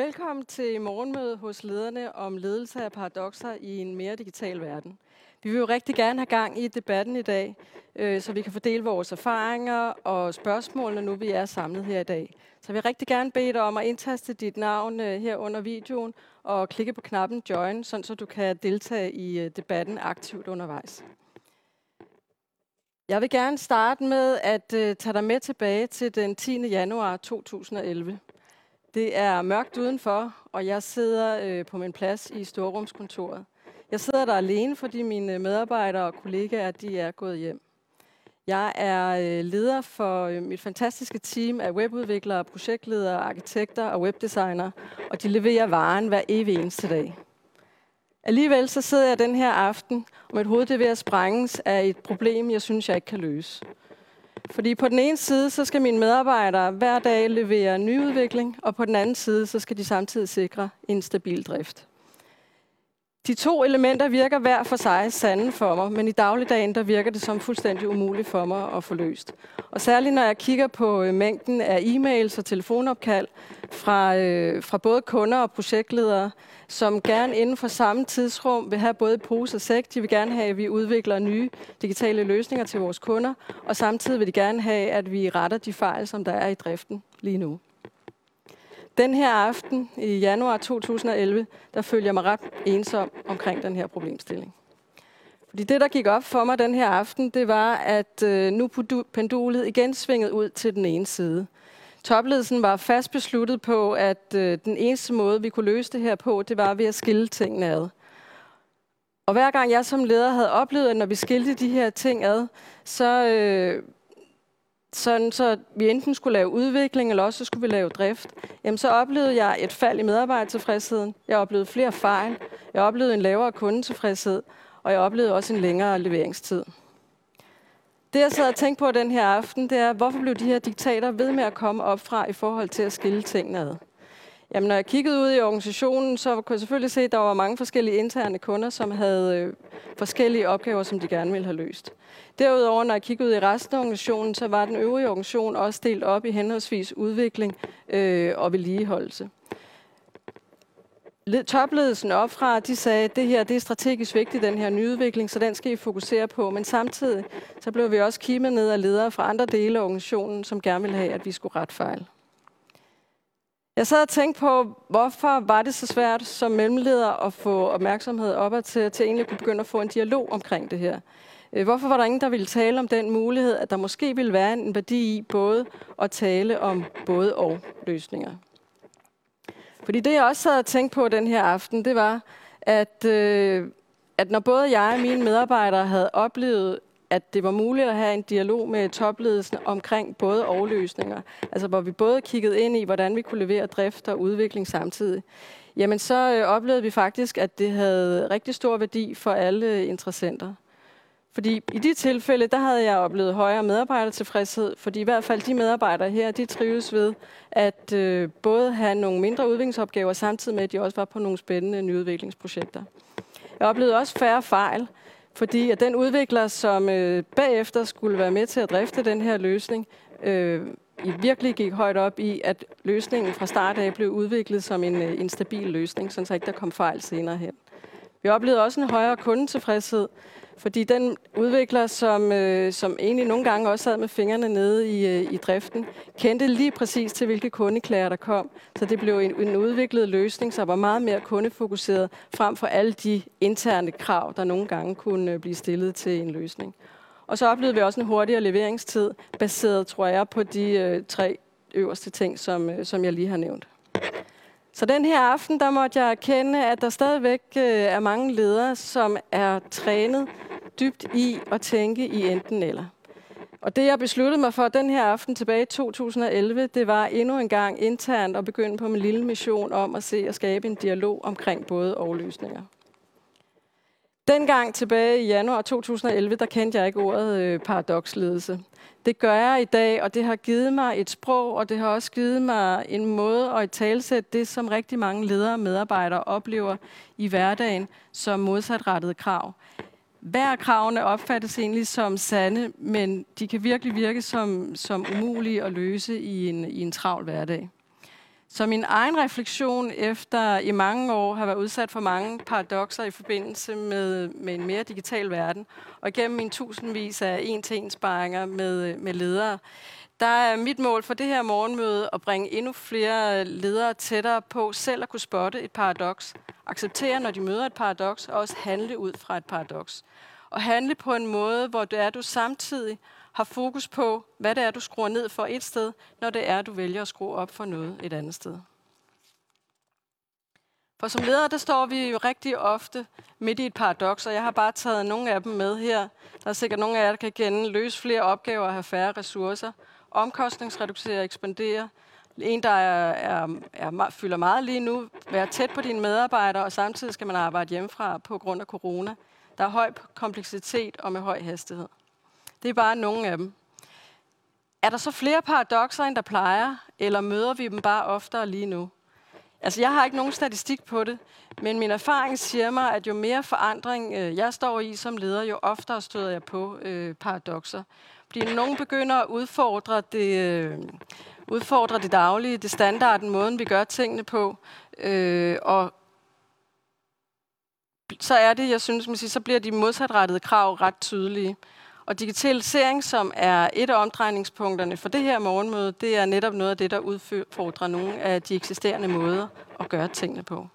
Velkommen til morgenmødet hos lederne om ledelse af paradoxer i en mere digital verden. Vi vil jo rigtig gerne have gang i debatten i dag, øh, så vi kan fordele vores erfaringer og spørgsmålene, nu vi er samlet her i dag. Så jeg vil rigtig gerne bede dig om at indtaste dit navn øh, her under videoen og klikke på knappen Join, sådan så du kan deltage i øh, debatten aktivt undervejs. Jeg vil gerne starte med at øh, tage dig med tilbage til den 10. januar 2011. Det er mørkt udenfor, og jeg sidder øh, på min plads i Storrumskontoret. Jeg sidder der alene, fordi mine medarbejdere og kollegaer de er gået hjem. Jeg er øh, leder for øh, mit fantastiske team af webudviklere, projektledere, arkitekter og webdesigner, og de leverer varen hver evig eneste dag. Alligevel så sidder jeg den her aften, og mit hoved er ved at sprænges af et problem, jeg synes, jeg ikke kan løse. Fordi på den ene side, så skal mine medarbejdere hver dag levere nyudvikling, og på den anden side, så skal de samtidig sikre en stabil drift. De to elementer virker hver for sig sande for mig, men i dagligdagen der virker det som fuldstændig umuligt for mig at få løst. Og særligt når jeg kigger på øh, mængden af e-mails og telefonopkald fra, øh, fra både kunder og projektledere, som gerne inden for samme tidsrum vil have både pose og sæk. De vil gerne have, at vi udvikler nye digitale løsninger til vores kunder, og samtidig vil de gerne have, at vi retter de fejl, som der er i driften lige nu. Den her aften i januar 2011, der følger jeg mig ret ensom omkring den her problemstilling. Fordi det, der gik op for mig den her aften, det var, at øh, nu pendulet igen svingede ud til den ene side. Topledelsen var fast besluttet på, at øh, den eneste måde, vi kunne løse det her på, det var ved at skille tingene ad. Og hver gang jeg som leder havde oplevet, at når vi skilte de her ting ad, så, øh, sådan, så vi enten skulle lave udvikling, eller også så skulle vi lave drift, jamen så oplevede jeg et fald i medarbejdertilfredsheden. Jeg oplevede flere fejl. Jeg oplevede en lavere kundetilfredshed. Og jeg oplevede også en længere leveringstid. Det, jeg sad og tænkte på den her aften, det er, hvorfor blev de her diktater ved med at komme op fra i forhold til at skille tingene ad? Jamen, når jeg kiggede ud i organisationen, så kunne jeg selvfølgelig se, at der var mange forskellige interne kunder, som havde øh, forskellige opgaver, som de gerne ville have løst. Derudover, når jeg kiggede ud i resten af organisationen, så var den øvrige organisation også delt op i henholdsvis udvikling øh, og vedligeholdelse. Topledelsen opfra, de sagde, at det her det er strategisk vigtigt, den her nyudvikling, så den skal I fokusere på. Men samtidig så blev vi også kimet ned af ledere fra andre dele af organisationen, som gerne ville have, at vi skulle ret fejl. Jeg sad og tænkte på, hvorfor var det så svært som mellemleder at få opmærksomhed op til, til egentlig kunne begynde at få en dialog omkring det her. Øh, hvorfor var der ingen, der ville tale om den mulighed, at der måske ville være en værdi i både at tale om både og løsninger? Fordi det, jeg også sad og tænkte på den her aften, det var, at, øh, at når både jeg og mine medarbejdere havde oplevet, at det var muligt at have en dialog med topledelsen omkring både overløsninger, altså hvor vi både kiggede ind i, hvordan vi kunne levere drift og udvikling samtidig, jamen så øh, oplevede vi faktisk, at det havde rigtig stor værdi for alle interessenter. Fordi i de tilfælde, der havde jeg oplevet højere medarbejdertilfredshed, fordi i hvert fald de medarbejdere her, de trives ved at øh, både have nogle mindre udviklingsopgaver, samtidig med, at de også var på nogle spændende nyudviklingsprojekter. Jeg oplevede også færre fejl, fordi at den udvikler, som øh, bagefter skulle være med til at drifte den her løsning, øh, i virkelig gik højt op i, at løsningen fra start af blev udviklet som en, øh, en stabil løsning, så ikke der kom fejl senere hen. Vi oplevede også en højere kundetilfredshed, fordi den udvikler, som, øh, som egentlig nogle gange også sad med fingrene nede i, øh, i driften, kendte lige præcis til, hvilke kundeklager der kom. Så det blev en, en udviklet løsning, som var meget mere kundefokuseret, frem for alle de interne krav, der nogle gange kunne øh, blive stillet til en løsning. Og så oplevede vi også en hurtigere leveringstid, baseret, tror jeg, på de øh, tre øverste ting, som, øh, som jeg lige har nævnt. Så den her aften, der måtte jeg erkende, at der stadigvæk øh, er mange ledere, som er trænet dybt i at tænke i enten eller. Og det, jeg besluttede mig for den her aften tilbage i 2011, det var endnu en gang internt at begynde på min lille mission om at se og skabe en dialog omkring både og løsninger. Dengang tilbage i januar 2011, der kendte jeg ikke ordet øh, paradoksledelse. Det gør jeg i dag, og det har givet mig et sprog, og det har også givet mig en måde at talsætte det, som rigtig mange ledere og medarbejdere oplever i hverdagen som modsatrettede krav. Hver kravene opfattes egentlig som sande, men de kan virkelig virke som, som umulige at løse i en, i en travl hverdag. Så min egen refleksion efter i mange år har været udsat for mange paradoxer i forbindelse med, med en mere digital verden, og gennem min tusindvis af en-til-en med, med ledere, der er mit mål for det her morgenmøde at bringe endnu flere ledere tættere på selv at kunne spotte et paradoks, acceptere, når de møder et paradoks, og også handle ud fra et paradoks. Og handle på en måde, hvor det er, du samtidig har fokus på, hvad det er, du skruer ned for et sted, når det er, du vælger at skrue op for noget et andet sted. For som leder, der står vi jo rigtig ofte midt i et paradoks, og jeg har bare taget nogle af dem med her. Der er sikkert nogle af jer, der kan kende løse flere opgaver og have færre ressourcer. Omkostningsreducere, ekspandere. En, der er, er, er, fylder meget lige nu. Være tæt på dine medarbejdere, og samtidig skal man arbejde hjemmefra på grund af corona. Der er høj kompleksitet og med høj hastighed. Det er bare nogle af dem. Er der så flere paradoxer, end der plejer, eller møder vi dem bare oftere lige nu? Altså, jeg har ikke nogen statistik på det, men min erfaring siger mig, at jo mere forandring øh, jeg står i som leder, jo oftere støder jeg på øh, paradoxer. Fordi nogen begynder at udfordre det, øh, udfordre det daglige, det standarden, måden vi gør tingene på, øh, og så er det, jeg synes, man siger, så bliver de modsatrettede krav ret tydelige. Og digitalisering, som er et af omdrejningspunkterne for det her morgenmøde, det er netop noget af det, der udfordrer nogle af de eksisterende måder at gøre tingene på.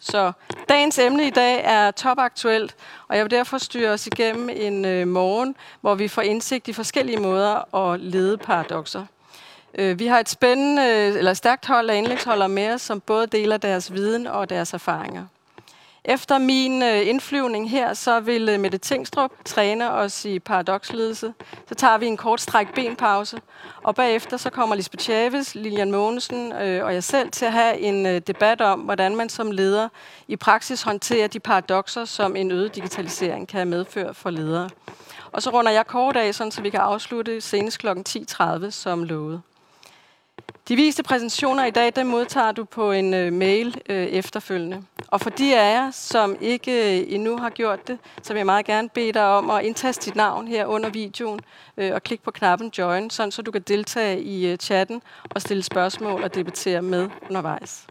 Så dagens emne i dag er topaktuelt, og jeg vil derfor styre os igennem en øh, morgen, hvor vi får indsigt i forskellige måder at lede paradoxer. Øh, vi har et spændende, øh, eller stærkt hold af indlægsholdere med os, som både deler deres viden og deres erfaringer. Efter min øh, indflyvning her, så vil øh, Mette Tingstrup træne os i paradoksledelse. Så tager vi en kort stræk benpause, og bagefter så kommer Lisbeth Chavez, Lilian Mogensen øh, og jeg selv til at have en øh, debat om, hvordan man som leder i praksis håndterer de paradoxer, som en øget digitalisering kan medføre for ledere. Og så runder jeg kort af, sådan, så vi kan afslutte senest kl. 10.30 som lovet. De viste præsentationer i dag, dem modtager du på en øh, mail øh, efterfølgende. Og for de af jer, som ikke øh, endnu har gjort det, så vil jeg meget gerne bede dig om at indtaste dit navn her under videoen øh, og klikke på knappen Join, sådan så du kan deltage i øh, chatten og stille spørgsmål og debattere med undervejs.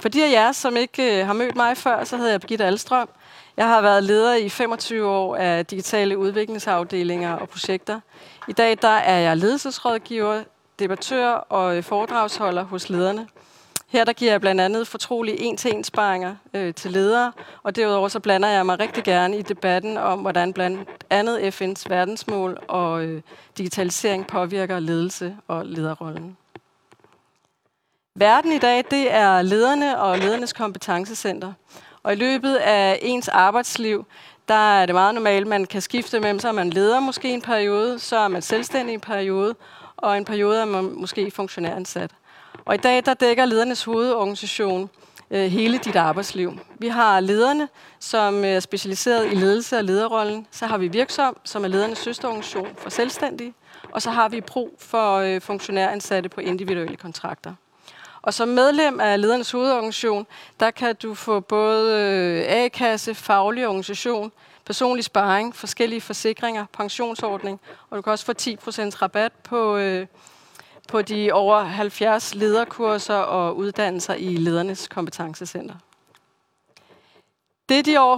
For de af jer, som ikke øh, har mødt mig før, så hedder jeg Birgitte Alstrøm. Jeg har været leder i 25 år af digitale udviklingsafdelinger og projekter. I dag der er jeg ledelsesrådgiver, debattør og øh, foredragsholder hos lederne. Her der giver jeg blandt andet fortrolige en-til-en-sparinger øh, til ledere, og derudover så blander jeg mig rigtig gerne i debatten om, hvordan blandt andet FN's verdensmål og øh, digitalisering påvirker ledelse og lederrollen. Verden i dag, det er lederne og ledernes kompetencecenter. Og i løbet af ens arbejdsliv, der er det meget normalt, at man kan skifte mellem, så er man leder måske en periode, så er man selvstændig en periode, og en periode er man måske funktionæransat. Og i dag der dækker ledernes hovedorganisation øh, hele dit arbejdsliv. Vi har lederne, som øh, er specialiseret i ledelse og lederrollen. Så har vi Virksom, som er ledernes søsterorganisation for selvstændige. Og så har vi Pro for øh, funktionæransatte på individuelle kontrakter. Og som medlem af ledernes hovedorganisation, der kan du få både øh, A-kasse, faglig organisation, personlig sparring, forskellige forsikringer, pensionsordning, og du kan også få 10% rabat på, øh, på de over 70 lederkurser og uddannelser i ledernes kompetencecenter. Det, de over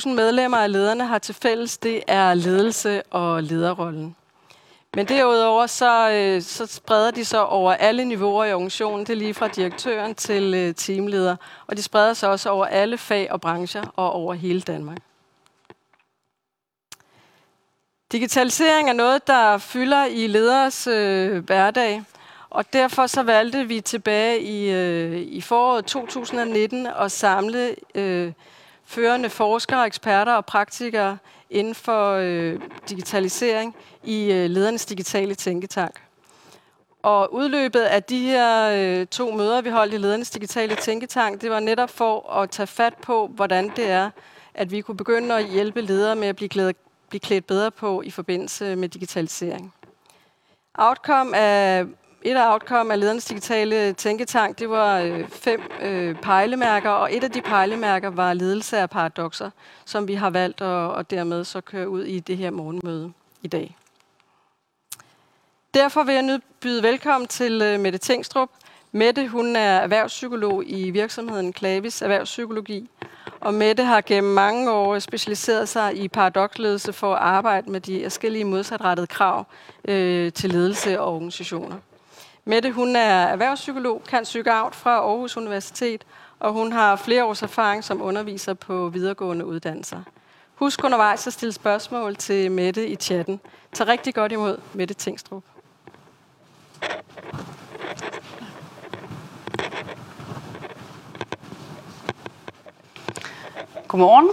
110.000 medlemmer af lederne har til fælles, det er ledelse og lederrollen. Men derudover så, øh, så spreder de sig over alle niveauer i organisationen. Det er lige fra direktøren til øh, teamleder. Og de spreder sig også over alle fag og brancher og over hele Danmark. Digitalisering er noget, der fylder i leders øh, hverdag, og derfor så valgte vi tilbage i, øh, i foråret 2019 at samle øh, førende forskere, eksperter og praktikere inden for øh, digitalisering i øh, ledernes digitale tænketank. Og udløbet af de her øh, to møder, vi holdt i ledernes digitale tænketank, det var netop for at tage fat på, hvordan det er, at vi kunne begynde at hjælpe ledere med at blive blive klædt bedre på i forbindelse med digitalisering. Outcome af, et af outcome af ledernes digitale tænketank, det var øh, fem øh, pejlemærker, og et af de pejlemærker var ledelse af paradoxer, som vi har valgt at og dermed så køre ud i det her morgenmøde i dag. Derfor vil jeg nu byde velkommen til øh, Mette Tengstrup. Mette hun er erhvervspsykolog i virksomheden Klavis Erhvervspsykologi. Og Mette har gennem mange år specialiseret sig i paradoksledelse for at arbejde med de forskellige modsatrettede krav øh, til ledelse og organisationer. Mette hun er erhvervspsykolog, kan psykout fra Aarhus Universitet, og hun har flere års erfaring som underviser på videregående uddannelser. Husk undervejs at stille spørgsmål til Mette i chatten. Tag rigtig godt imod Mette Tingstrup. Godmorgen.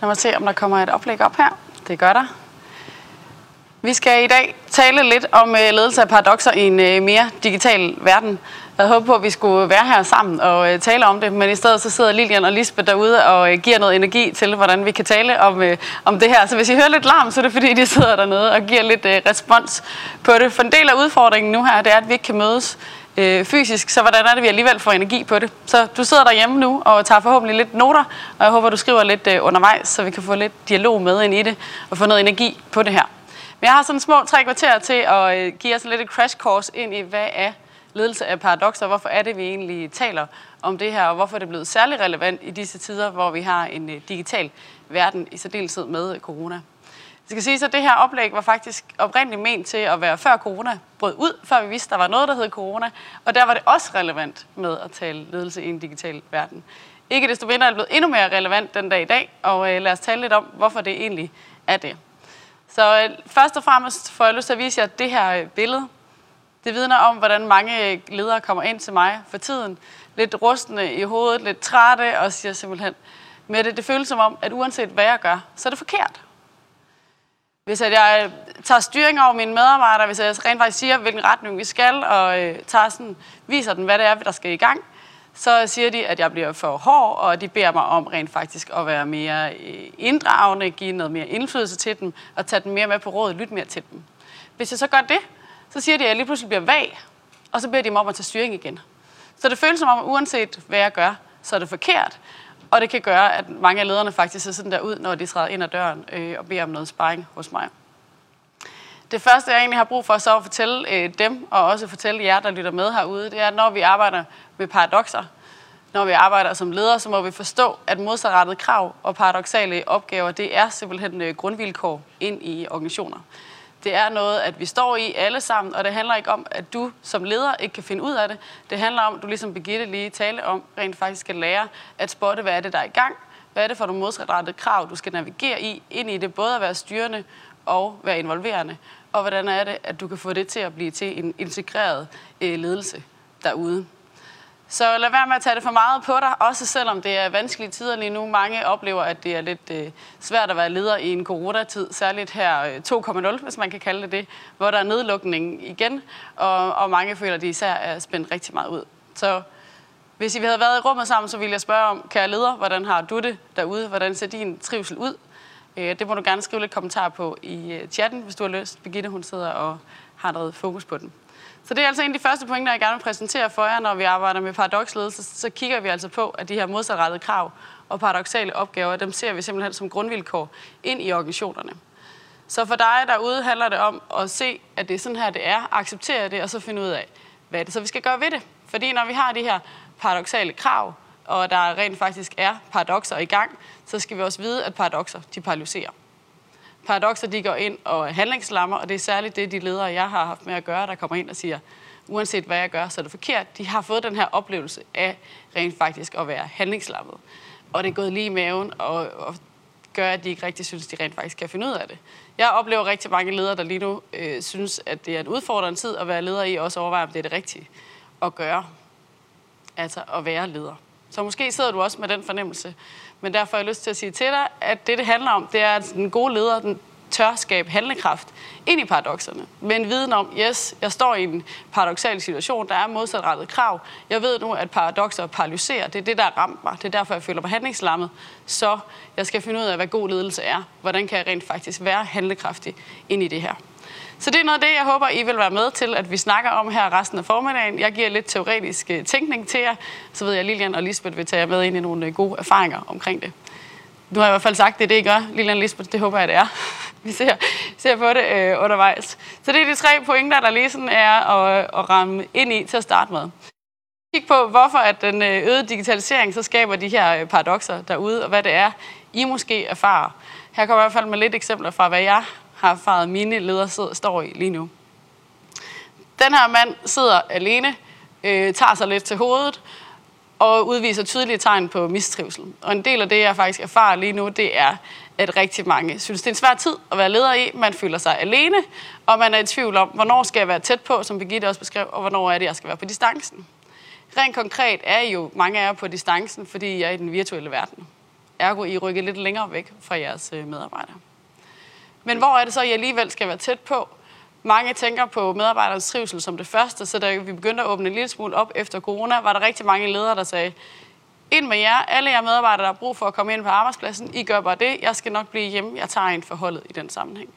Lad mig se, om der kommer et oplæg op her. Det gør der. Vi skal i dag tale lidt om øh, ledelse af paradoxer i en øh, mere digital verden. Jeg havde håbet på, at vi skulle være her sammen og øh, tale om det, men i stedet så sidder Lilian og Lisbeth derude og giver noget energi til, hvordan vi kan tale om, om det her. Så hvis I hører lidt larm, så er det fordi, de sidder dernede og giver lidt respons på det. For en del af udfordringen nu her, det er, at vi ikke kan mødes øh, fysisk, så hvordan er det, vi alligevel får energi på det? Så du sidder derhjemme nu og tager forhåbentlig lidt noter, og jeg håber, du skriver lidt øh, undervejs, så vi kan få lidt dialog med ind i det og få noget energi på det her. Men jeg har sådan små tre kvarter til at øh, give os lidt et crash course ind i, hvad er ledelse af paradokser, hvorfor er det, vi egentlig taler om det her, og hvorfor er det blevet særlig relevant i disse tider, hvor vi har en øh, digital verden, i særdeleshed med corona. Det skal sige, at det her oplæg var faktisk oprindeligt ment til at være før corona brød ud, før vi vidste, der var noget, der hed corona. Og der var det også relevant med at tale ledelse i en digital verden. Ikke desto mindre er det blevet endnu mere relevant den dag i dag, og øh, lad os tale lidt om, hvorfor det egentlig er det. Så øh, først og fremmest får jeg lyst til at vise jer det her øh, billede. Det vidner om, hvordan mange øh, ledere kommer ind til mig for tiden. Lidt rustne i hovedet, lidt trætte, og siger simpelthen, med det, det føles som om, at uanset hvad jeg gør, så er det forkert. Hvis at jeg øh, tager styring over mine medarbejdere, hvis jeg rent faktisk siger, hvilken retning vi skal, og øh, tager sådan, viser dem, hvad det er, der skal i gang, så siger de, at jeg bliver for hård, og de beder mig om rent faktisk at være mere øh, inddragende, give noget mere indflydelse til dem, og tage dem mere med på råd, lytte mere til dem. Hvis jeg så gør det, så siger de, at jeg lige pludselig bliver vag, og så beder de mig om at tage styring igen. Så det føles som om, at uanset hvad jeg gør, så er det forkert, og det kan gøre, at mange af lederne faktisk ser sådan der ud, når de træder ind ad døren øh, og beder om noget sparring hos mig. Det første, jeg egentlig har brug for så at fortælle øh, dem, og også fortælle jer, der lytter med herude, det er, at når vi arbejder med paradoxer, når vi arbejder som ledere, så må vi forstå, at modsatrettede krav og paradoxale opgaver, det er simpelthen øh, grundvilkår ind i organisationer. Det er noget, at vi står i alle sammen, og det handler ikke om, at du som leder ikke kan finde ud af det. Det handler om, at du ligesom Birgitte lige tale om, rent faktisk skal lære at spotte, hvad er det, der er i gang. Hvad er det for nogle modsatrettede krav, du skal navigere i, ind i det, både at være styrende og være involverende. Og hvordan er det, at du kan få det til at blive til en integreret øh, ledelse derude. Så lad være med at tage det for meget på dig, også selvom det er vanskelige tider lige nu. Mange oplever, at det er lidt øh, svært at være leder i en coronatid, særligt her øh, 2.0, hvis man kan kalde det det, hvor der er nedlukning igen, og, og mange føler, at de især er spændt rigtig meget ud. Så hvis I havde været i rummet sammen, så ville jeg spørge om, kære leder, hvordan har du det derude? Hvordan ser din trivsel ud? Øh, det må du gerne skrive lidt kommentar på i øh, chatten, hvis du har lyst. Birgitte, hun sidder og har noget fokus på den. Så det er altså en af de første pointer, jeg gerne vil præsentere for jer, når vi arbejder med paradoksledelse. Så kigger vi altså på, at de her modsatrettede krav og paradoxale opgaver, dem ser vi simpelthen som grundvilkår ind i organisationerne. Så for dig derude handler det om at se, at det er sådan her, det er, acceptere det, og så finde ud af, hvad det så, vi skal gøre ved det. Fordi når vi har de her paradoxale krav, og der rent faktisk er paradoxer i gang, så skal vi også vide, at paradoxer, de paralyserer. Paradoxer, de går ind og handlingslammer, og det er særligt det, de ledere, jeg har haft med at gøre, der kommer ind og siger, uanset hvad jeg gør, så er det forkert. De har fået den her oplevelse af rent faktisk at være handlingslammet. Og det er gået lige i maven, og, og gør, at de ikke rigtig synes, de rent faktisk kan finde ud af det. Jeg oplever rigtig mange ledere, der lige nu øh, synes, at det er en udfordrende tid at være leder i, og også overveje, om det er det rigtige at gøre. Altså at være leder. Så måske sidder du også med den fornemmelse. Men derfor har jeg lyst til at sige til dig, at det, det handler om, det er, at den gode leder, den tør skabe handlekraft ind i paradoxerne. Med en viden om, yes, jeg står i en paradoxal situation, der er modsatrettet krav. Jeg ved nu, at paradoxer paralyserer. Det er det, der har ramt mig. Det er derfor, jeg føler mig handlingslammet. Så jeg skal finde ud af, hvad god ledelse er. Hvordan kan jeg rent faktisk være handlekraftig ind i det her? Så det er noget af det, jeg håber, I vil være med til, at vi snakker om her resten af formiddagen. Jeg giver lidt teoretisk øh, tænkning til jer, så ved jeg, at Lilian og Lisbeth vil tage jer med ind i nogle øh, gode erfaringer omkring det. Nu har jeg i hvert fald sagt, det er det, I gør, Lilian og Lisbeth. Det håber jeg, det er. vi ser, ser på det øh, undervejs. Så det er de tre pointer, der lige sådan er at, øh, at ramme ind i til at starte med. Kig på, hvorfor at den øgede digitalisering så skaber de her paradokser paradoxer derude, og hvad det er, I måske erfarer. Her kommer jeg i hvert fald med lidt eksempler fra, hvad jeg har erfaret, mine ledere sidder, står i lige nu. Den her mand sidder alene, øh, tager sig lidt til hovedet, og udviser tydelige tegn på mistrivsel. Og en del af det, jeg faktisk erfarer lige nu, det er, at rigtig mange synes, det er en svær tid at være leder i. Man føler sig alene, og man er i tvivl om, hvornår skal jeg være tæt på, som Birgitte også beskrev, og hvornår er det, jeg skal være på distancen. Rent konkret er I jo mange af jer på distancen, fordi jeg er i den virtuelle verden. Ergo, I rykker lidt længere væk fra jeres øh, medarbejdere. Men hvor er det så, I alligevel skal være tæt på? Mange tænker på medarbejdernes trivsel som det første, så da vi begyndte at åbne en lille smule op efter corona, var der rigtig mange ledere, der sagde, ind med jer, alle jer medarbejdere, der har brug for at komme ind på arbejdspladsen, I gør bare det, jeg skal nok blive hjemme, jeg tager en forholdet i den sammenhæng.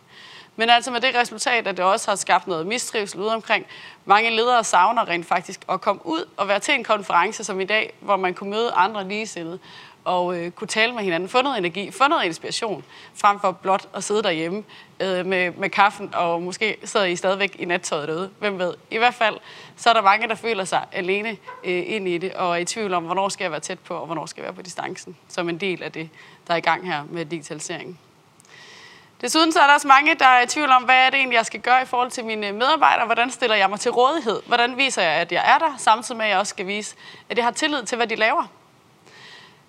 Men altså med det resultat, at det også har skabt noget mistrivsel ude omkring. Mange ledere savner rent faktisk at komme ud og være til en konference som i dag, hvor man kunne møde andre ligesindede og øh, kunne tale med hinanden, få noget energi, få noget inspiration, frem for blot at sidde derhjemme øh, med, med kaffen, og måske sidder I stadigvæk i nattøjet derude. Hvem ved? I hvert fald, så er der mange, der føler sig alene øh, ind i det, og er i tvivl om, hvornår skal jeg være tæt på, og hvornår skal jeg være på distancen, som en del af det, der er i gang her med digitalisering. Desuden så er der også mange, der er i tvivl om, hvad er det egentlig, jeg skal gøre i forhold til mine øh, medarbejdere? Hvordan stiller jeg mig til rådighed? Hvordan viser jeg, at jeg er der, samtidig med, at jeg også skal vise, at jeg har tillid til, hvad de laver?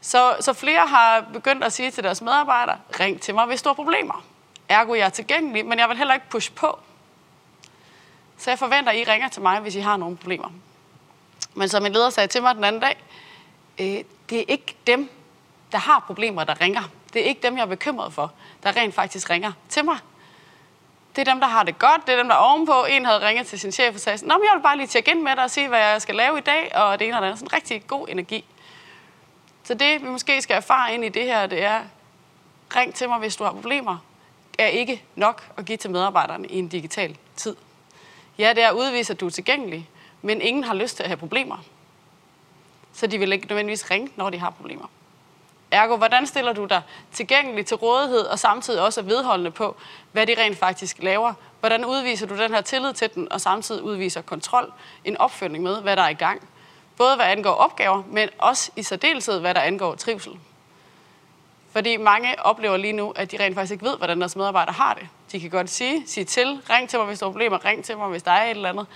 Så, så flere har begyndt at sige til deres medarbejdere, ring til mig, hvis du har problemer. Ergo, jeg er tilgængelig, men jeg vil heller ikke pushe på. Så jeg forventer, at I ringer til mig, hvis I har nogle problemer. Men som en leder sagde til mig den anden dag, øh, det er ikke dem, der har problemer, der ringer. Det er ikke dem, jeg er bekymret for, der rent faktisk ringer til mig. Det er dem, der har det godt. Det er dem, der er ovenpå. En havde ringet til sin chef og sagde, Nå, men jeg vil bare lige tjekke ind med dig og se, hvad jeg skal lave i dag. Og det ene og det andet. Sådan rigtig god energi. Så det, vi måske skal erfare ind i det her, det er, ring til mig, hvis du har problemer, er ikke nok at give til medarbejderne i en digital tid. Ja, det er at udvise, at du er tilgængelig, men ingen har lyst til at have problemer. Så de vil ikke nødvendigvis ringe, når de har problemer. Ergo, hvordan stiller du dig tilgængelig til rådighed, og samtidig også er vedholdende på, hvad de rent faktisk laver? Hvordan udviser du den her tillid til den, og samtidig udviser kontrol, en opfølgning med, hvad der er i gang? Både hvad angår opgaver, men også i særdeleshed, hvad der angår trivsel. Fordi mange oplever lige nu, at de rent faktisk ikke ved, hvordan deres medarbejdere har det. De kan godt sige, sige til, ring til mig, hvis du har problemer, ring til mig, hvis der er et eller andet,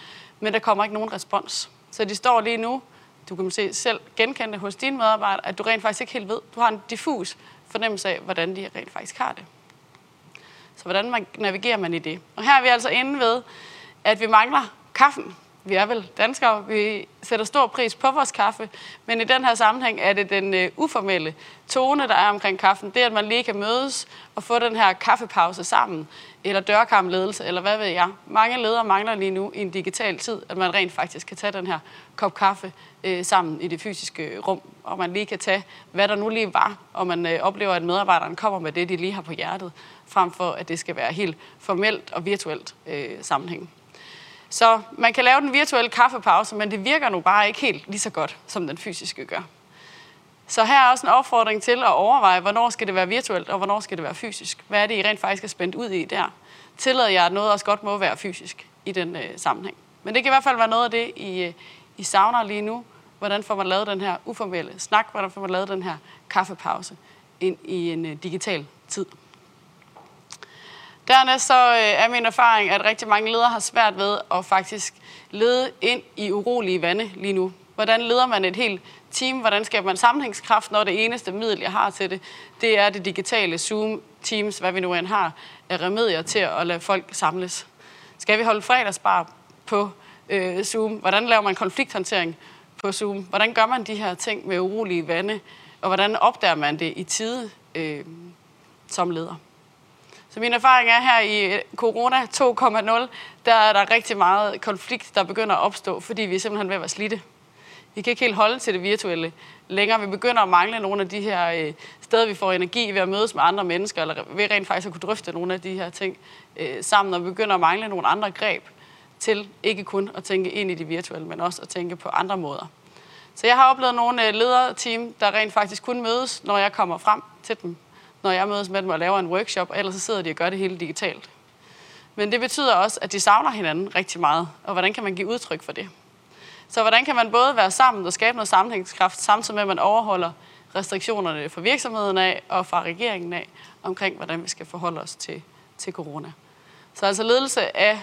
men der kommer ikke nogen respons. Så de står lige nu, du kan måske selv genkende hos dine medarbejdere, at du rent faktisk ikke helt ved. Du har en diffus fornemmelse af, hvordan de rent faktisk har det. Så hvordan navigerer man i det? Og her er vi altså inde ved, at vi mangler kaffen vi er vel danskere, vi sætter stor pris på vores kaffe, men i den her sammenhæng er det den øh, uformelle tone, der er omkring kaffen. Det, at man lige kan mødes og få den her kaffepause sammen, eller dørkamledelse, eller hvad ved jeg. Mange ledere mangler lige nu i en digital tid, at man rent faktisk kan tage den her kop kaffe øh, sammen i det fysiske øh, rum, og man lige kan tage, hvad der nu lige var, og man øh, oplever, at medarbejderen kommer med det, de lige har på hjertet, frem for at det skal være helt formelt og virtuelt øh, sammenhæng. Så man kan lave den virtuelle kaffepause, men det virker nu bare ikke helt lige så godt, som den fysiske gør. Så her er også en opfordring til at overveje, hvornår skal det være virtuelt, og hvornår skal det være fysisk. Hvad er det, I rent faktisk er spændt ud i der? Tillader jeg, at noget også godt må være fysisk i den øh, sammenhæng? Men det kan i hvert fald være noget af det, I, øh, I savner lige nu. Hvordan får man lavet den her uformelle snak? Hvordan får man lavet den her kaffepause ind i en øh, digital tid? Dernæst så øh, er min erfaring, at rigtig mange ledere har svært ved at faktisk lede ind i urolige vande lige nu. Hvordan leder man et helt team? Hvordan skaber man sammenhængskraft, når det eneste middel, jeg har til det, det er det digitale Zoom, Teams, hvad vi nu end har, er remedier til at lade folk samles. Skal vi holde fredagsbar på øh, Zoom? Hvordan laver man konflikthåndtering på Zoom? Hvordan gør man de her ting med urolige vande? Og hvordan opdager man det i tide øh, som leder? Så min erfaring er her i øh, Corona 2.0, der er der rigtig meget konflikt, der begynder at opstå, fordi vi er simpelthen ved at være slidte. Vi kan ikke helt holde til det virtuelle længere. Vi begynder at mangle nogle af de her øh, steder, vi får energi ved at mødes med andre mennesker, eller ved rent faktisk at kunne drøfte nogle af de her ting øh, sammen, og vi begynder at mangle nogle andre greb til ikke kun at tænke ind i det virtuelle, men også at tænke på andre måder. Så jeg har oplevet nogle øh, lederteam, der rent faktisk kun mødes, når jeg kommer frem til dem når jeg mødes med dem og laver en workshop, og ellers så sidder de og gør det hele digitalt. Men det betyder også, at de savner hinanden rigtig meget, og hvordan kan man give udtryk for det? Så hvordan kan man både være sammen og skabe noget sammenhængskraft, samtidig med, at man overholder restriktionerne fra virksomheden af og fra regeringen af, omkring hvordan vi skal forholde os til, til corona. Så altså ledelse af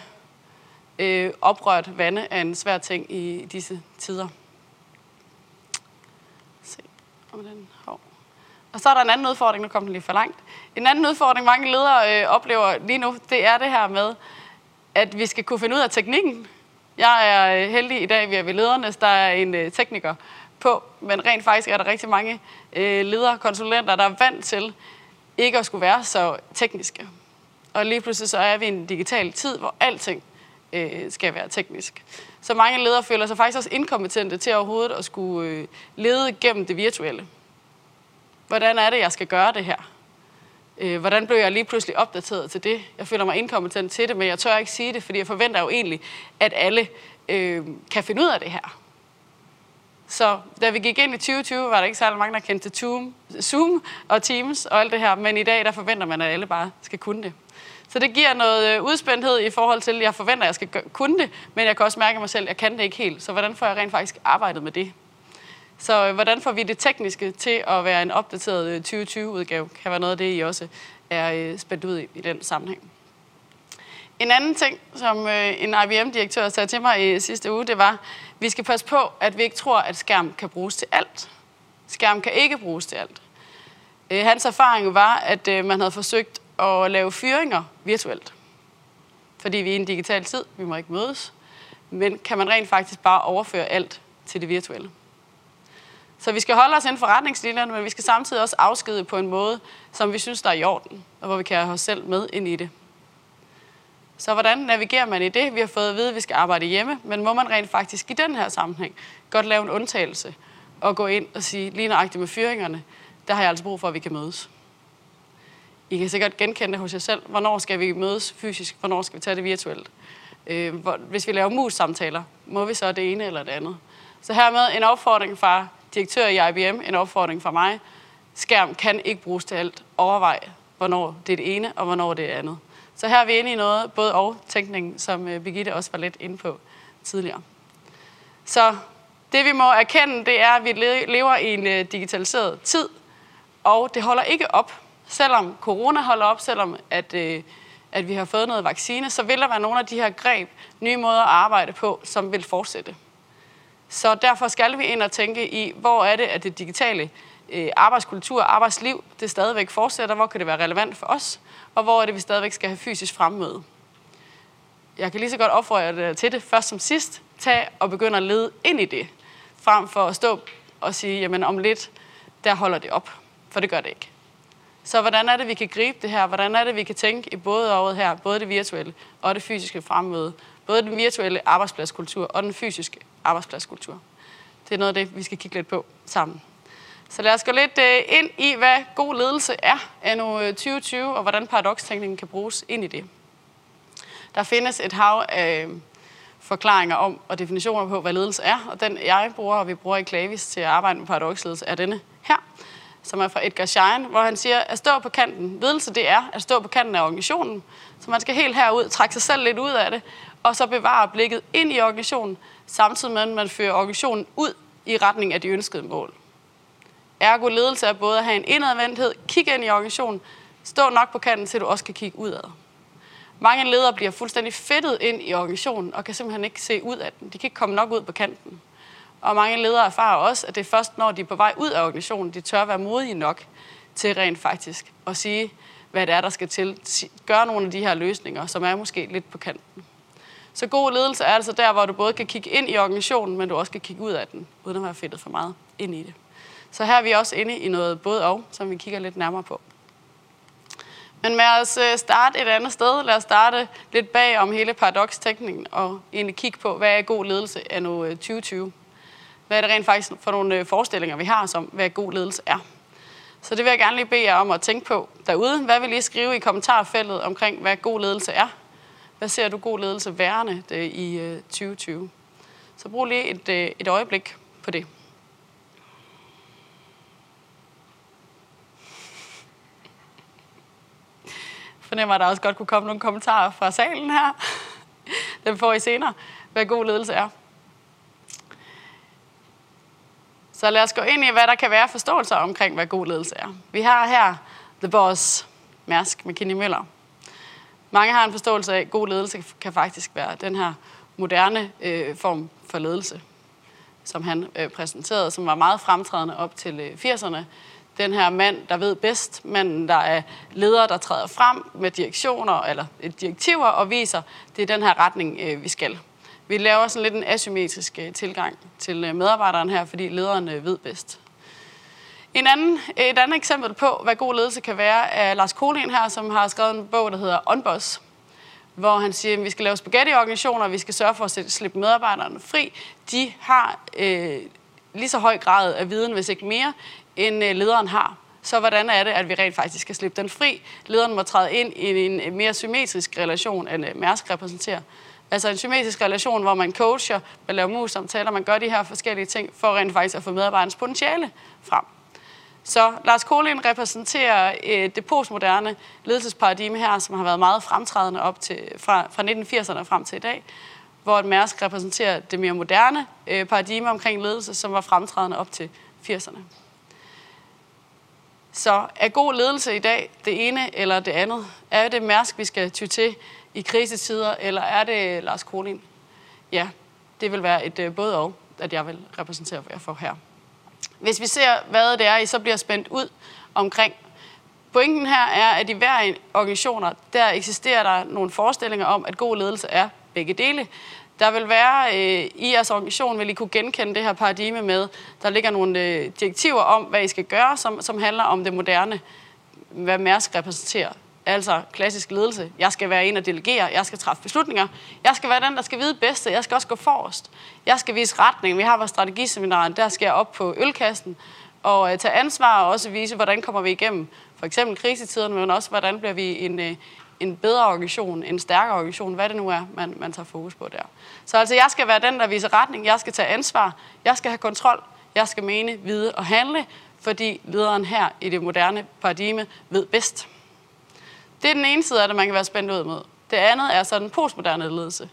øh, oprørt vande er en svær ting i disse tider. Se om den. Og så er der en anden udfordring, nu kom den lige for langt. En anden udfordring, mange ledere øh, oplever lige nu, det er det her med, at vi skal kunne finde ud af teknikken. Jeg er øh, heldig i dag, vi er ved ledernes, der er en øh, tekniker på, men rent faktisk er der rigtig mange øh, ledere, konsulenter, der er vant til ikke at skulle være så tekniske. Og lige pludselig så er vi i en digital tid, hvor alting øh, skal være teknisk. Så mange ledere føler sig faktisk også inkompetente til overhovedet at skulle øh, lede gennem det virtuelle. Hvordan er det, jeg skal gøre det her? Øh, hvordan blev jeg lige pludselig opdateret til det? Jeg føler mig inkompetent til det, men jeg tør ikke sige det, fordi jeg forventer jo egentlig, at alle øh, kan finde ud af det her. Så da vi gik ind i 2020, var der ikke særlig mange, der kendte til Zoom, Zoom og Teams og alt det her, men i dag der forventer man, at alle bare skal kunne det. Så det giver noget øh, udspændthed i forhold til, at jeg forventer, at jeg skal kunne det, men jeg kan også mærke mig selv, at jeg kan det ikke helt. Så hvordan får jeg rent faktisk arbejdet med det? Så øh, hvordan får vi det tekniske til at være en opdateret øh, 2020-udgave, kan være noget af det, I også er øh, spændt ud i, i den sammenhæng. En anden ting, som en IBM-direktør sagde til mig i sidste uge, det var, vi skal passe på, at vi ikke tror, at skærm kan bruges til alt. Skærm kan ikke bruges til alt. Hans erfaring var, at man havde forsøgt at lave fyringer virtuelt. Fordi vi er i en digital tid, vi må ikke mødes. Men kan man rent faktisk bare overføre alt til det virtuelle? Så vi skal holde os inden for retningslinjerne, men vi skal samtidig også afskede på en måde, som vi synes, der er i orden, og hvor vi kan have os selv med ind i det. Så hvordan navigerer man i det? Vi har fået at vide, at vi skal arbejde hjemme, men må man rent faktisk i den her sammenhæng godt lave en undtagelse og gå ind og sige, lige nøjagtigt med fyringerne, der har jeg altså brug for, at vi kan mødes. I kan sikkert genkende det hos jer selv. Hvornår skal vi mødes fysisk? Hvornår skal vi tage det virtuelt? Øh, hvis vi laver mus-samtaler, må vi så det ene eller det andet? Så hermed en opfordring fra direktør i IBM, en opfordring fra mig. Skærm kan ikke bruges til alt. Overvej, hvornår det er det ene, og hvornår det er det andet. Så her er vi inde i noget, både og tænkning, som øh, Birgitte også var lidt inde på tidligere. Så det vi må erkende, det er, at vi lever i en øh, digitaliseret tid, og det holder ikke op. Selvom corona holder op, selvom at, øh, at vi har fået noget vaccine, så vil der være nogle af de her greb, nye måder at arbejde på, som vil fortsætte. Så derfor skal vi ind og tænke i, hvor er det, at det digitale øh, arbejdskultur og arbejdsliv, det stadigvæk fortsætter, hvor kan det være relevant for os, og hvor er det, vi stadigvæk skal have fysisk fremmøde. Jeg kan lige så godt opfordre jer øh, til det først som sidst. Tag og begynd at lede ind i det, frem for at stå og sige, jamen om lidt, der holder det op. For det gør det ikke. Så hvordan er det, vi kan gribe det her? Hvordan er det, vi kan tænke i både året her, både det virtuelle og det fysiske fremmøde? Både den virtuelle arbejdspladskultur og den fysiske arbejdspladskultur. Det er noget af det, vi skal kigge lidt på sammen. Så lad os gå lidt øh, ind i, hvad god ledelse er af nu 2020, og hvordan paradokstænkningen kan bruges ind i det. Der findes et hav af øh, forklaringer om og definitioner på, hvad ledelse er, og den jeg bruger, og vi bruger i Klavis til at arbejde med paradoksledelse, er denne her, som er fra Edgar Schein, hvor han siger, at stå på kanten. Ledelse, det er at stå på kanten af organisationen, så man skal helt herud, trække sig selv lidt ud af det, og så bevare blikket ind i organisationen, samtidig med, at man fører organisationen ud i retning af de ønskede mål. Ergo ledelse er både at have en indadvendthed, kigge ind i organisationen, stå nok på kanten, til du også kan kigge udad. Mange ledere bliver fuldstændig fedtet ind i organisationen og kan simpelthen ikke se ud af den. De kan ikke komme nok ud på kanten. Og mange ledere erfarer også, at det er først, når de er på vej ud af organisationen, de tør være modige nok til rent faktisk at sige, hvad det er, der skal til. Gøre nogle af de her løsninger, som er måske lidt på kanten. Så god ledelse er altså der, hvor du både kan kigge ind i organisationen, men du også kan kigge ud af den, uden at være fedtet for meget ind i det. Så her er vi også inde i noget både og, som vi kigger lidt nærmere på. Men med os øh, starte et andet sted. Lad os starte lidt bag om hele paradokstekningen og egentlig kigge på, hvad er god ledelse af nu 2020. Hvad er det rent faktisk for nogle øh, forestillinger, vi har som, hvad god ledelse er. Så det vil jeg gerne lige bede jer om at tænke på derude. Hvad vil I skrive i kommentarfeltet omkring, hvad god ledelse er? Hvad ser du god ledelse værende det, i øh, 2020? Så brug lige et, øh, et øjeblik på det. fornemmer, at der også godt kunne komme nogle kommentarer fra salen her. Dem får I senere, hvad god ledelse er. Så lad os gå ind i, hvad der kan være forståelser omkring, hvad god ledelse er. Vi har her The Boss, Mærsk McKinney Møller. Mange har en forståelse af, at god ledelse kan faktisk være den her moderne øh, form for ledelse, som han øh, præsenterede, som var meget fremtrædende op til øh, 80'erne. Den her mand, der ved bedst, manden, der er leder, der træder frem med direktioner eller øh, direktiver og viser, det er den her retning, øh, vi skal. Vi laver sådan lidt en asymmetrisk øh, tilgang til øh, medarbejderen her, fordi lederen øh, ved bedst. En anden, et andet eksempel på, hvad god ledelse kan være, er Lars Kolin her, som har skrevet en bog, der hedder Onboss, hvor han siger, at vi skal lave spaghetti-organisationer, vi skal sørge for at slippe medarbejderne fri. De har øh, lige så høj grad af viden, hvis ikke mere, end øh, lederen har. Så hvordan er det, at vi rent faktisk skal slippe den fri? Lederen må træde ind i en øh, mere symmetrisk relation, end øh, Mærsk repræsenterer. Altså en symmetrisk relation, hvor man coacher, man laver mus-samtaler, man gør de her forskellige ting, for rent faktisk at få medarbejderens potentiale frem. Så Lars Kolin repræsenterer øh, det postmoderne ledelsesparadigme her, som har været meget fremtrædende op til, fra, fra 1980'erne frem til i dag, hvor Mærsk repræsenterer det mere moderne øh, paradigme omkring ledelse, som var fremtrædende op til 80'erne. Så er god ledelse i dag det ene eller det andet? Er det Mærsk, vi skal ty til i krisetider, eller er det Lars Kolin? Ja, det vil være et øh, både og, at jeg vil repræsentere jer for her. Hvis vi ser, hvad det er, I så bliver spændt ud omkring. Pointen her er, at i hver organisationer, der eksisterer der nogle forestillinger om, at god ledelse er begge dele. Der vil være, øh, i jeres organisation vil I kunne genkende det her paradigme med, der ligger nogle øh, direktiver om, hvad I skal gøre, som, som handler om det moderne, hvad Mærsk repræsenterer. Altså klassisk ledelse. Jeg skal være en, der delegerer. Jeg skal træffe beslutninger. Jeg skal være den, der skal vide bedste. Jeg skal også gå forrest. Jeg skal vise retning. Vi har vores strategiseminar. Der skal jeg op på ølkassen og uh, tage ansvar og også vise, hvordan kommer vi igennem for eksempel krisetiderne, men også hvordan bliver vi en, øh, en bedre organisation, en stærkere organisation, hvad det nu er, man, man tager fokus på der. Så altså, jeg skal være den, der viser retning. Jeg skal tage ansvar. Jeg skal have kontrol. Jeg skal mene, vide og handle, fordi lederen her i det moderne paradigme ved bedst. Det er den ene side af det, man kan være spændt ud mod. Det andet er så den postmoderne ledelse.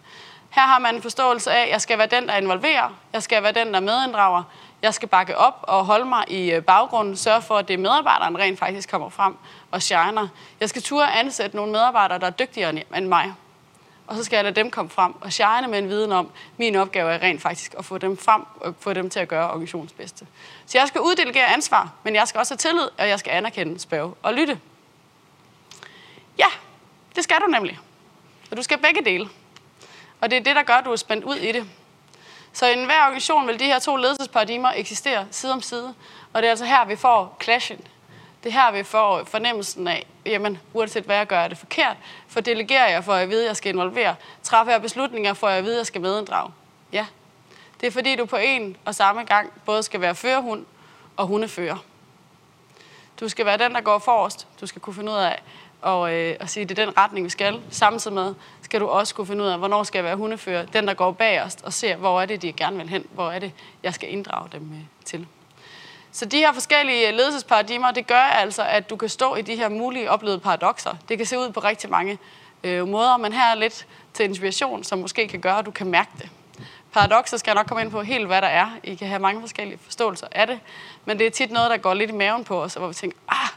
Her har man en forståelse af, at jeg skal være den, der involverer. Jeg skal være den, der medinddrager. Jeg skal bakke op og holde mig i øh, baggrunden. Sørge for, at det medarbejderen rent faktisk kommer frem og shiner. Jeg skal turde ansætte nogle medarbejdere, der er dygtigere end mig. Og så skal jeg lade dem komme frem og shine med en viden om, min opgave er rent faktisk at få dem frem og få dem til at gøre organisationens bedste. Så jeg skal uddelegere ansvar, men jeg skal også have tillid, og jeg skal anerkende, spørge og lytte. Ja, det skal du nemlig. Og du skal begge dele. Og det er det, der gør, at du er spændt ud i det. Så i enhver organisation vil de her to ledelsesparadigmer eksistere side om side. Og det er altså her, vi får clashen. Det er her, vi får fornemmelsen af, jamen, uanset hvad jeg gør, er det forkert. For delegerer jeg, for at vide, at jeg skal involvere. Træffer jeg beslutninger, for at vide, at jeg skal medinddrage. Ja. Det er fordi, du på en og samme gang både skal være førerhund og hundefører. Du skal være den, der går forrest. Du skal kunne finde ud af, og, øh, og sige, at det er den retning, vi skal. Samtidig med skal du også kunne finde ud af, hvornår skal jeg være hundefører. Den, der går bagerst og ser, hvor er det, de gerne vil hen. Hvor er det, jeg skal inddrage dem øh, til. Så de her forskellige øh, ledelsesparadigmer, det gør altså, at du kan stå i de her mulige oplevede paradoxer. Det kan se ud på rigtig mange øh, måder, men her er lidt til inspiration, som måske kan gøre, at du kan mærke det. Paradoxer skal jeg nok komme ind på helt, hvad der er. I kan have mange forskellige forståelser af det, men det er tit noget, der går lidt i maven på os, hvor vi tænker, ah,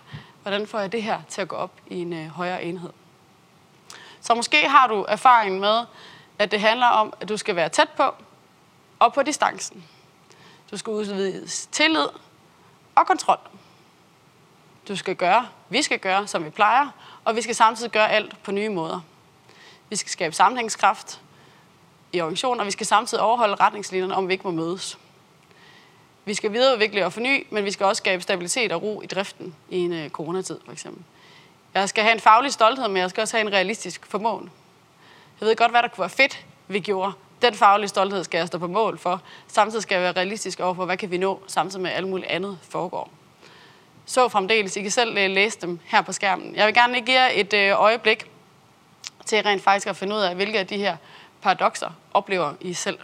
Hvordan får jeg det her til at gå op i en øh, højere enhed? Så måske har du erfaring med, at det handler om, at du skal være tæt på og på distancen. Du skal udvide tillid og kontrol. Du skal gøre, vi skal gøre, som vi plejer, og vi skal samtidig gøre alt på nye måder. Vi skal skabe sammenhængskraft i organisationen, og vi skal samtidig overholde retningslinjerne, om vi ikke må mødes. Vi skal videreudvikle og forny, men vi skal også skabe stabilitet og ro i driften i en øh, coronatid, for eksempel. Jeg skal have en faglig stolthed, men jeg skal også have en realistisk formål. Jeg ved godt, hvad der kunne være fedt, vi gjorde. Den faglige stolthed skal jeg stå på mål for. Samtidig skal jeg være realistisk over for, hvad kan vi nå, samtidig med alt muligt andet foregår. Så fremdeles. I kan selv øh, læse dem her på skærmen. Jeg vil gerne give jer et øh, øjeblik til rent faktisk at finde ud af, hvilke af de her paradoxer oplever I selv.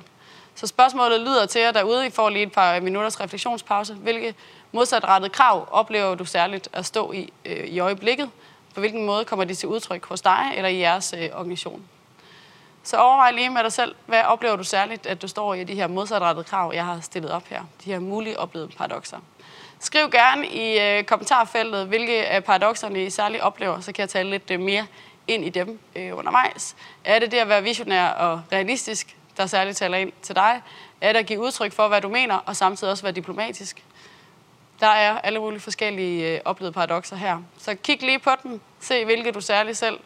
Så spørgsmålet lyder til jer derude, I får lige et par minutters refleksionspause. Hvilke modsatrettede krav oplever du særligt at stå i øh, i øjeblikket, På hvilken måde kommer de til udtryk hos dig eller i jeres øh, organisation? Så overvej lige med dig selv, hvad oplever du særligt, at du står i de her modsatrettede krav, jeg har stillet op her. De her mulige oplevede paradoxer. Skriv gerne i øh, kommentarfeltet, hvilke af paradoxerne I særligt oplever, så kan jeg tale lidt øh, mere ind i dem øh, undervejs. Er det det at være visionær og realistisk, der særligt taler ind til dig? Er det at give udtryk for, hvad du mener, og samtidig også være diplomatisk? Der er alle mulige forskellige øh, oplevede paradoxer her. Så kig lige på dem, se hvilke du særligt selv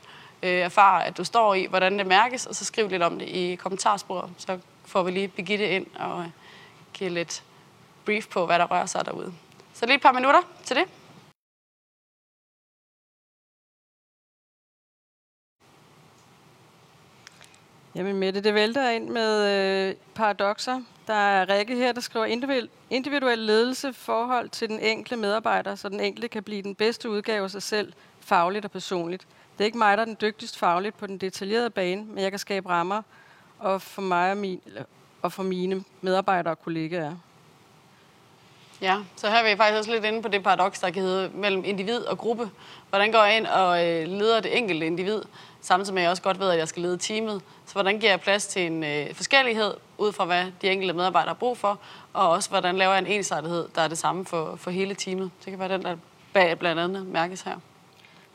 øh, erfarer, at du står i, hvordan det mærkes, og så skriv lidt om det i kommentarsporet. Så får vi lige Birgitte ind og øh, give lidt brief på, hvad der rører sig derude. Så lige et par minutter til det. Jamen Mette, det vælter ind med øh, paradoxer. Der er Rikke her, der skriver individuel, individuel ledelse forhold til den enkelte medarbejder, så den enkelte kan blive den bedste udgave af sig selv, fagligt og personligt. Det er ikke mig, der er den dygtigste fagligt på den detaljerede bane, men jeg kan skabe rammer og for mig og, min, og for mine medarbejdere og kollegaer. Ja, så her er vi faktisk også lidt inde på det paradoks, der kan hedde mellem individ og gruppe. Hvordan går jeg ind og øh, leder det enkelte individ, samtidig med at jeg også godt ved, at jeg skal lede teamet. Så hvordan giver jeg plads til en øh, forskellighed, ud fra hvad de enkelte medarbejdere har brug for, og også hvordan laver jeg en ensartethed, der er det samme for, for hele teamet. Det kan være den, der bag blandt andet mærkes her.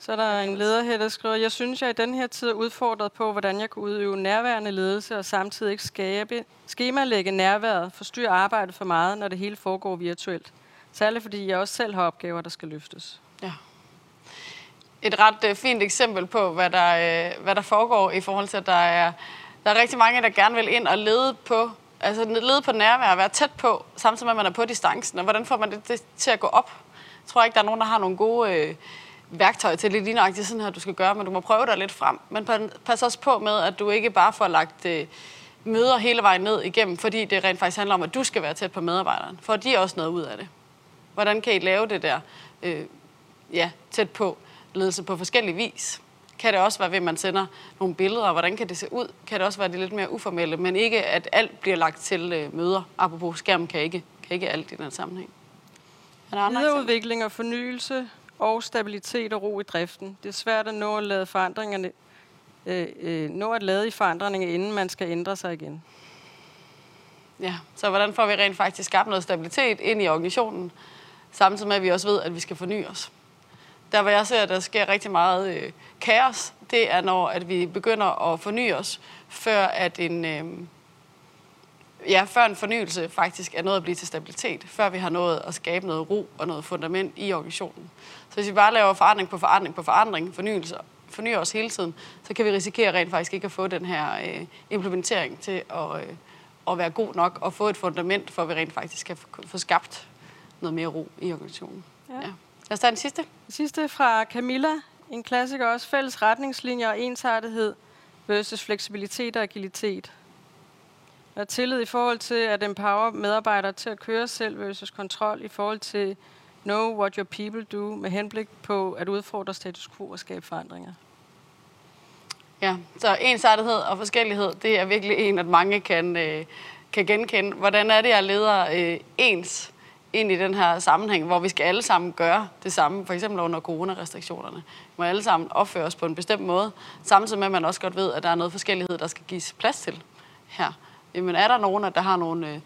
Så er der en leder her, der skriver, jeg synes, jeg i den her tid er udfordret på, hvordan jeg kan udøve nærværende ledelse og samtidig ikke skabe, skemalægge nærværet, forstyrre arbejdet for meget, når det hele foregår virtuelt. Særligt fordi jeg også selv har opgaver, der skal løftes. Ja. Et ret øh, fint eksempel på, hvad der, øh, hvad der foregår i forhold til, at der er, der er rigtig mange, der gerne vil ind og lede på, altså lede på nærvær, være tæt på, samtidig med, at man er på distancen. Og hvordan får man det, det til at gå op? Jeg tror ikke, der er nogen, der har nogle gode... øh, værktøjer til det lige nøjagtigt sådan her, du skal gøre, men du må prøve dig lidt frem. Men pas også på med, at du ikke bare får lagt øh, møder hele vejen ned igennem, fordi det rent faktisk handler om, at du skal være tæt på medarbejderen. For de også noget ud af det. Hvordan kan I lave det der øh, ja, tæt på ledelse på forskellige vis? Kan det også være ved, at man sender nogle billeder? Hvordan kan det se ud? Kan det også være det lidt mere uformelle, men ikke at alt bliver lagt til øh, møder? Apropos skærm kan ikke, kan ikke alt i den sammenhæng. Videreudvikling og fornyelse og stabilitet og ro i driften. Det er svært at nå at lade forandringerne øh, øh, nå at lade i forandringerne, inden man skal ændre sig igen. Ja, så hvordan får vi rent faktisk skabt noget stabilitet ind i organisationen, samtidig med, at vi også ved, at vi skal forny os. Der, hvor jeg ser, at der sker rigtig meget øh, kaos, det er, når at vi begynder at forny os, før at en, øh, ja, før en fornyelse faktisk er noget at blive til stabilitet, før vi har nået at skabe noget ro og noget fundament i organisationen. Så hvis vi bare laver forandring på forandring på forandring, fornyelse, fornyer os hele tiden, så kan vi risikere rent faktisk ikke at få den her øh, implementering til at, øh, at være god nok og få et fundament, for at vi rent faktisk kan få skabt noget mere ro i organisationen. Ja. Ja. Lad os tage den sidste. Den sidste fra Camilla. En klassiker også. Fælles retningslinjer og ensartethed versus fleksibilitet og agilitet. Og tillid i forhold til at empower medarbejdere til at køre selv versus kontrol i forhold til know what your people do med henblik på at udfordre status quo og skabe forandringer. Ja, så ensartethed og forskellighed, det er virkelig en, at mange kan, øh, kan genkende. Hvordan er det, jeg leder øh, ens ind i den her sammenhæng, hvor vi skal alle sammen gøre det samme, for eksempel under coronarestriktionerne. Vi må alle sammen opføre os på en bestemt måde, samtidig med, at man også godt ved, at der er noget forskellighed, der skal gives plads til her. Jamen er der nogen, der har nogle øh,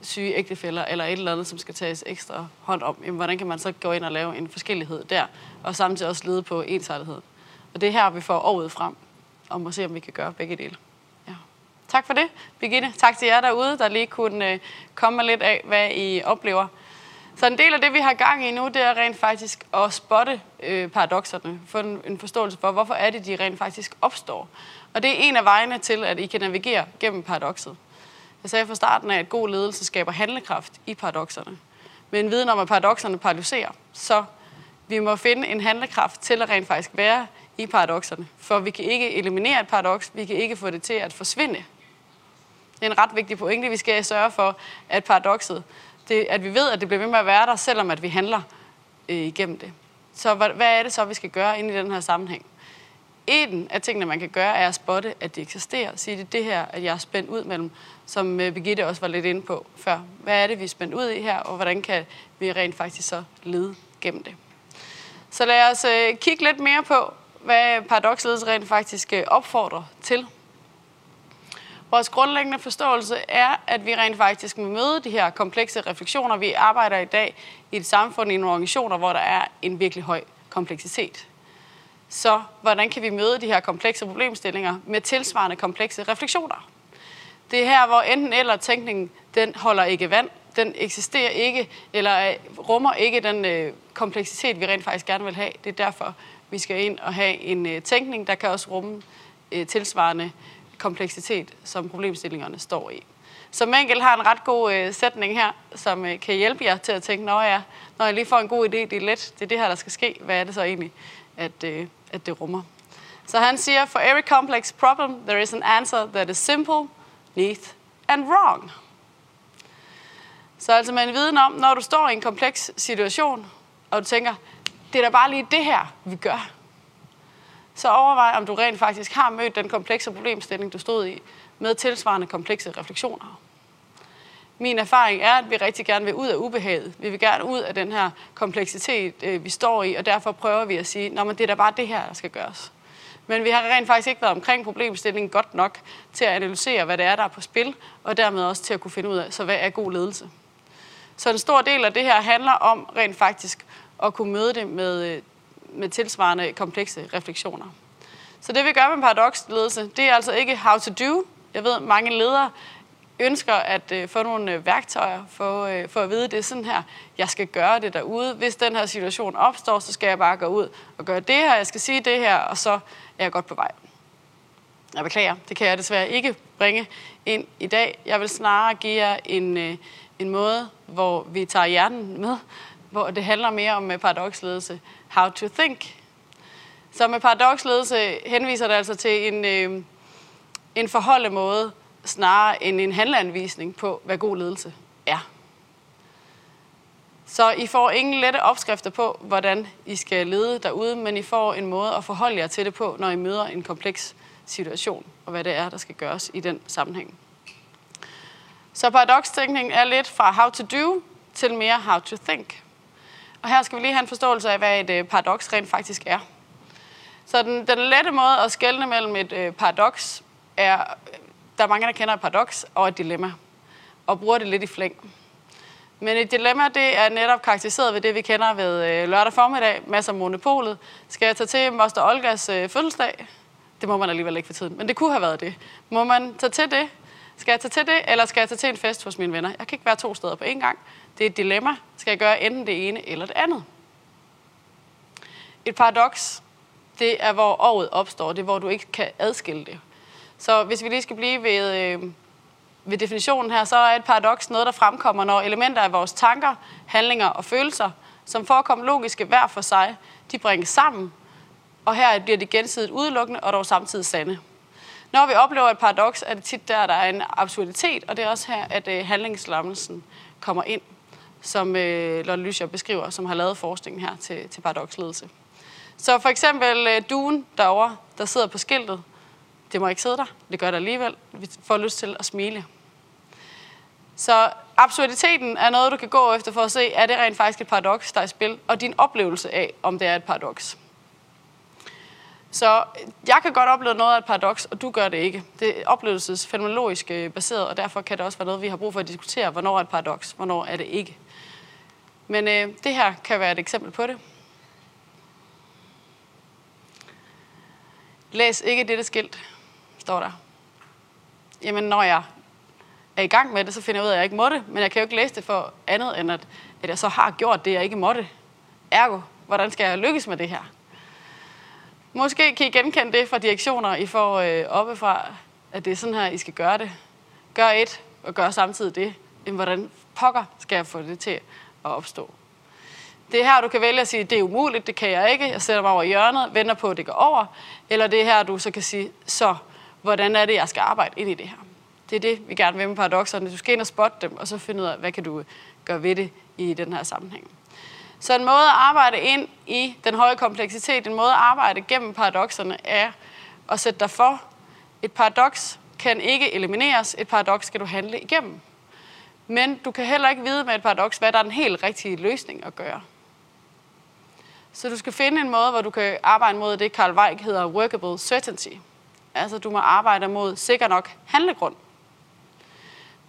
syge ægtefælder eller et eller andet, som skal tages ekstra hånd om, jamen, hvordan kan man så gå ind og lave en forskellighed der, og samtidig også lede på ensartethed. Og det er her, vi får året frem, om må se, om vi kan gøre begge dele. Ja. Tak for det, Birgitte. Tak til jer derude, der lige kunne øh, komme lidt af, hvad I oplever. Så en del af det, vi har gang i nu, det er rent faktisk at spotte øh, paradoxerne, få en, en forståelse for, hvorfor er det, de rent faktisk opstår. Og det er en af vejene til, at I kan navigere gennem paradokset. Jeg sagde fra starten af, at god ledelse skaber handlekraft i paradoxerne. Med en viden om, at paradoxerne paralyserer. Så vi må finde en handlekraft til at rent faktisk være i paradoxerne. For vi kan ikke eliminere et paradoks, vi kan ikke få det til at forsvinde. Det er en ret vigtig pointe. Vi skal sørge for, at paradokset, det, at vi ved, at det bliver ved med at være der, selvom at vi handler øh, igennem det. Så hvad, hvad er det så, vi skal gøre ind i den her sammenhæng? En af tingene, man kan gøre, er at spotte, at det eksisterer. Sige, det er det her, at jeg er spændt ud mellem, som øh, Birgitte også var lidt inde på før. Hvad er det, vi er spændt ud i her, og hvordan kan vi rent faktisk så lede gennem det? Så lad os øh, kigge lidt mere på, hvad paradoksledelse rent faktisk øh, opfordrer til. Vores grundlæggende forståelse er, at vi rent faktisk må møde de her komplekse refleksioner. Vi arbejder i dag i et samfund, i nogle organisationer, hvor der er en virkelig høj kompleksitet. Så hvordan kan vi møde de her komplekse problemstillinger med tilsvarende komplekse refleksioner? Det er her, hvor enten eller tænkningen, den holder ikke vand, den eksisterer ikke, eller øh, rummer ikke den øh, kompleksitet, vi rent faktisk gerne vil have. Det er derfor, vi skal ind og have en øh, tænkning, der kan også rumme øh, tilsvarende kompleksitet, som problemstillingerne står i. Så Mengel har en ret god øh, sætning her, som øh, kan hjælpe jer til at tænke, når jeg, når jeg lige får en god idé, det er let, det er det her, der skal ske. Hvad er det så egentlig, at, øh, at det rummer? Så han siger, for every complex problem, there is an answer that is simple, neat and wrong. Så altså med en viden om, når du står i en kompleks situation, og du tænker, det er da bare lige det her, vi gør. Så overvej, om du rent faktisk har mødt den komplekse problemstilling, du stod i, med tilsvarende komplekse refleksioner. Min erfaring er, at vi rigtig gerne vil ud af ubehaget. Vi vil gerne ud af den her kompleksitet, øh, vi står i, og derfor prøver vi at sige, at det er da bare det her, der skal gøres. Men vi har rent faktisk ikke været omkring problemstillingen godt nok til at analysere, hvad det er, der er på spil, og dermed også til at kunne finde ud af, så hvad er god ledelse. Så en stor del af det her handler om rent faktisk at kunne møde det med, øh, med tilsvarende komplekse refleksioner. Så det vi gør med paradoksledelse, det er altså ikke how to do. Jeg ved, mange ledere ønsker at øh, få nogle øh, værktøjer for, øh, for at vide, det er sådan her, jeg skal gøre det derude. Hvis den her situation opstår, så skal jeg bare gå ud og gøre det her, jeg skal sige det her, og så er jeg godt på vej. Jeg beklager, det kan jeg desværre ikke bringe ind i dag. Jeg vil snarere give jer en, øh, en måde, hvor vi tager hjernen med, hvor det handler mere om øh, paradoksledelse. How to think. Så med paradoksledelse henviser det altså til en, øh, en forholdet måde, snarere end en handleanvisning på, hvad god ledelse er. Så I får ingen lette opskrifter på, hvordan I skal lede derude, men I får en måde at forholde jer til det på, når I møder en kompleks situation, og hvad det er, der skal gøres i den sammenhæng. Så paradokstænkning er lidt fra how to do til mere how to think. Og her skal vi lige have en forståelse af, hvad et øh, paradoks rent faktisk er. Så den, den lette måde at skelne mellem et øh, paradoks er, der er mange, der kender et paradoks og et dilemma, og bruger det lidt i flæng. Men et dilemma, det er netop karakteriseret ved det, vi kender ved øh, lørdag formiddag, masser af monopolet. Skal jeg tage til Moster Olgas øh, fødselsdag? Det må man alligevel ikke for tiden, men det kunne have været det. Må man tage til det? Skal jeg tage til det, eller skal jeg tage til en fest hos mine venner? Jeg kan ikke være to steder på én gang. Det er et dilemma. Skal jeg gøre enten det ene eller det andet? Et paradoks, det er, hvor året opstår. Det er, hvor du ikke kan adskille det. Så hvis vi lige skal blive ved, øh, ved definitionen her, så er et paradoks noget, der fremkommer, når elementer af vores tanker, handlinger og følelser, som forekommer logiske hver for sig, de bringes sammen, og her bliver det gensidigt udelukkende og dog samtidig sande. Når vi oplever et paradoks, er det tit der, der er en absurditet, og det er også her, at øh, handlingslammelsen kommer ind, som øh, Lotte Lyscher beskriver, som har lavet forskningen her til, til paradoksledelse. Så for eksempel øh, duen derovre, der sidder på skiltet, det må ikke sidde der, det gør det alligevel. Vi får lyst til at smile. Så absurditeten er noget, du kan gå efter for at se, er det rent faktisk et paradoks, der er i spil, og din oplevelse af, om det er et paradoks. Så jeg kan godt opleve noget af et paradoks, og du gør det ikke. Det er oplevelsesfenomenologisk øh, baseret, og derfor kan det også være noget, vi har brug for at diskutere, hvornår er et paradoks, hvornår er det ikke. Men øh, det her kan være et eksempel på det. Læs ikke dette skilt, står der. Jamen, når jeg er i gang med det, så finder jeg ud af, at jeg ikke måtte, men jeg kan jo ikke læse det for andet, end at, at jeg så har gjort det, jeg ikke måtte. Ergo, hvordan skal jeg lykkes med det her? Måske kan I genkende det fra direktioner, I får øh, oppefra, at det er sådan her, I skal gøre det. Gør et, og gør samtidig det. Men hvordan pokker skal jeg få det til at opstå? Det er her, du kan vælge at sige, det er umuligt, det kan jeg ikke. Jeg sætter mig over i hjørnet, venter på, at det går over. Eller det er her, du så kan sige, så hvordan er det, jeg skal arbejde ind i det her? Det er det, vi gerne vil med paradoxerne. Du skal ind og spotte dem, og så finde ud af, hvad kan du gøre ved det i den her sammenhæng. Så en måde at arbejde ind i den høje kompleksitet, en måde at arbejde gennem paradoxerne, er at sætte dig for, et paradoks kan ikke elimineres, et paradoks skal du handle igennem. Men du kan heller ikke vide med et paradoks, hvad der er den helt rigtige løsning at gøre. Så du skal finde en måde, hvor du kan arbejde mod det, Carl Weig hedder workable certainty. Altså, du må arbejde mod sikker nok handlegrund.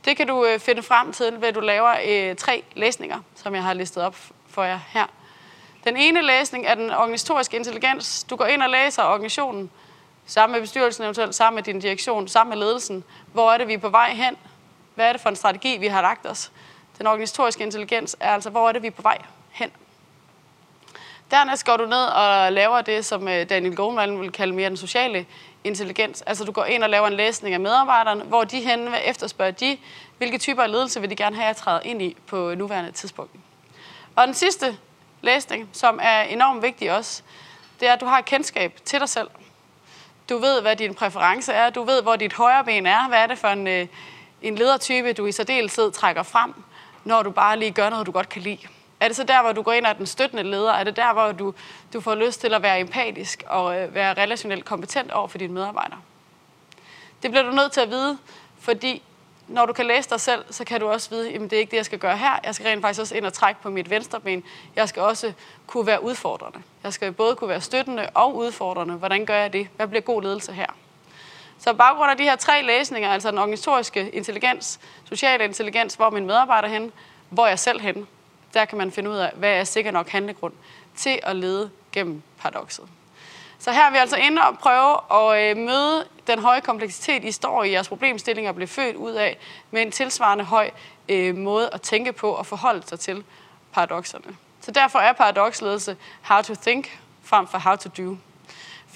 Det kan du øh, finde frem til, ved at du laver øh, tre læsninger, som jeg har listet op for jer her. Den ene læsning er den organisatoriske intelligens. Du går ind og læser organisationen, sammen med bestyrelsen, eventuelt sammen med din direktion, sammen med ledelsen. Hvor er det, vi er på vej hen? Hvad er det for en strategi, vi har lagt os? Den organisatoriske intelligens er altså, hvor er det, vi er på vej hen? Dernæst går du ned og laver det, som øh, Daniel Goleman vil kalde mere den sociale intelligens. Altså du går ind og laver en læsning af medarbejderne, hvor de hen efterspørger de, hvilke typer af ledelse vil de gerne have at træde ind i på nuværende tidspunkt. Og den sidste læsning, som er enormt vigtig også, det er, at du har et kendskab til dig selv. Du ved, hvad din præference er. Du ved, hvor dit højre ben er. Hvad er det for en, øh, en ledertype, du i særdeleshed trækker frem, når du bare lige gør noget, du godt kan lide. Er det så der, hvor du går ind og er den støttende leder? Er det der, hvor du, du får lyst til at være empatisk og øh, være relationelt kompetent over for dine medarbejdere? Det bliver du nødt til at vide, fordi når du kan læse dig selv, så kan du også vide, at det er ikke det, jeg skal gøre her. Jeg skal rent faktisk også ind og trække på mit venstre ben. Jeg skal også kunne være udfordrende. Jeg skal både kunne være støttende og udfordrende. Hvordan gør jeg det? Hvad bliver god ledelse her? Så baggrund af de her tre læsninger, altså den organisatoriske intelligens, social intelligens, hvor min medarbejder hen, hvor jeg selv hen, der kan man finde ud af, hvad er sikker nok handlegrund til at lede gennem paradokset. Så her er vi altså inde og prøve at øh, møde den høje kompleksitet, I står i jeres problemstillinger og bliver født ud af, med en tilsvarende høj øh, måde at tænke på og forholde sig til paradoxerne. Så derfor er paradoksledelse how to think frem for how to do.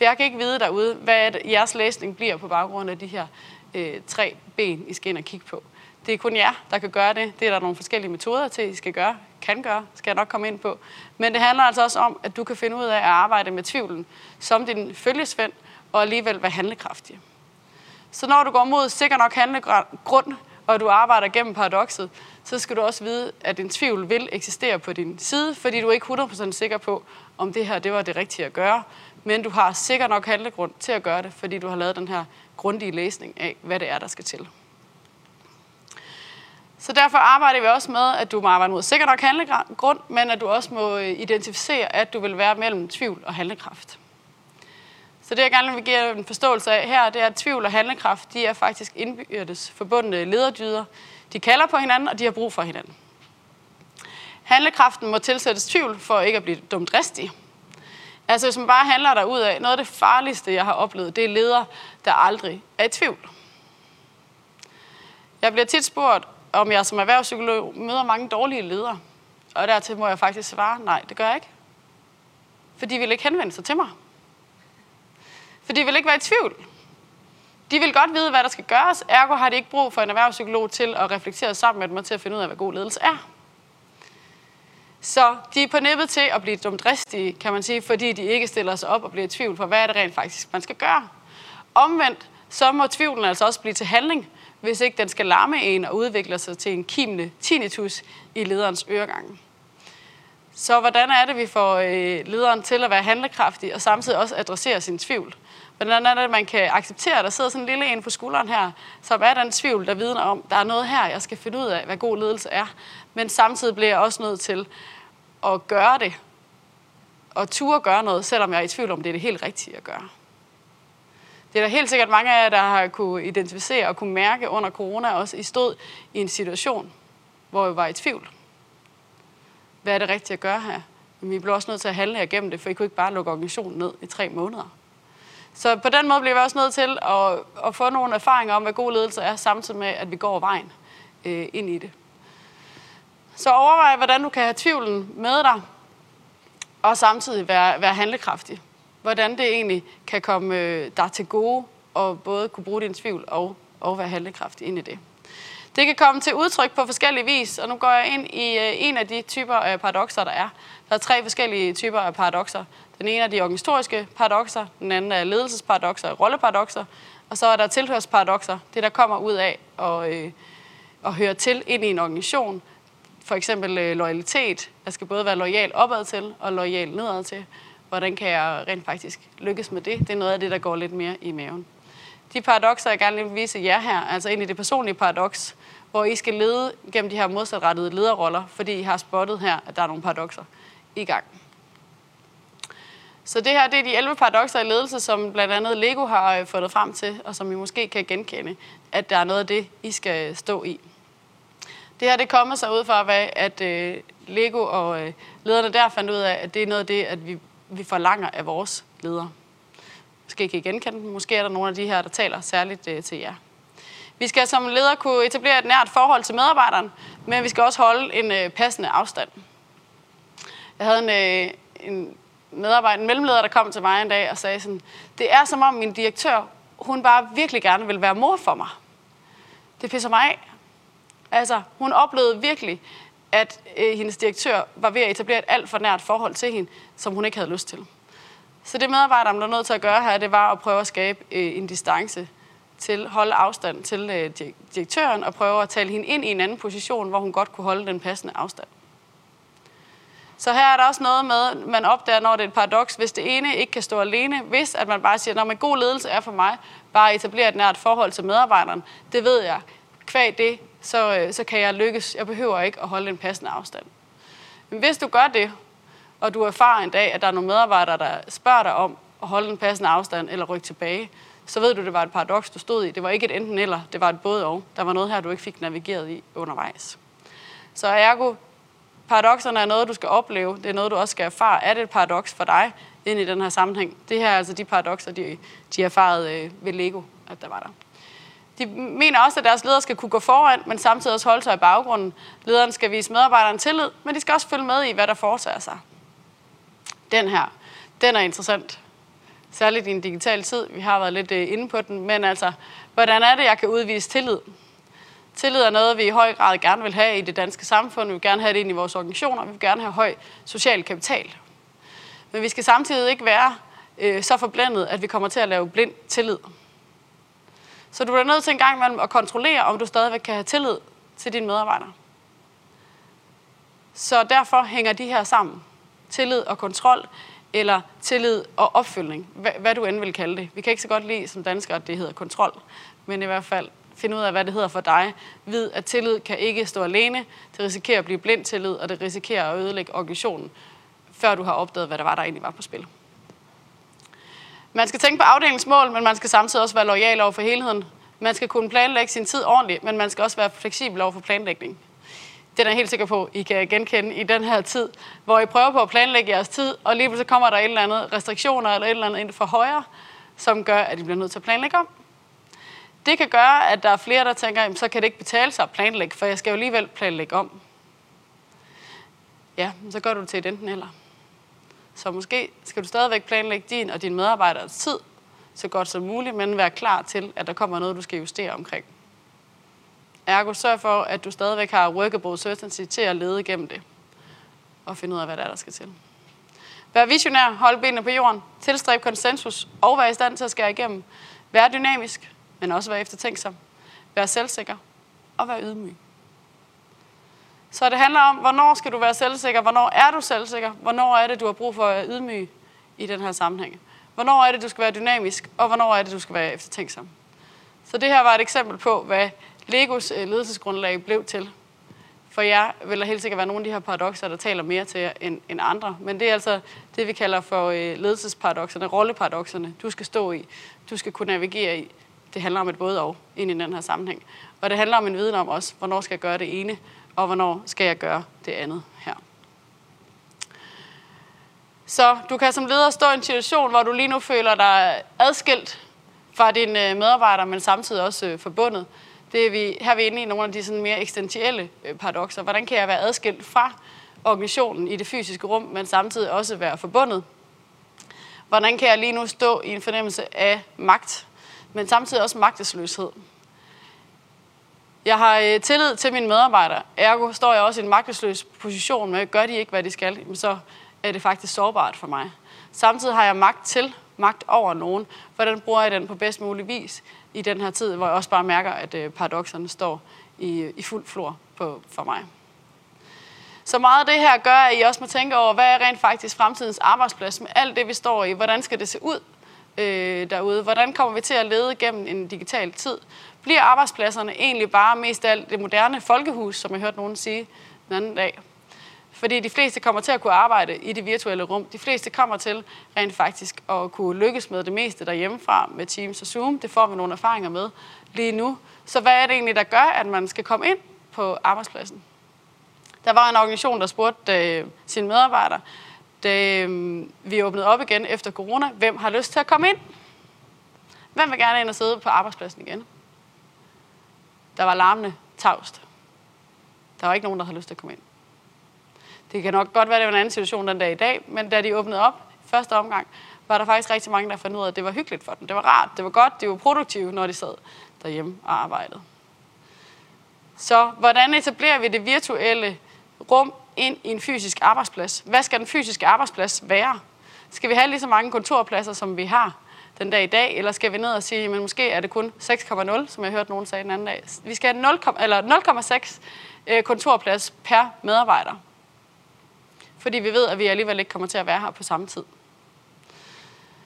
For jeg kan ikke vide derude, hvad jeres læsning bliver på baggrund af de her øh, tre ben, I skal ind og kigge på. Det er kun jer, der kan gøre det. Det er der nogle forskellige metoder til, I skal gøre, kan gøre, skal jeg nok komme ind på. Men det handler altså også om, at du kan finde ud af at arbejde med tvivlen som din følgesvend, og alligevel være handlekraftig. Så når du går mod sikker nok handlegrund, og du arbejder gennem paradokset, så skal du også vide, at din tvivl vil eksistere på din side, fordi du er ikke 100% sikker på, om det her det var det rigtige at gøre. Men du har sikkert nok handlegrund til at gøre det, fordi du har lavet den her grundige læsning af, hvad det er, der skal til. Så derfor arbejder vi også med, at du må arbejde mod sikkert nok handlegrund, men at du også må øh, identificere, at du vil være mellem tvivl og handlekraft. Så det, jeg gerne vil give en forståelse af her, det er, at tvivl og handlekraft, de er faktisk indbyrdes forbundne lederdyder. De kalder på hinanden, og de har brug for hinanden. Handlekraften må tilsættes tvivl for ikke at blive dumt dristig. Altså hvis man bare handler der ud af, noget af det farligste, jeg har oplevet, det er ledere, der aldrig er i tvivl. Jeg bliver tit spurgt, om jeg som erhvervspsykolog møder mange dårlige ledere. Og dertil må jeg faktisk svare, nej, det gør jeg ikke. For de vil ikke henvende sig til mig. For de vil ikke være i tvivl. De vil godt vide, hvad der skal gøres. Ergo har de ikke brug for en erhvervspsykolog til at reflektere sammen med mig til at finde ud af, hvad god ledelse er. Så de er på nippet til at blive dumdristige, kan man sige, fordi de ikke stiller sig op og bliver i tvivl for, hvad er det rent faktisk, man skal gøre. Omvendt, så må tvivlen altså også blive til handling, hvis ikke den skal larme en og udvikle sig til en kimende tinnitus i lederens øregang. Så hvordan er det, vi får øh, lederen til at være handlekraftig og samtidig også adressere sin tvivl? Hvordan er det, at man kan acceptere, at der sidder sådan en lille en på skulderen her, som er den tvivl, der vidner om, der er noget her, jeg skal finde ud af, hvad god ledelse er. Men samtidig bliver jeg også nødt til at gøre det, og ture gøre noget, selvom jeg er i tvivl om, det er det helt rigtige at gøre. Det er der helt sikkert mange af jer, der har kunne identificere og kunne mærke under corona også, I stod i en situation, hvor I var i tvivl. Hvad er det rigtige at gøre her? Men vi blev også nødt til at handle igennem det, for I kunne ikke bare lukke organisationen ned i tre måneder. Så på den måde bliver vi også nødt til at, at få nogle erfaringer om, hvad god ledelse er, samtidig med, at vi går vejen øh, ind i det. Så overvej, hvordan du kan have tvivlen med dig, og samtidig være, være handlekraftig. Hvordan det egentlig kan komme øh, dig til gode, og både kunne bruge din tvivl og, og være handlekraftig ind i det. Det kan komme til udtryk på forskellige vis, og nu går jeg ind i øh, en af de typer af paradoxer, der er. Der er tre forskellige typer af paradoxer. Den ene er de organisatoriske paradoxer, den anden er ledelsesparadoxer og rolleparadoxer, og så er der tilhørsparadoxer, det der kommer ud af at, øh, at høre til ind i en organisation. For eksempel øh, loyalitet. Jeg skal både være lojal opad til og lojal nedad til. Hvordan kan jeg rent faktisk lykkes med det? Det er noget af det, der går lidt mere i maven. De paradoxer, jeg gerne vil vise jer her, altså ind i det personlige paradoks, hvor I skal lede gennem de her modsatrettede lederroller, fordi I har spottet her, at der er nogle paradoxer i gang. Så det her det er de 11 paradoxer i ledelse, som blandt andet Lego har øh, fundet frem til, og som I måske kan genkende, at der er noget af det, I skal stå i. Det her det kommer sig ud fra, at øh, Lego og øh, lederne der fandt ud af, at det er noget af det, at vi, vi forlanger af vores ledere. Måske kan I genkende dem. Måske er der nogle af de her, der taler særligt øh, til jer. Vi skal som leder kunne etablere et nært forhold til medarbejderen, men vi skal også holde en øh, passende afstand. Jeg havde en, øh, en medarbejder, en mellemleder, der kom til mig en dag og sagde sådan, det er som om min direktør, hun bare virkelig gerne vil være mor for mig. Det pisser mig af. Altså, hun oplevede virkelig, at øh, hendes direktør var ved at etablere et alt for nært forhold til hende, som hun ikke havde lyst til. Så det medarbejderen blev nødt til at gøre her, det var at prøve at skabe øh, en distance til holde afstand til øh, direktøren og prøve at tale hende ind i en anden position, hvor hun godt kunne holde den passende afstand. Så her er der også noget med, man opdager, når det er et paradoks, hvis det ene ikke kan stå alene, hvis at man bare siger, når man god ledelse er for mig, bare etablere et nært forhold til medarbejderen, det ved jeg. Kvæg det, så, øh, så kan jeg lykkes. Jeg behøver ikke at holde en passende afstand. Men hvis du gør det, og du erfarer en dag, at der er nogle medarbejdere, der spørger dig om at holde en passende afstand eller rykke tilbage, så ved du, det var et paradoks, du stod i. Det var ikke et enten eller, det var et både og. Der var noget her, du ikke fik navigeret i undervejs. Så ergo, paradokserne er noget, du skal opleve. Det er noget, du også skal erfare. Er det et paradoks for dig ind i den her sammenhæng? Det her er altså de paradokser, de, de erfarede øh, ved Lego, at der var der. De mener også, at deres ledere skal kunne gå foran, men samtidig også holde sig i baggrunden. Lederen skal vise medarbejderen tillid, men de skal også følge med i, hvad der foretager sig. Den her, den er interessant. Særligt i en digital tid. Vi har været lidt øh, inde på den. Men altså, hvordan er det, jeg kan udvise tillid? Tillid er noget, vi i høj grad gerne vil have i det danske samfund. Vi vil gerne have det ind i vores organisationer. Vi vil gerne have høj social kapital. Men vi skal samtidig ikke være øh, så forblændet, at vi kommer til at lave blind tillid. Så du bliver nødt til en gang imellem at kontrollere, om du stadigvæk kan have tillid til dine medarbejdere. Så derfor hænger de her sammen. Tillid og kontrol, eller tillid og opfølgning. Hvad, hvad du end vil kalde det. Vi kan ikke så godt lide som danskere, at det hedder kontrol. Men i hvert fald finde ud af, hvad det hedder for dig. Vid, at tillid kan ikke stå alene. Det risikerer at blive blind tillid, og det risikerer at ødelægge organisationen, før du har opdaget, hvad der var, der egentlig var på spil. Man skal tænke på afdelingsmål, men man skal samtidig også være lojal over for helheden. Man skal kunne planlægge sin tid ordentligt, men man skal også være fleksibel over for planlægning. Det er jeg helt sikker på, I kan genkende i den her tid, hvor I prøver på at planlægge jeres tid, og lige pludselig kommer der et eller andet restriktioner eller et eller andet ind for højre, som gør, at I bliver nødt til at planlægge om. Det kan gøre, at der er flere, der tænker, jamen, så kan det ikke betale sig at planlægge, for jeg skal jo alligevel planlægge om. Ja, så gør du det til et enten eller. Så måske skal du stadigvæk planlægge din og din medarbejders tid så godt som muligt, men være klar til, at der kommer noget, du skal justere omkring. Ergo sørg for, at du stadigvæk har workable certainty til at lede igennem det. Og finde ud af, hvad der er, der skal til. Vær visionær, hold benene på jorden, tilstræb konsensus og vær i stand til at skære igennem. Vær dynamisk, men også vær eftertænksom. Vær selvsikker og vær ydmyg. Så det handler om, hvornår skal du være selvsikker, hvornår er du selvsikker, hvornår er det, du har brug for at ydmyge i den her sammenhæng. Hvornår er det, du skal være dynamisk, og hvornår er det, du skal være eftertænksom. Så det her var et eksempel på, hvad Legos øh, ledelsesgrundlag blev til. For jeg vil der helt sikkert være nogle af de her paradoxer, der taler mere til jer end, end andre. Men det er altså det, vi kalder for øh, ledelsesparadoxerne, rolleparadoxerne. Du skal stå i, du skal kunne navigere i. Det handler om et både og ind i den her sammenhæng. Og det handler om en viden om også, hvornår skal jeg gøre det ene, og hvornår skal jeg gøre det andet her. Så du kan som leder stå i en situation, hvor du lige nu føler dig adskilt fra dine øh, medarbejdere, men samtidig også øh, forbundet. Det er vi, her er vi inde i nogle af de sådan mere eksistentielle øh, paradoxer. Hvordan kan jeg være adskilt fra organisationen i det fysiske rum, men samtidig også være forbundet? Hvordan kan jeg lige nu stå i en fornemmelse af magt, men samtidig også magtesløshed? Jeg har øh, tillid til mine medarbejdere. Ergo står jeg også i en magtesløs position med, gør de ikke, hvad de skal, så er det faktisk sårbart for mig. Samtidig har jeg magt til, magt over nogen. Hvordan bruger jeg den på bedst mulig vis i den her tid, hvor jeg også bare mærker, at øh, paradoxerne står i, øh, i fuld flor på, for mig. Så meget af det her gør, at I også må tænke over, hvad er rent faktisk fremtidens arbejdsplads med alt det, vi står i? Hvordan skal det se ud øh, derude? Hvordan kommer vi til at lede gennem en digital tid? Bliver arbejdspladserne egentlig bare mest af alt det moderne folkehus, som jeg hørte nogen sige den anden dag? Fordi de fleste kommer til at kunne arbejde i det virtuelle rum. De fleste kommer til rent faktisk at kunne lykkes med det meste derhjemmefra med Teams og Zoom. Det får vi nogle erfaringer med lige nu. Så hvad er det egentlig, der gør, at man skal komme ind på arbejdspladsen? Der var en organisation, der spurgte øh, sine medarbejdere, da øh, vi åbnede op igen efter corona, hvem har lyst til at komme ind? Hvem vil gerne ind og sidde på arbejdspladsen igen? Der var larmende tavst. Der var ikke nogen, der havde lyst til at komme ind. Det kan nok godt være, det var en anden situation den dag i dag, men da de åbnede op første omgang, var der faktisk rigtig mange, der fandt ud af, at det var hyggeligt for dem. Det var rart, det var godt, de var produktive, når de sad derhjemme og arbejdede. Så hvordan etablerer vi det virtuelle rum ind i en fysisk arbejdsplads? Hvad skal den fysiske arbejdsplads være? Skal vi have lige så mange kontorpladser, som vi har den dag i dag, eller skal vi ned og sige, men måske er det kun 6,0, som jeg hørte nogen sige den anden dag. Vi skal have 0, eller 0,6 øh, kontorplads per medarbejder. Fordi vi ved, at vi alligevel ikke kommer til at være her på samme tid.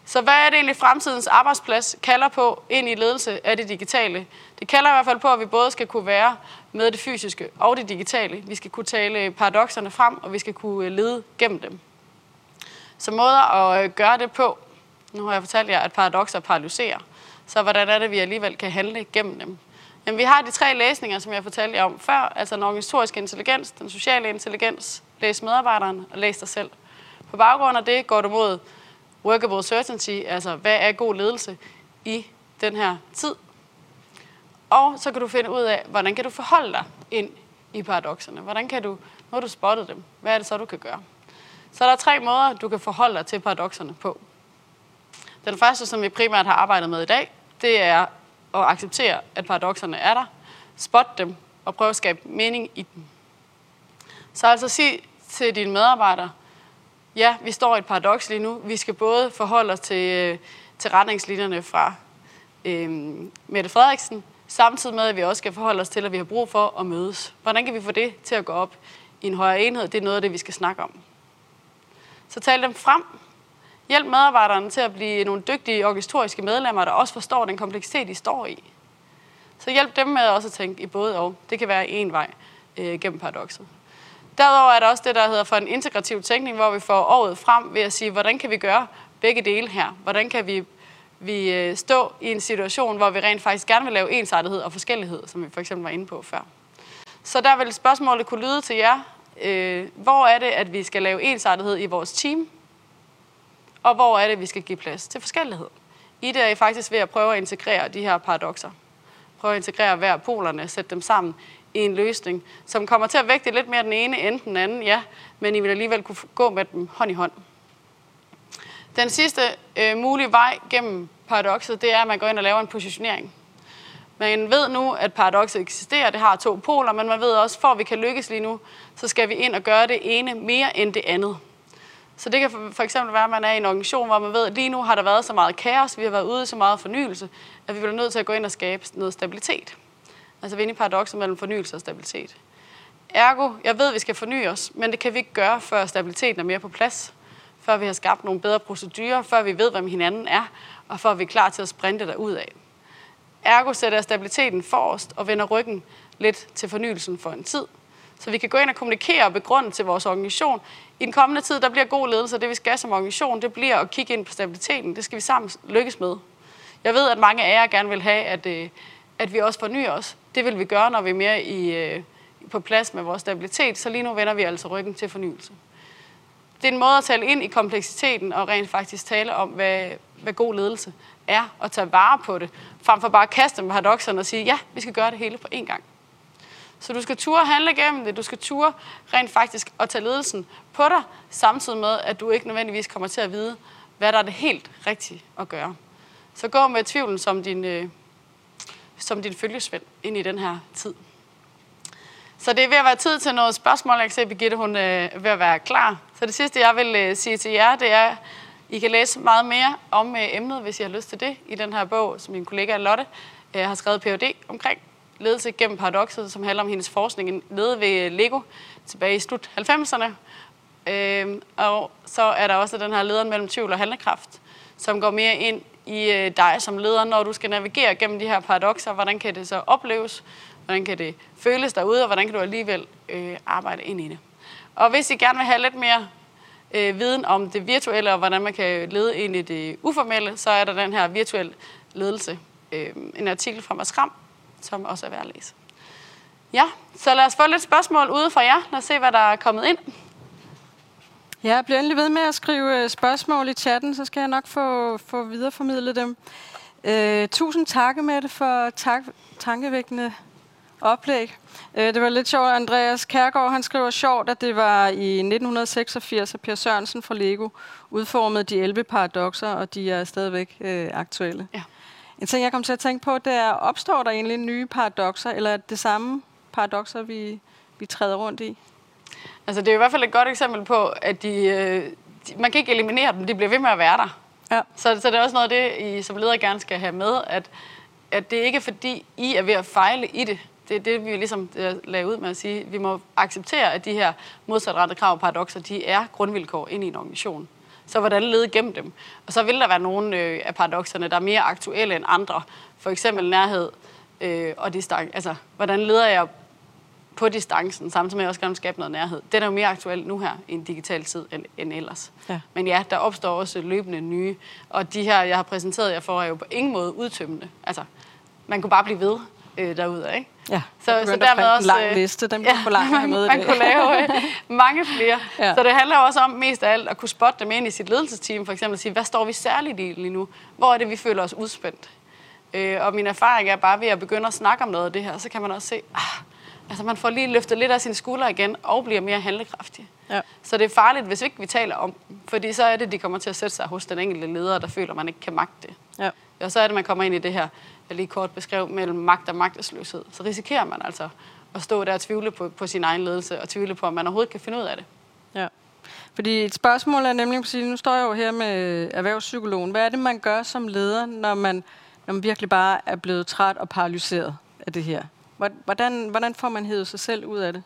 Så hvad er det egentlig fremtidens arbejdsplads kalder på ind i ledelse af det digitale? Det kalder i hvert fald på, at vi både skal kunne være med det fysiske og det digitale. Vi skal kunne tale paradoxerne frem, og vi skal kunne lede gennem dem. Så måder at øh, gøre det på, nu har jeg fortalt jer, at paradoxer paralyserer. Så hvordan er det, vi alligevel kan handle gennem dem? Jamen, vi har de tre læsninger, som jeg fortalte jer om før, altså den organisatoriske intelligens, den sociale intelligens, læs medarbejderen og læs dig selv. På baggrund af det går du mod workable certainty, altså hvad er god ledelse i den her tid. Og så kan du finde ud af, hvordan kan du forholde dig ind i paradoxerne. Hvordan kan du, når du spottet dem, hvad er det så, du kan gøre? Så der er tre måder, du kan forholde dig til paradoxerne på. Den første, som vi primært har arbejdet med i dag, det er at acceptere, at paradoxerne er der, spot dem og prøve at skabe mening i dem. Så altså sig til dine medarbejdere, ja, vi står i et paradoks lige nu. Vi skal både forholde os til, øh, til retningslinjerne fra øh, Mette Frederiksen, samtidig med, at vi også skal forholde os til, at vi har brug for at mødes. Hvordan kan vi få det til at gå op i en højere enhed? Det er noget af det, vi skal snakke om. Så tal dem frem. Hjælp medarbejderne til at blive nogle dygtige organisatoriske medlemmer, der også forstår den kompleksitet, de står i. Så hjælp dem med også at tænke i både og. Det kan være en vej øh, gennem paradokset. Derudover er der også det, der hedder for en integrativ tænkning, hvor vi får året frem ved at sige, hvordan kan vi gøre begge dele her? Hvordan kan vi, vi øh, stå i en situation, hvor vi rent faktisk gerne vil lave ensartethed og forskellighed, som vi for eksempel var inde på før. Så der vil spørgsmålet kunne lyde til jer. Øh, hvor er det, at vi skal lave ensartethed i vores team? Og hvor er det, vi skal give plads til forskellighed? I det er I faktisk ved at prøve at integrere de her paradoxer. Prøve at integrere hver polerne, sætte dem sammen i en løsning, som kommer til at vægte lidt mere den ene end den anden, ja, men I vil alligevel kunne gå med dem hånd i hånd. Den sidste øh, mulige vej gennem paradokset, det er, at man går ind og laver en positionering. Man ved nu, at paradokset eksisterer, det har to poler, men man ved også, for at vi kan lykkes lige nu, så skal vi ind og gøre det ene mere end det andet. Så det kan for eksempel være, at man er i en organisation, hvor man ved, at lige nu har der været så meget kaos, vi har været ude i så meget fornyelse, at vi bliver nødt til at gå ind og skabe noget stabilitet. Altså vi er inde i paradokset mellem fornyelse og stabilitet. Ergo, jeg ved, at vi skal forny os, men det kan vi ikke gøre, før stabiliteten er mere på plads. Før vi har skabt nogle bedre procedurer, før vi ved, hvem hinanden er, og før vi er klar til at sprinte ud af. Ergo sætter stabiliteten forrest og vender ryggen lidt til fornyelsen for en tid. Så vi kan gå ind og kommunikere og begrunde til vores organisation. I den kommende tid, der bliver god ledelse, og det vi skal som organisation, det bliver at kigge ind på stabiliteten. Det skal vi sammen lykkes med. Jeg ved, at mange af jer gerne vil have, at, øh, at vi også fornyer os. Det vil vi gøre, når vi er mere i, øh, på plads med vores stabilitet, så lige nu vender vi altså ryggen til fornyelse. Det er en måde at tale ind i kompleksiteten og rent faktisk tale om, hvad, hvad god ledelse er, og tage vare på det, frem for bare at kaste med paradoxerne og sige, ja, vi skal gøre det hele på én gang. Så du skal ture handle gennem det, du skal ture rent faktisk at tage ledelsen på dig, samtidig med, at du ikke nødvendigvis kommer til at vide, hvad der er det helt rigtige at gøre. Så gå med tvivlen som din, øh, som din følgesvend ind i den her tid. Så det er ved at være tid til noget spørgsmål. Jeg kan se, at Birgitte hun, øh, er ved at være klar. Så det sidste, jeg vil øh, sige til jer, det er, I kan læse meget mere om øh, emnet, hvis I har lyst til det, i den her bog, som min kollega Lotte øh, har skrevet Ph.D. omkring ledelse gennem paradokset, som handler om hendes forskning nede ved Lego tilbage i slut 90'erne. Øh, og så er der også den her lederen mellem tvivl og handlekraft, som går mere ind i øh, dig som leder, når du skal navigere gennem de her paradokser. Hvordan kan det så opleves? Hvordan kan det føles derude, og hvordan kan du alligevel øh, arbejde ind i det? Og hvis I gerne vil have lidt mere øh, viden om det virtuelle, og hvordan man kan lede ind i det uformelle, så er der den her virtuel ledelse. Øh, en artikel fra Mads Kram, som også er værd at læse. Ja, så lad os få lidt spørgsmål ude fra jer. Lad os se, hvad der er kommet ind. Ja, bliv endelig ved med at skrive øh, spørgsmål i chatten, så skal jeg nok få, få videreformidlet dem. Øh, tusind tak, Mette, for tak, tankevækkende oplæg. Øh, det var lidt sjovt. Andreas Kærgaard han skriver sjovt, at det var i 1986, at Per Sørensen fra Lego udformede de 11 paradoxer, og de er stadigvæk øh, aktuelle. Ja. En ting, jeg kom til at tænke på, det er, opstår der egentlig nye paradoxer, eller er det samme paradoxer, vi, vi træder rundt i? Altså, det er i hvert fald et godt eksempel på, at de, øh, de, man kan ikke eliminere dem, de bliver ved med at være der. Ja. Så, så det er også noget af det, I som leder gerne skal have med, at, at det ikke er fordi, I er ved at fejle i det. Det er det, vi ligesom øh, lagde ud med at sige. Vi må acceptere, at de her modsatrettede krav og paradoxer, de er grundvilkår ind i en organisation. Så hvordan lede gennem dem? Og så vil der være nogle øh, af paradoxerne, der er mere aktuelle end andre. For eksempel nærhed øh, og distance. Altså, hvordan leder jeg på distancen, samtidig med at jeg også gerne vil skabe noget nærhed. Den er jo mere aktuel nu her i en digital tid end, end ellers. Ja. Men ja, der opstår også løbende nye. Og de her, jeg har præsenteret jer for, er jo på ingen måde udtømmende. Altså, man kunne bare blive ved øh, derude, ikke? Ja, Så, så dermed også... en lang øh, liste, den bliver for lang have med man dag. kunne lave øh, mange flere. Ja. Ja. Så det handler også om mest af alt at kunne spotte dem ind i sit ledelsesteam, for eksempel at sige, hvad står vi særligt i lige nu? Hvor er det, vi føler os udspændt? Øh, og min erfaring er bare ved at begynde at snakke om noget af det her, så kan man også se, ah, altså man får lige løftet lidt af sine skuldre igen, og bliver mere handlekraftig. Ja. Så det er farligt, hvis ikke vi taler om dem, fordi så er det, de kommer til at sætte sig hos den enkelte leder, der føler, man ikke kan magte det. Ja. Og så er det, man kommer ind i det her, jeg lige kort beskrev, mellem magt og magtesløshed. Så risikerer man altså at stå der og tvivle på, på sin egen ledelse, og tvivle på, om man overhovedet kan finde ud af det. Ja. Fordi et spørgsmål er nemlig, at nu står jeg jo her med erhvervspsykologen. Hvad er det, man gør som leder, når man, når man virkelig bare er blevet træt og paralyseret af det her? Hvordan, hvordan får man hævet sig selv ud af det?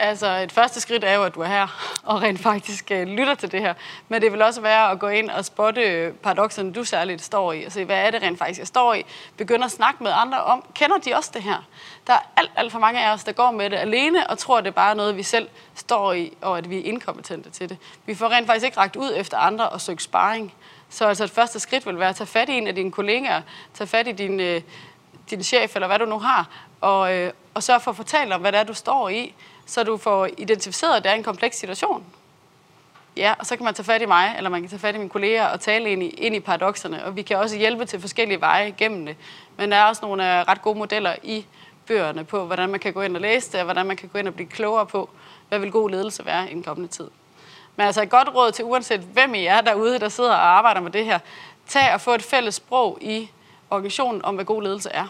Altså, et første skridt er jo, at du er her og rent faktisk øh, lytter til det her. Men det vil også være at gå ind og spotte øh, paradoxerne, du særligt står i, og se, hvad er det rent faktisk, jeg står i. Begynder at snakke med andre om, kender de også det her? Der er alt, alt for mange af os, der går med det alene og tror, det er bare noget, vi selv står i, og at vi er inkompetente til det. Vi får rent faktisk ikke ragt ud efter andre og søgt sparring. Så altså, et første skridt vil være at tage fat i en af dine kollegaer, tage fat i din, øh, din chef, eller hvad du nu har, og, øh, og sørge for at fortælle om, hvad det er, du står i, så du får identificeret, at det er en kompleks situation. Ja, og så kan man tage fat i mig, eller man kan tage fat i mine kolleger og tale ind i, ind i paradoxerne, og vi kan også hjælpe til forskellige veje gennem det. Men der er også nogle øh, ret gode modeller i bøgerne på, hvordan man kan gå ind og læse det, og hvordan man kan gå ind og blive klogere på, hvad vil god ledelse være i den kommende tid. Men altså et godt råd til, uanset hvem I er derude, der sidder og arbejder med det her, tag og få et fælles sprog i organisationen om, hvad god ledelse er.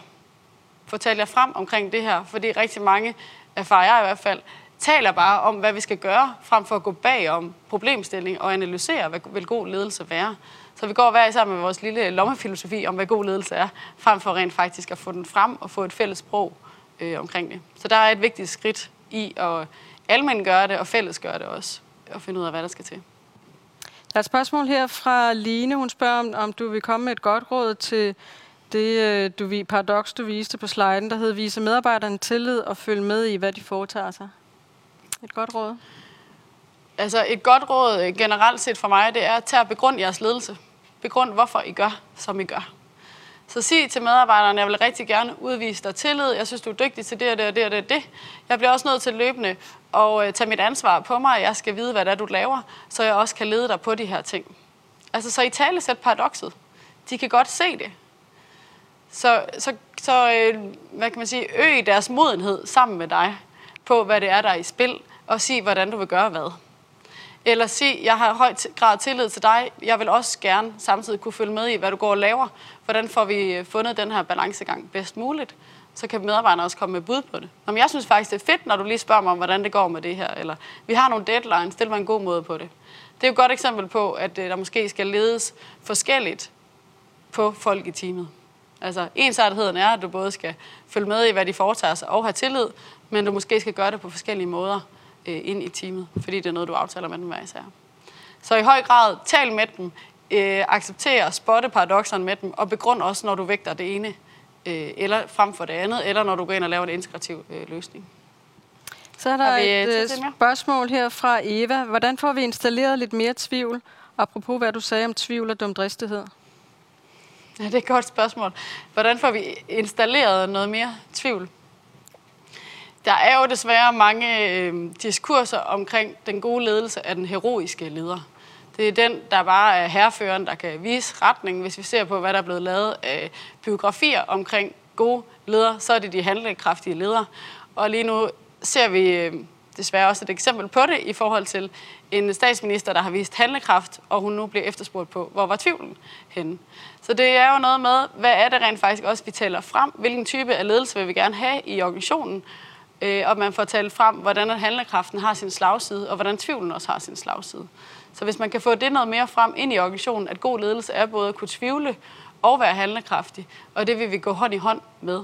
Fortæl jer frem omkring det her, fordi rigtig mange, erfarer jeg i hvert fald, taler bare om, hvad vi skal gøre, frem for at gå bag om problemstilling og analysere, hvad vil god ledelse være. Så vi går hver sammen med vores lille lommefilosofi om, hvad god ledelse er, frem for rent faktisk at få den frem og få et fælles sprog øh, omkring det. Så der er et vigtigt skridt i at almen gøre det og fælles gøre det også, og finde ud af, hvad der skal til. Der er et spørgsmål her fra Line. Hun spørger, om, om du vil komme med et godt råd til det øh, du, vi- paradoks, du viste på sliden, der hedder vise medarbejderne tillid og følge med i, hvad de foretager sig. Et godt råd. Altså et godt råd øh, generelt set for mig, det er at tage og jeres ledelse. Begrund, hvorfor I gør, som I gør. Så sig til medarbejderne, jeg vil rigtig gerne udvise dig tillid. Jeg synes, du er dygtig til det og det og det og det. og det. Jeg bliver også nødt til løbende at øh, tage mit ansvar på mig. Jeg skal vide, hvad det er, du laver, så jeg også kan lede dig på de her ting. Altså, så i tale sæt paradokset. De kan godt se det. Så, så, så øh, hvad kan man sige, øg deres modenhed sammen med dig på, hvad det er, der er i spil, og sig, hvordan du vil gøre hvad. Eller sig, jeg har høj grad tillid til dig, jeg vil også gerne samtidig kunne følge med i, hvad du går og laver. Hvordan får vi øh, fundet den her balancegang bedst muligt? Så kan medarbejderne også komme med bud på det. Nå, men jeg synes faktisk, det er fedt, når du lige spørger mig om, hvordan det går med det her. Eller vi har nogle deadlines, det var en god måde på det. Det er jo et godt eksempel på, at øh, der måske skal ledes forskelligt på folk i teamet. Altså, ensartetheden er, at du både skal følge med i, hvad de foretager sig, og have tillid, men du måske skal gøre det på forskellige måder øh, ind i teamet, fordi det er noget, du aftaler med dem hver især. Så i høj grad, tal med dem, øh, accepter og spotte paradoxerne med dem, og begrund også, når du vægter det ene øh, eller frem for det andet, eller når du går ind og laver en integrativ øh, løsning. Så er der vi, et øh, tid øh, spørgsmål her fra Eva. Hvordan får vi installeret lidt mere tvivl? Apropos hvad du sagde om tvivl og dumdristighed. Ja, det er et godt spørgsmål. Hvordan får vi installeret noget mere tvivl? Der er jo desværre mange øh, diskurser omkring den gode ledelse af den heroiske leder. Det er den, der bare er herreføreren, der kan vise retningen. Hvis vi ser på, hvad der er blevet lavet af biografier omkring gode ledere, så er det de handlekraftige ledere. Og lige nu ser vi øh, desværre også et eksempel på det i forhold til en statsminister, der har vist handlekraft, og hun nu bliver efterspurgt på, hvor var tvivlen henne. Så det er jo noget med, hvad er det rent faktisk også, vi taler frem? Hvilken type af ledelse vil vi gerne have i organisationen? Øh, og man får talt frem, hvordan handlekraften har sin slagside, og hvordan tvivlen også har sin slagside. Så hvis man kan få det noget mere frem ind i organisationen, at god ledelse er både at kunne tvivle og være handlekraftig, og det vil vi gå hånd i hånd med.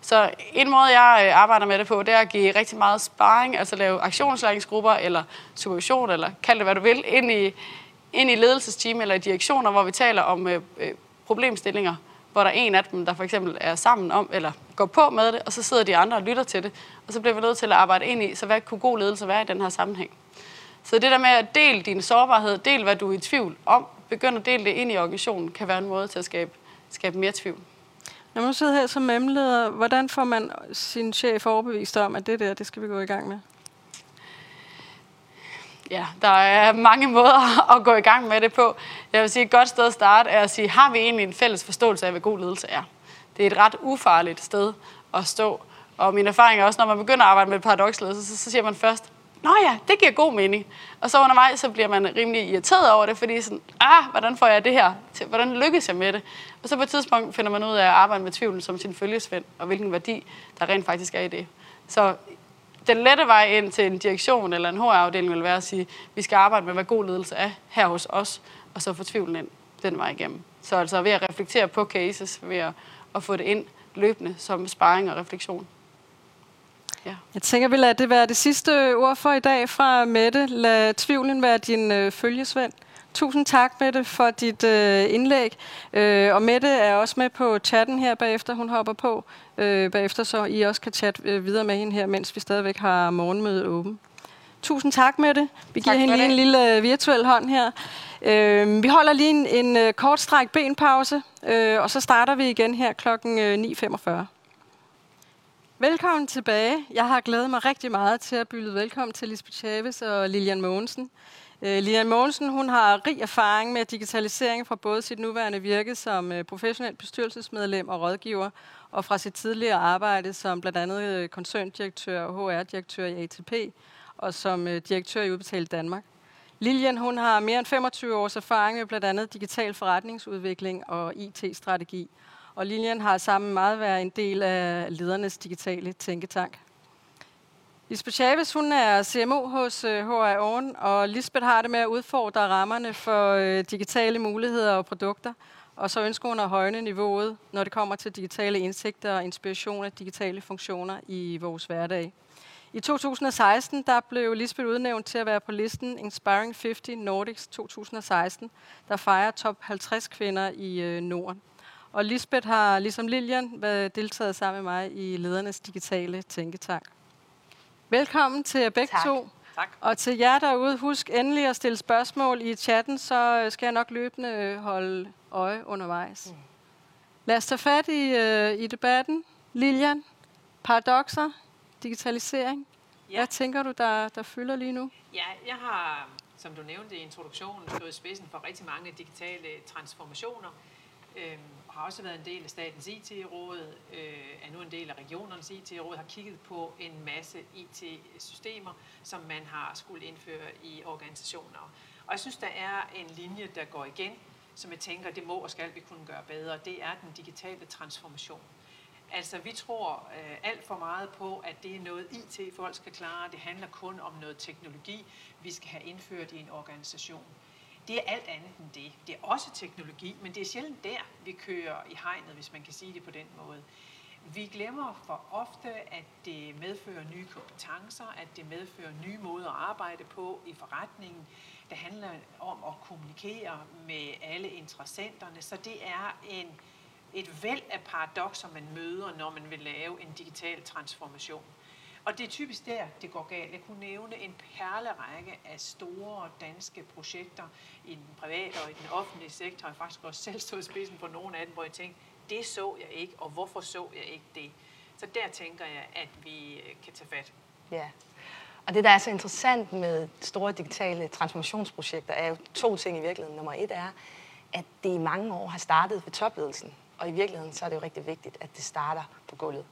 Så en måde, jeg øh, arbejder med det på, det er at give rigtig meget sparring, altså lave aktionslæringsgrupper eller supervision, eller kald det hvad du vil, ind i, ind i ledelsesteam eller i direktioner, hvor vi taler om øh, øh problemstillinger, hvor der er en af dem, der for eksempel er sammen om, eller går på med det, og så sidder de andre og lytter til det, og så bliver vi nødt til at arbejde ind i, så hvad kunne god ledelse være i den her sammenhæng? Så det der med at dele din sårbarhed, del hvad du er i tvivl om, begynd at dele det ind i organisationen, kan være en måde til at skabe, skabe mere tvivl. Når man sidder her som mellemleder, hvordan får man sin chef overbevist om, at det der, det skal vi gå i gang med? Ja, der er mange måder at gå i gang med det på. Jeg vil sige, et godt sted at starte er at sige, har vi egentlig en fælles forståelse af, hvad god ledelse er? Det er et ret ufarligt sted at stå. Og min erfaring er også, når man begynder at arbejde med paradoksledelse, så, så siger man først, Nå ja, det giver god mening. Og så undervejs, så bliver man rimelig irriteret over det, fordi sådan, ah, hvordan får jeg det her? til? Hvordan lykkes jeg med det? Og så på et tidspunkt finder man ud af at arbejde med tvivlen som sin følgesvend, og hvilken værdi der rent faktisk er i det. Så den lette vej ind til en direktion eller en HR-afdeling vil være at sige, vi skal arbejde med, hvad god ledelse er her hos os, og så få tvivlen ind den vej igennem. Så altså ved at reflektere på cases, ved at, at få det ind løbende som sparring og refleksion. Ja. Jeg tænker, vi lader det være det sidste ord for i dag fra Mette. Lad tvivlen være din øh, følgesvend. Tusind tak, Mette, for dit øh, indlæg. Øh, og Mette er også med på chatten her bagefter. Hun hopper på øh, bagefter, så I også kan chatte øh, videre med hende her, mens vi stadigvæk har morgenmødet åben. Tusind tak, Mette. Vi giver Tak hende for lige en lille øh, virtuel hånd her. Øh, vi holder lige en, en øh, kort stræk benpause, øh, og så starter vi igen her klokken øh, 9.45. Velkommen tilbage. Jeg har glædet mig rigtig meget til at byde velkommen til Lisbeth Chavez og Lilian Mogensen. Lina Lilian Mogensen hun har rig erfaring med digitalisering fra både sit nuværende virke som øh, professionel bestyrelsesmedlem og rådgiver, og fra sit tidligere arbejde som blandt andet øh, koncerndirektør og HR-direktør i ATP, og som direktør i Udbetalt Danmark. Lilian hun har mere end 25 års erfaring med blandt andet digital forretningsudvikling og IT-strategi. Og Lilian har sammen meget været en del af ledernes digitale tænketank. Lisbeth Chavez, hun er CMO hos øh, HR Oven, og Lisbeth har det med at udfordre rammerne for øh, digitale muligheder og produkter. Og så ønsker hun at højne niveauet, når det kommer til digitale indsigter og inspiration af digitale funktioner i vores hverdag. I 2016 der blev Lisbeth udnævnt til at være på listen Inspiring 50 Nordics 2016, der fejrer top 50 kvinder i øh, Norden. Og Lisbeth har ligesom Lilian deltaget sammen med mig i ledernes digitale tænketank. Velkommen til jer begge Tak. to. Tak. Og til jer derude, husk endelig at stille spørgsmål i chatten, så øh, skal jeg nok løbende øh, holde øje undervejs. Mm. Lad os tage fat i, øh, i debatten. Lilian, paradoxer, digitalisering. Ja. Hvad tænker du, der, der fylder lige nu? Ja, jeg har, som du nævnte i introduktionen, stået i spidsen for rigtig mange digitale transformationer. Øhm, har også været en del af statens IT-råd, øh, er nu en del af regionernes IT-råd, har kigget på en masse IT-systemer, som man har skulle indføre i organisationer. Og jeg synes, der er en linje, der går igen, som jeg tænker, det må og skal vi kunne gøre bedre. Det er den digitale transformation. Altså, vi tror øh, alt for meget på, at det er noget IT, folk skal klare. Det handler kun om noget teknologi, vi skal have indført i en organisation. Det er alt andet end det. Det er også teknologi, men det er sjældent der, vi kører i hegnet, hvis man kan sige det på den måde. Vi glemmer for ofte, at det medfører nye kompetencer, at det medfører nye måder at arbejde på i forretningen. Det handler om at kommunikere med alle interessenterne, så det er en, et væld af paradoxer, man møder, når man vil lave en digital transformation. Og det er typisk der, det går galt. Jeg kunne nævne en perlerække af store danske projekter i den private og i den offentlige sektor. Jeg har faktisk også selv stået i spidsen på nogle af dem, hvor jeg tænkte, det så jeg ikke, og hvorfor så jeg ikke det? Så der tænker jeg, at vi øh, kan tage fat. Ja. Og det, der er så interessant med store digitale transformationsprojekter, er jo to ting i virkeligheden. Nummer et er, at det i mange år har startet ved topledelsen. Og i virkeligheden så er det jo rigtig vigtigt, at det starter på gulvet.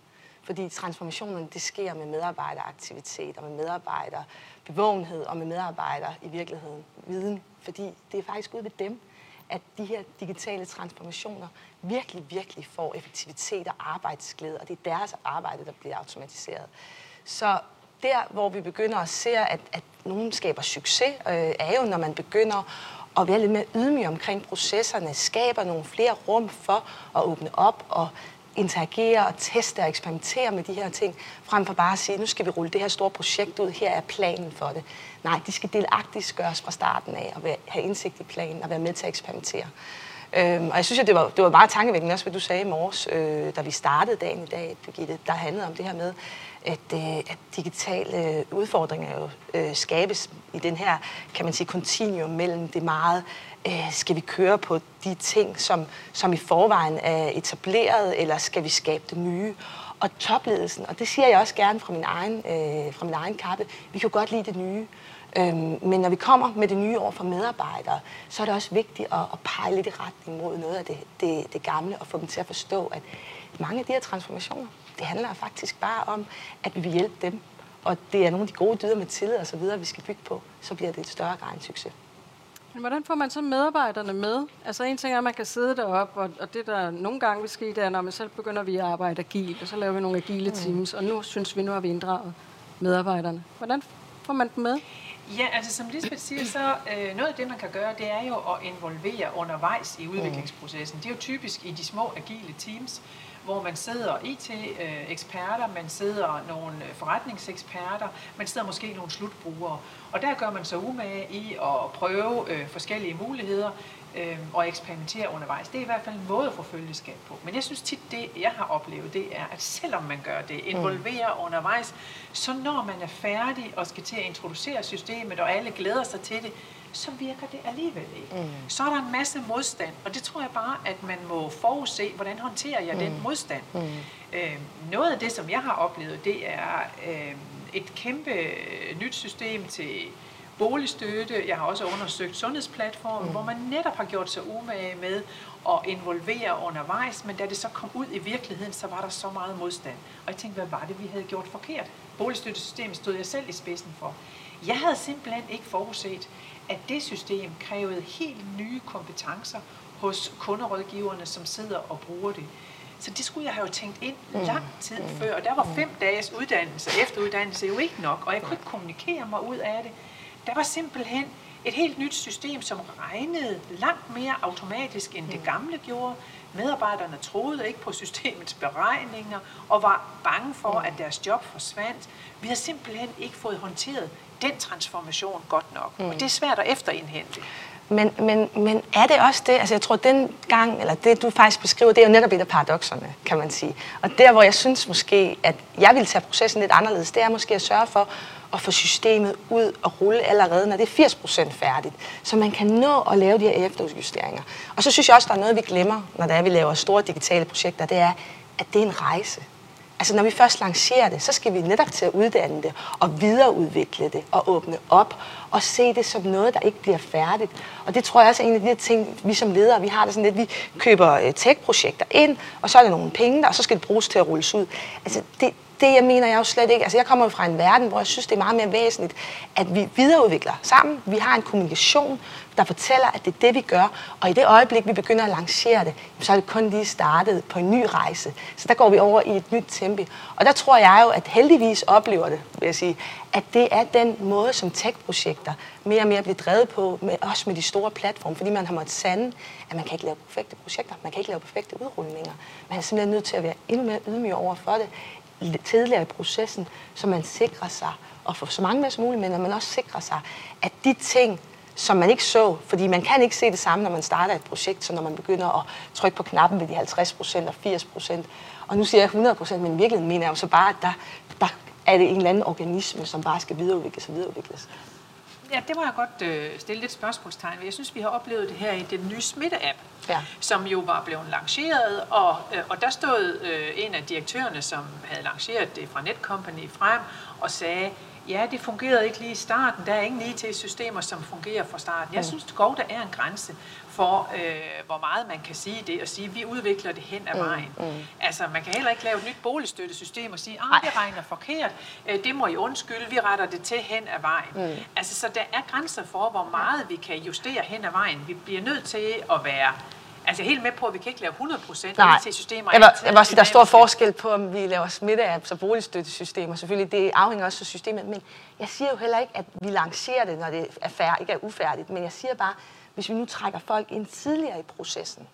Fordi transformationen, det sker med medarbejderaktivitet og med medarbejderbevågenhed og med medarbejdere i virkeligheden viden. Fordi det er faktisk ud ved dem, at de her digitale transformationer virkelig, virkelig får effektivitet og arbejdsglæde, og det er deres arbejde, der bliver automatiseret. Så der, hvor vi begynder at se, at, at nogen skaber succes, øh, er jo, når man begynder at være lidt mere ydmyg omkring processerne, skaber nogle flere rum for at åbne op og interagere og teste og eksperimentere med de her ting, frem for bare at sige, nu skal vi rulle det her store projekt ud, her er planen for det. Nej, de skal delagtigt gøres fra starten af og have indsigt i planen og være med til at eksperimentere. Øhm, og jeg synes, at det var, det var meget tankevækkende også, hvad du sagde i morges, øh, da vi startede dagen i dag, Birgitte, der handlede om det her med, at, øh, at digitale udfordringer jo øh, skabes i den her, kan man sige, continuum mellem det meget, øh, skal vi køre på de ting, som, som i forvejen er etableret, eller skal vi skabe det nye? Og topledelsen, og det siger jeg også gerne fra min egen, øh, fra min egen kappe, vi kan godt lide det nye. Øhm, men når vi kommer med det nye over for medarbejdere, så er det også vigtigt at, at pege lidt i retning mod noget af det, det, det gamle, og få dem til at forstå, at mange af de her transformationer, det handler faktisk bare om, at vi vil hjælpe dem. Og det er nogle af de gode dyder med tillid og så videre, vi skal bygge på, så bliver det et større grad en succes. Men hvordan får man så medarbejderne med? Altså en ting er, at man kan sidde deroppe, og, og det der nogle gange vil ske, det er, når man selv begynder vi at arbejde agilt, og så laver vi nogle agile mm. teams, og nu synes vi, nu har vi inddraget medarbejderne. Hvordan får man dem med? Ja, altså som Lisbeth siger, så øh, noget af det, man kan gøre, det er jo at involvere undervejs i udviklingsprocessen. Det er jo typisk i de små agile teams, hvor man sidder IT-eksperter, man sidder nogle forretningseksperter, man sidder måske nogle slutbrugere. Og der gør man så umage i at prøve øh, forskellige muligheder øh, og eksperimentere undervejs. Det er i hvert fald en måde at få følgeskab på. Men jeg synes tit, det jeg har oplevet, det er, at selvom man gør det, involverer mm. undervejs, så når man er færdig og skal til at introducere systemet, og alle glæder sig til det, så virker det alligevel ikke. Mm. Så er der en masse modstand, og det tror jeg bare, at man må forudse, hvordan håndterer jeg mm. den modstand. Mm. Øh, noget af det, som jeg har oplevet, det er øh, et kæmpe nyt system til boligstøtte. Jeg har også undersøgt sundhedsplatformen, mm. hvor man netop har gjort sig umage med at involvere undervejs, men da det så kom ud i virkeligheden, så var der så meget modstand. Og jeg tænkte, hvad var det, vi havde gjort forkert? Boligstøttesystemet stod jeg selv i spidsen for. Jeg havde simpelthen ikke forudset, at det system krævede helt nye kompetencer hos kunderådgiverne, som sidder og bruger det. Så det skulle jeg have tænkt ind mm. lang tid mm. før, og der var fem dages uddannelse, efteruddannelse jo ikke nok, og jeg kunne ikke kommunikere mig ud af det. Der var simpelthen et helt nyt system, som regnede langt mere automatisk, end det mm. gamle gjorde. Medarbejderne troede ikke på systemets beregninger og var bange for, at deres job forsvandt. Vi har simpelthen ikke fået håndteret den transformation godt nok. Mm. Og det er svært at efterindhente. Men, men, men er det også det, altså jeg tror, den gang, eller det du faktisk beskriver, det er jo netop et af paradoxerne, kan man sige. Og der, hvor jeg synes måske, at jeg vil tage processen lidt anderledes, det er måske at sørge for at få systemet ud og rulle allerede, når det er 80% færdigt. Så man kan nå at lave de her efterjusteringer. Og så synes jeg også, der er noget, vi glemmer, når det er, vi laver store digitale projekter, det er, at det er en rejse. Altså når vi først lancerer det, så skal vi netop til at uddanne det og videreudvikle det og åbne op og se det som noget, der ikke bliver færdigt. Og det tror jeg også er en af de ting, vi som ledere, vi har det sådan lidt, vi køber øh, tech-projekter ind, og så er der nogle penge der, og så skal det bruges til at rulles ud. Altså det, det jeg mener jeg jo slet ikke. Altså jeg kommer fra en verden, hvor jeg synes, det er meget mere væsentligt, at vi videreudvikler sammen. Vi har en kommunikation, der fortæller, at det er det, vi gør. Og i det øjeblik, vi begynder at lancere det, så er det kun lige startet på en ny rejse. Så der går vi over i et nyt tempo. Og der tror jeg jo, at heldigvis oplever det, vil jeg sige, at det er den måde, som tech-projekter mere og mere bliver drevet på, med, også med de store platforme, fordi man har måttet sande, at man kan ikke lave perfekte projekter, man kan ikke lave perfekte udrulninger. Man er simpelthen nødt til at være endnu mere ydmyg over for det, tidligere i processen, så man sikrer sig, at få så mange med som muligt, men at man også sikrer sig, at de ting, som man ikke så, fordi man kan ikke se det samme, når man starter et projekt, så når man begynder at trykke på knappen ved de 50 procent og 80 procent. Og nu siger jeg 100 procent, men i virkeligheden mener jeg jo så bare, at der, der er det en eller anden organisme, som bare skal videreudvikles og videreudvikles? Ja, det må jeg godt øh, stille lidt spørgsmålstegn ved. Jeg synes, vi har oplevet det her i den nye smitte-app, Ja. som jo var blevet lanceret, og, øh, og der stod øh, en af direktørerne, som havde lanceret det fra Netcompany frem, og sagde, ja, det fungerede ikke lige i starten. Der er ingen IT-systemer, som fungerer fra starten. Jeg synes dog, der er en grænse for, øh, hvor meget man kan sige det, og sige, at vi udvikler det hen ad vejen. Altså, man kan heller ikke lave et nyt boligstøttesystem og sige, at det regner forkert, øh, det må I undskylde, vi retter det til hen ad vejen. Mm. Altså, så der er grænser for, hvor meget vi kan justere hen ad vejen. Vi bliver nødt til at være Altså jeg er helt med på, at vi kan ikke lave 100% Nej. IT-systemer. Jeg altid jeg også sige, der er stor forskel på, om vi laver smitteapps og boligstøttesystemer. Selvfølgelig, det afhænger også af systemet. Men jeg siger jo heller ikke, at vi lancerer det, når det er færdigt, ikke er ufærdigt. Men jeg siger bare, hvis vi nu trækker folk ind tidligere i processen,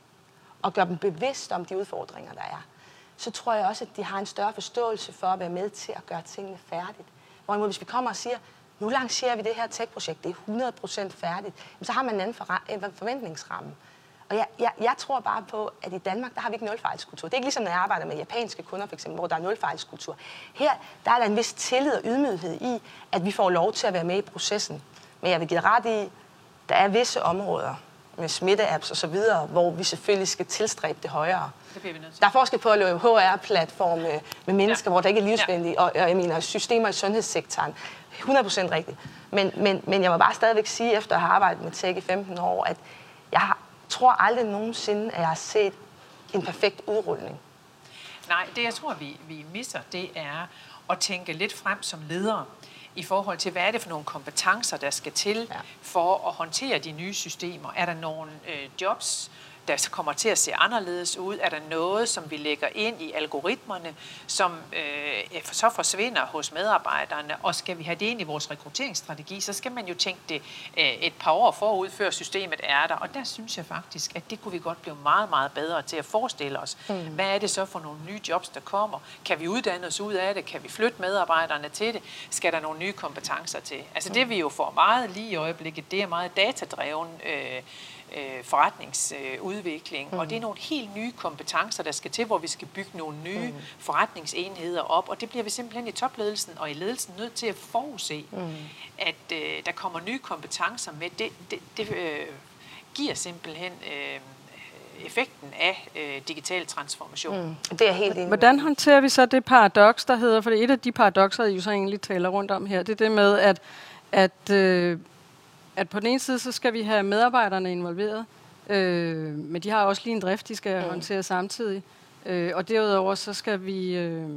og gør dem bevidst om de udfordringer, der er, så tror jeg også, at de har en større forståelse for at være med til at gøre tingene færdigt. Hvorimod, hvis vi kommer og siger, nu lancerer vi det her tech-projekt, det er 100% færdigt, så har man en anden forventningsramme. Og jeg, jeg, jeg tror bare på, at i Danmark, der har vi ikke nulfejlskultur. Det er ikke ligesom, når jeg arbejder med japanske kunder, for eksempel, hvor der er nulfejlskultur. Her der er der en vis tillid og ydmyghed i, at vi får lov til at være med i processen. Men jeg vil give ret i, der er visse områder med smitteapps og så videre, hvor vi selvfølgelig skal tilstræbe det højere. Det bliver vi nødt til. Der er forskel på at lave HR-platform med, mennesker, Ja. ja. hvor der ikke er livsvenlige, og, og jeg mener systemer i sundhedssektoren. 100% rigtigt. Men, men, men jeg må bare stadigvæk sige, efter at have arbejdet med tech i 15 år, at jeg har, tror aldrig nogensinde, at jeg har set en perfekt udrulning. Nej, det jeg tror, vi, vi misser, det er at tænke lidt frem som ledere i forhold til, hvad er det for nogle kompetencer, der skal til Ja. for at håndtere de nye systemer. Er der nogle øh, jobs, der kommer til at se anderledes ud? Er der noget, som vi lægger ind i algoritmerne, som øh, så forsvinder hos medarbejderne? Og skal vi have det ind i vores rekrutteringsstrategi, så skal man jo tænke det øh, et par år forud, før systemet er der. Og der synes jeg faktisk, at det kunne vi godt blive meget, meget bedre til at forestille os. Mm. Hvad er det så for nogle nye jobs, der kommer? Kan vi uddanne os ud af det? Kan vi flytte medarbejderne til det? Skal der nogle nye kompetencer til? Altså det vi jo får meget lige i øjeblikket, det er meget datadreven øh, øh, forretningsudvikling, mm. og det er nogle helt nye kompetencer, der skal til, hvor vi skal bygge nogle nye mm. forretningsenheder op, og det bliver vi simpelthen i topledelsen og i ledelsen nødt til at forudse, mm. at øh, der kommer nye kompetencer med. Det, det, det øh, giver simpelthen øh, effekten af øh, digital transformation. Mm. Det er helt enig. Hvordan håndterer vi så det paradoks, der hedder, for et af de paradokser, I jo så egentlig taler rundt om her, det er det med, at, at, øh, at på den ene side, så skal vi have medarbejderne involveret, øh, men de har også lige en drift, de skal mm. håndtere samtidig. Øh, og derudover, så skal vi, øh,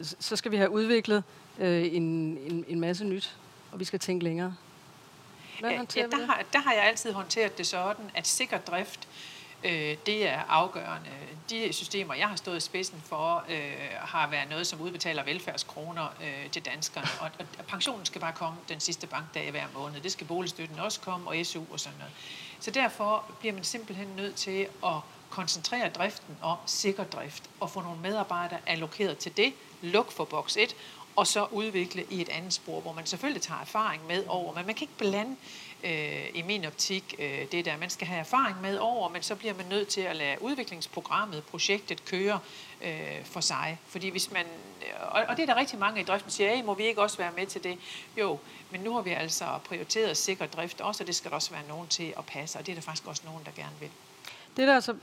så skal vi have udviklet øh, en, en, en masse nyt, og vi skal tænke længere. Hvordan Ja, der, har, der har jeg altid håndteret det sådan, at sikker drift, øh, Øh, det er afgørende. De systemer, jeg har stået i spidsen for, øh, har været noget, som udbetaler velfærdskroner øh, til danskerne. Og, og pensionen skal bare komme den sidste bankdag hver måned. Det skal boligstøtten også komme, og SU og sådan noget. Så derfor bliver man simpelthen nødt til at koncentrere driften om sikker drift, og få nogle medarbejdere allokeret til det, luk for boks 1, og så udvikle i et andet spor, hvor man selvfølgelig tager erfaring med over, men man kan ikke blande øh, i min optik øh, det der. Man skal have erfaring med over, men så bliver man nødt til at lade udviklingsprogrammet, projektet køre øh, for sig. Fordi hvis man, og, og det er der rigtig mange i driften, der siger, hey, må vi ikke også være med til det? Jo, men nu har vi altså prioriteret sikker drift også, og det skal der også være nogen til at passe, og det er der faktisk også nogen, der gerne vil. Det der så altså,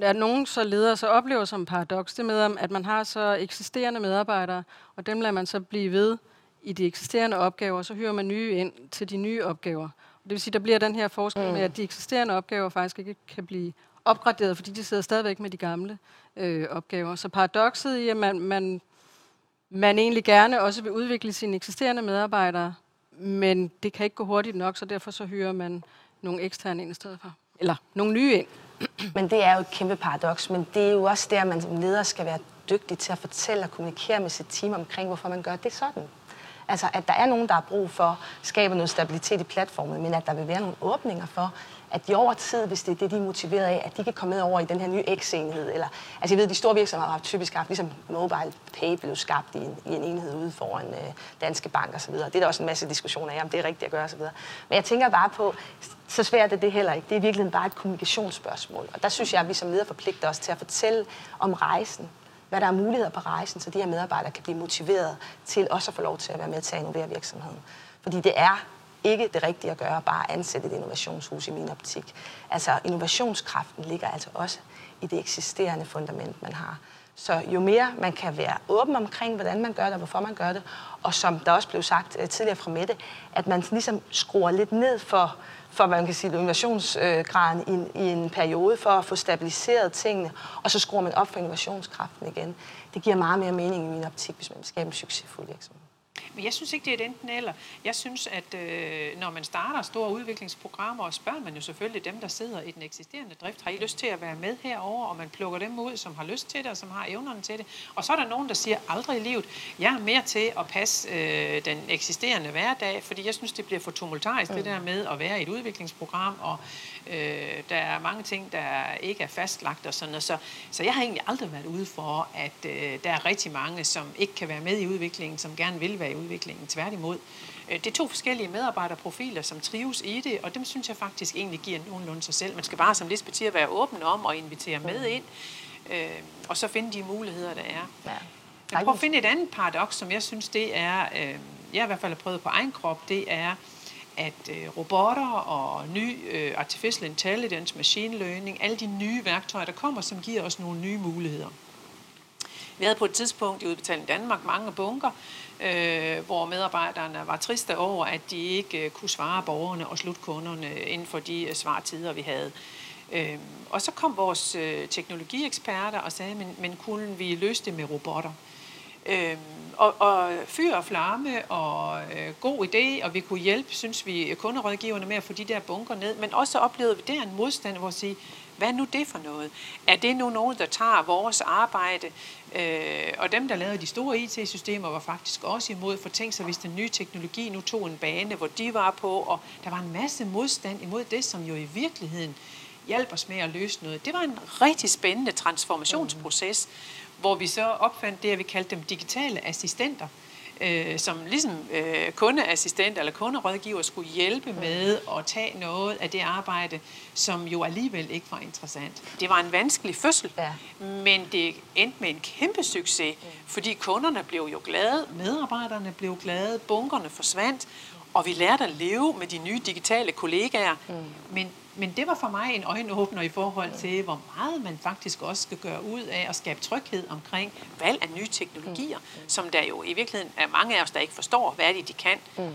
at nogen så ledere så oplever som paradoks, det med, at man har så eksisterende medarbejdere, og dem lader man så blive ved i de eksisterende opgaver, og så hyrer man nye ind til de nye opgaver. Det vil sige, der bliver den her forskel mm. med, at de eksisterende opgaver faktisk ikke kan blive opgraderet, fordi de sidder stadigvæk med de gamle øh, opgaver. Så paradokset i, at man, man, man egentlig gerne også vil udvikle sine eksisterende medarbejdere, men det kan ikke gå hurtigt nok, så derfor så hyrer man nogle eksterne ind i stedet for. Eller nogle nye ind. Men det er jo et kæmpe paradoks, men det er jo også der, man som leder skal være dygtig til at fortælle og kommunikere med sit team omkring, hvorfor man gør det sådan. Altså, at der er nogen, der har brug for, skaber noget stabilitet i platformen, men at der vil være nogle åbninger for, at de over tid, hvis det er det, de er motiveret af, at de kan komme med over i den her nye X-enhed. Eller, altså jeg ved, de store virksomheder har typisk haft, ligesom Mobile Pay blev skabt i en, i en enhed ude foran øh, Danske Bank osv. Det er der også en masse diskussioner af, om det er rigtigt at gøre osv. Men jeg tænker bare på, så svært er det heller ikke. Det er virkelig bare et kommunikationsspørgsmål. Og der synes jeg, at vi som leder forpligter os til at fortælle om rejsen hvad der er muligheder på rejsen, så de her medarbejdere kan blive motiveret til også at få lov til at være med til at innovere virksomheden. Fordi det er ikke det rigtige at gøre, bare at ansætte et innovationshus i min optik. Altså innovationskraften ligger altså også i det eksisterende fundament, man har. Så jo mere man kan være åben omkring, hvordan man gør det og hvorfor man gør det, og som der også blev sagt øh, tidligere fra Mette, at man ligesom skruer lidt ned for, for man kan sige, innovationsgraden i, i en periode for at få stabiliseret tingene, og så skruer man op for innovationskraften igen. Det giver meget mere mening i min optik, hvis man skal skabe en succesfuld virksomhed. Men jeg synes ikke, det er et enten eller. Jeg synes, at øh, når man starter store udviklingsprogrammer, spørger man jo selvfølgelig dem, der sidder i den eksisterende drift, har I lyst til at være med herover, og man plukker dem ud, som har lyst til det, og som har evnerne til det. Og så er der nogen, der siger, aldrig i livet, jeg er mere til at passe øh, den eksisterende hverdag, fordi jeg synes, det bliver for tumultarisk, mm. det der med at være i et udviklingsprogram, og øh, der er mange ting, der ikke er fastlagt og sådan noget. Så, så jeg har egentlig aldrig været ude for, at øh, der er rigtig mange, som ikke kan være med i udviklingen, som gerne vil være i udviklingen. Tværtimod. Øh, det er to forskellige medarbejderprofiler, som trives i det, og dem synes jeg faktisk egentlig giver nogenlunde sig selv. Man skal bare som Lisbeth være åben om og invitere med ind, øh, og så finde de muligheder, der er. Ja. Men prøv at finde et andet paradoks, som jeg synes, det er, øh, jeg i hvert fald har prøvet på egen krop, det er, at øh, robotter og ny øh, artificial intelligence, machine learning, alle de nye værktøjer, der kommer, som giver os nogle nye muligheder. Vi havde på et tidspunkt i Udbetaling Danmark mange bunker, øh, hvor medarbejderne var triste over, at de ikke øh, kunne svare borgerne og slutkunderne inden for de øh, svartider, vi havde. Øh, og så kom vores øh, teknologieksperter og sagde, men, men kunne vi løse det med robotter? Øh, og, og fyr og flamme og øh, god idé, og vi kunne hjælpe, synes vi, kunderådgiverne med at få de der bunker ned, men også oplevede vi der en modstand, hvor at sige, hvad er nu det for noget? Er det nu nogen, der tager vores arbejde? Øh, og dem, der lavede de store IT-systemer, var faktisk også imod, for tænk sig, hvis den nye teknologi nu tog en bane, hvor de var på, og der var en masse modstand imod det, som jo i virkeligheden hjalp os med at løse noget. Det var en rigtig spændende transformationsproces. Mm hvor vi så opfandt det, at vi kaldte dem digitale assistenter, øh, som ligesom øh, kundeassistent eller kunderådgiver skulle hjælpe med at tage noget af det arbejde, som jo alligevel ikke var interessant. Det var en vanskelig fødsel, ja. men det endte med en kæmpe succes, fordi kunderne blev jo glade, medarbejderne blev glade, bunkerne forsvandt, og vi lærte at leve med de nye digitale kollegaer. Mm. Men men det var for mig en øjenåbner i forhold til, hvor meget man faktisk også skal gøre ud af at skabe tryghed omkring valg af nye teknologier, mm. som der jo i virkeligheden er mange af os, der ikke forstår, hvad det de kan. Mm. Øh.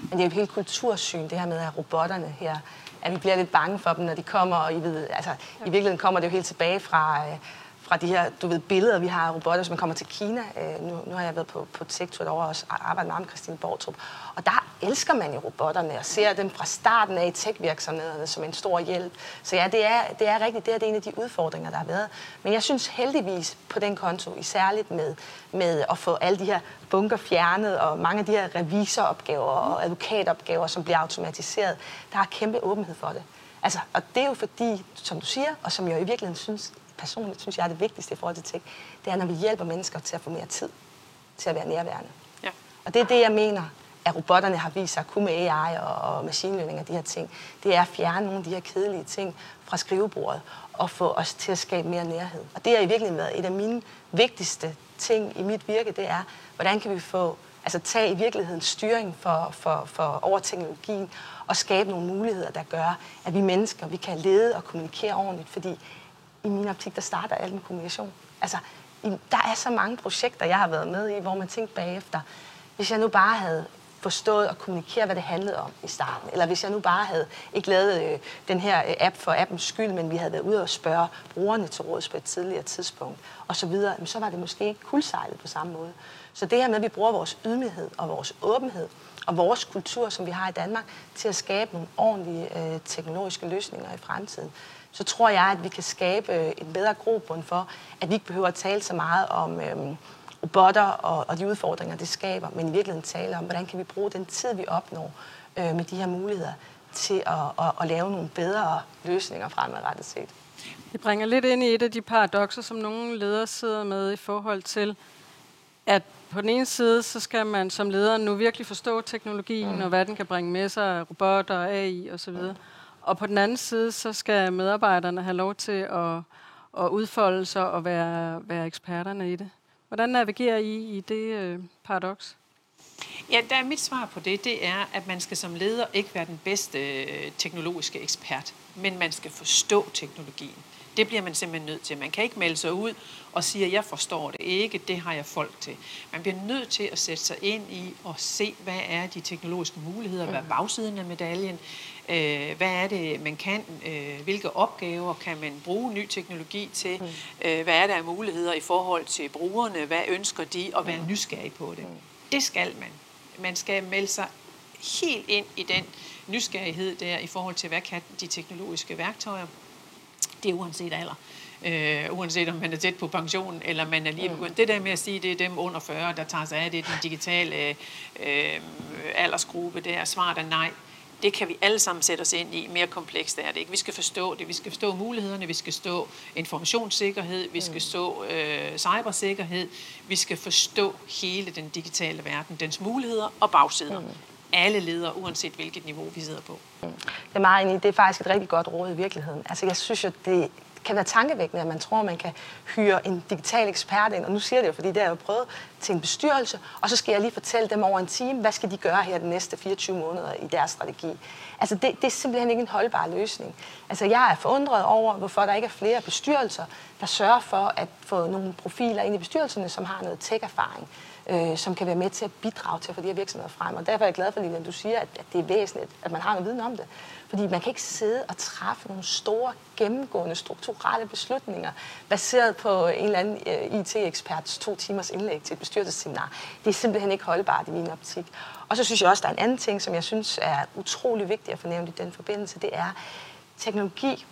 Men det er jo et helt kultursyn, det her med at robotterne her, at vi bliver lidt bange for dem, når de kommer, og I ved, altså, i virkeligheden kommer det jo helt tilbage fra, øh, fra de her du ved, billeder, vi har af robotter, hvis man kommer til Kina. Øh, nu, nu har jeg været på, på TikTok over og også arbejdet med Christine Bortrup. Og der elsker man jo robotterne og ser dem fra starten af i tech-virksomhederne som en stor hjælp. Så ja, det er, det er rigtigt. Det er, det er en af de udfordringer, der har været. Men jeg synes heldigvis på den konto, særligt med, med at få alle de her bunker fjernet, og mange af de her revisoropgaver og advokatopgaver, som bliver automatiseret, der er kæmpe åbenhed for det. Altså, og det er jo fordi, som du siger, og som jeg i virkeligheden synes, personligt synes jeg er det vigtigste i forhold til tech, det er, når vi hjælper mennesker til at få mere tid til at være nærværende. Ja. Og det er det, jeg mener, at robotterne har vist sig at kunne med AI og machine learning og de her ting. Det er at fjerne nogle af de her kedelige ting fra skrivebordet og få os til at skabe mere nærhed. Og det har i virkeligheden været et af mine vigtigste ting i mit virke, det er, hvordan kan vi få, altså tage i virkeligheden styring for, for, for over teknologien og skabe nogle muligheder, der gør, at vi mennesker, vi kan lede og kommunikere ordentligt, fordi i min optik, der starter alt en kommunikation. Altså, der er så mange projekter, jeg har været med i, hvor man tænkte bagefter, hvis jeg nu bare havde forstået og kommunikere, hvad det handlede om i starten. Eller hvis jeg nu bare havde ikke lavet øh, den her øh, app for appens skyld, men vi havde været ude og spørge brugerne til råds på et tidligere tidspunkt, og så videre, så var det måske ikke kuldsejlet på samme måde. Så det her med, at vi bruger vores ydmyghed og vores åbenhed og vores kultur, som vi har i Danmark, til at skabe nogle ordentlige øh, teknologiske løsninger i fremtiden, så tror jeg, at vi kan skabe øh, en bedre grobund for, at vi ikke behøver at tale så meget om øhm, robotter og, og de udfordringer, det skaber, men i virkeligheden tale om, hvordan kan vi bruge den tid, vi opnår øh, med de her muligheder, til at, at, at lave nogle bedre løsninger fremadrettet set. Det bringer lidt ind i et af de paradoxer, som nogle ledere sidder med i forhold til, at på den ene side, så skal man som leder nu virkelig forstå teknologien, mm. og hvad den kan bringe med sig, robotter, AI osv. Mm. Og på den anden side, så skal medarbejderne have lov til at, at udfolde sig og være, være eksperterne i det. Hvordan navigerer I i det øh, paradoks? Ja, der er mit svar på det, det er, at man skal som leder ikke være den bedste øh, teknologiske ekspert, men man skal forstå teknologien. Det bliver man simpelthen nødt til. Man kan ikke melde sig ud og sige, at jeg forstår det ikke, det har jeg folk til. Man bliver nødt til at sætte sig ind i og se, hvad er de teknologiske muligheder, hvad er bagsiden af medaljen, øh, hvad er det, man kan, øh, hvilke opgaver kan man bruge ny teknologi til, hvad er der af muligheder i forhold til brugerne, hvad ønsker de, og være nysgerrig på det. Det skal man. Man skal melde sig helt ind i den nysgerrighed der i forhold til, hvad kan de teknologiske værktøjer. Det er uanset alder. Øh, uanset om man er tæt på pension, eller man er lige begyndt. Det der med at sige, det er dem under 40, der tager sig af det, den digitale øh, aldersgruppe der, svaret er nej. Det kan vi alle sammen sætte os ind i. Mere komplekst er det ikke. Vi skal forstå det. Vi skal forstå mulighederne. Vi skal forstå informationssikkerhed. Vi skal forstå øh, cybersikkerhed. Vi skal forstå hele den digitale verden, dens muligheder og bagsider. Mm. Alle ledere, uanset hvilket niveau vi sidder på. Jeg er meget enig det er faktisk et rigtig godt råd i virkeligheden. Altså jeg synes jo, det kan være tankevækkende, at man tror, at man kan hyre en digital ekspert ind. Og nu siger det jo, fordi det har jeg jo prøvet til en bestyrelse, og så skal jeg lige fortælle dem over en time, hvad skal de gøre her de næste 24 måneder i deres strategi. Altså det, det er simpelthen ikke en holdbar løsning. Altså jeg er forundret over, hvorfor der ikke er flere bestyrelser, der sørger for at få nogle profiler ind i bestyrelserne, som har noget tech-erfaring øh, som kan være med til at bidrage til at få de her virksomheder frem. Og derfor er jeg glad for, at du siger, at, at det er væsentligt, at man har noget viden om det. Fordi man kan ikke sidde og træffe nogle store, gennemgående, strukturelle beslutninger, baseret på en eller anden øh, IT-eksperts to timers indlæg til et bestyrelsesseminar. Det er simpelthen ikke holdbart i min optik. Og så synes jeg også, der er en anden ting, som jeg synes er utrolig vigtig at fornævne i den forbindelse, det er teknologi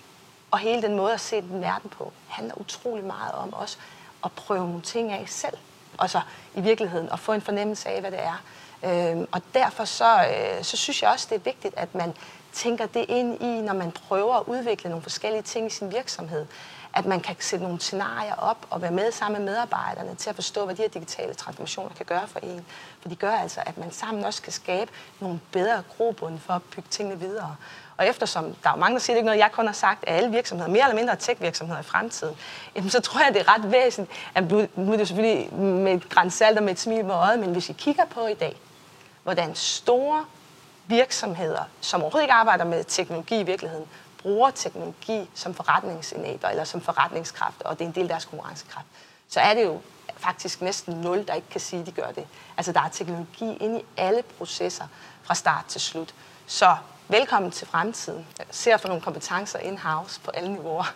og hele den måde at se den verden på, handler utrolig meget om også at prøve nogle ting af selv og så i virkeligheden at få en fornemmelse af, hvad det er. Øh, og derfor så, øh, så synes jeg også, det er vigtigt, at man tænker det ind i, når man prøver at udvikle nogle forskellige ting i sin virksomhed. At man kan sætte nogle scenarier op og være med sammen med medarbejderne til at forstå, hvad de her digitale transformationer kan gøre for en. For de gør altså, at man sammen også kan skabe nogle bedre grobund for at bygge tingene videre. Og eftersom der er mange, der siger, det ikke noget, jeg kun har sagt, at alle virksomheder, mere eller mindre tech-virksomheder i fremtiden, jamen, så tror jeg, det er ret væsentligt, at nu, nu er det selvfølgelig med et grænsalt og med et smil på øjet, men hvis I kigger på i dag, hvordan store virksomheder, som overhovedet ikke arbejder med teknologi i virkeligheden, bruger teknologi som forretningsenabler eller som forretningskraft, og det er en del af deres konkurrencekraft, så er det jo faktisk næsten nul, der ikke kan sige, at de gør det. Altså, der er teknologi inde i alle processer fra start til slut. Så velkommen til fremtiden. Jeg ser for nogle kompetencer in-house på alle niveauer.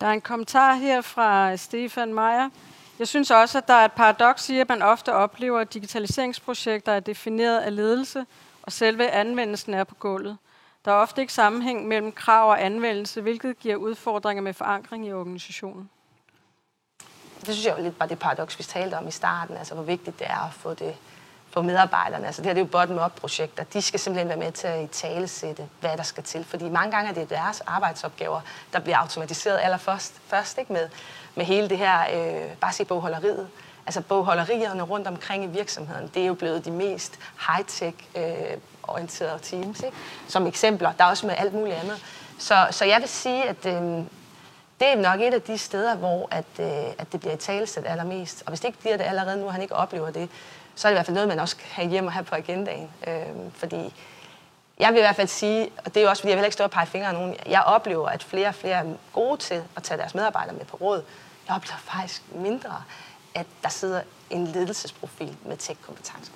Der er en kommentar her fra Stefan Meyer. Jeg synes også, at der er et paradoks i, at man ofte oplever, at digitaliseringsprojekter er defineret af ledelse, og selve anvendelsen er på gulvet. Der er ofte ikke sammenhæng mellem krav og anvendelse, hvilket giver udfordringer med forankring i organisationen. Det synes jeg jo lidt var det paradoks, vi talte om i starten, altså hvor vigtigt det er at få det for medarbejderne. Altså det her det er jo bottom-up-projekter. De skal simpelthen være med til at i talesætte, hvad der skal til. Fordi mange gange er det deres arbejdsopgaver, der bliver automatiseret allerførst først, ikke? Med, med hele det her, øh, bare sige bogholderiet. Altså bogholderierne rundt omkring i virksomheden, det er jo blevet de mest high-tech øh, orienterede teams, ikke? som eksempler. Der er også med alt muligt andet. Så, så jeg vil sige, at øh, det er nok et af de steder, hvor at, øh, at det bliver i talesæt allermest. Og hvis det ikke bliver det allerede nu, han ikke oplever det, så er det i hvert fald noget, man også kan have hjem og have på agendaen. Øh, fordi jeg vil i hvert fald sige, og det er jo også, fordi jeg vil ikke stå og pege fingre af nogen, jeg oplever, at flere og flere er gode til at tage deres medarbejdere med på råd. Jeg oplever faktisk mindre, at der sidder en ledelsesprofil med tech-kompetencer.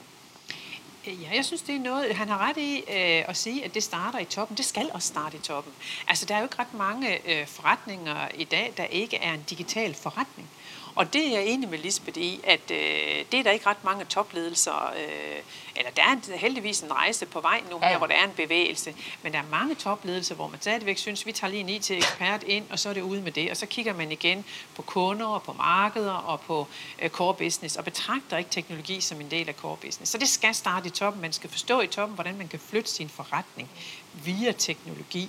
Ja, jeg synes, det er noget, han har ret i øh, at sige, at det starter i toppen. Det skal også starte i toppen. Altså, der er jo ikke ret mange øh, forretninger i dag, der ikke er en digital forretning. Og det er jeg enig med Lisbeth i, at øh, det er der ikke ret mange topledelser, øh, eller der er heldigvis en rejse på vej nu her, ja. hvor der er en bevægelse, men der er mange topledelser, hvor man stadigvæk synes, vi tager lige en IT-ekspert ind, og så er det ude med det, og så kigger man igen på kunder, og på markeder og på øh, core business, og betragter ikke teknologi som en del af core business. Så det skal starte i toppen. Man skal forstå i toppen, hvordan man kan flytte sin forretning via teknologi.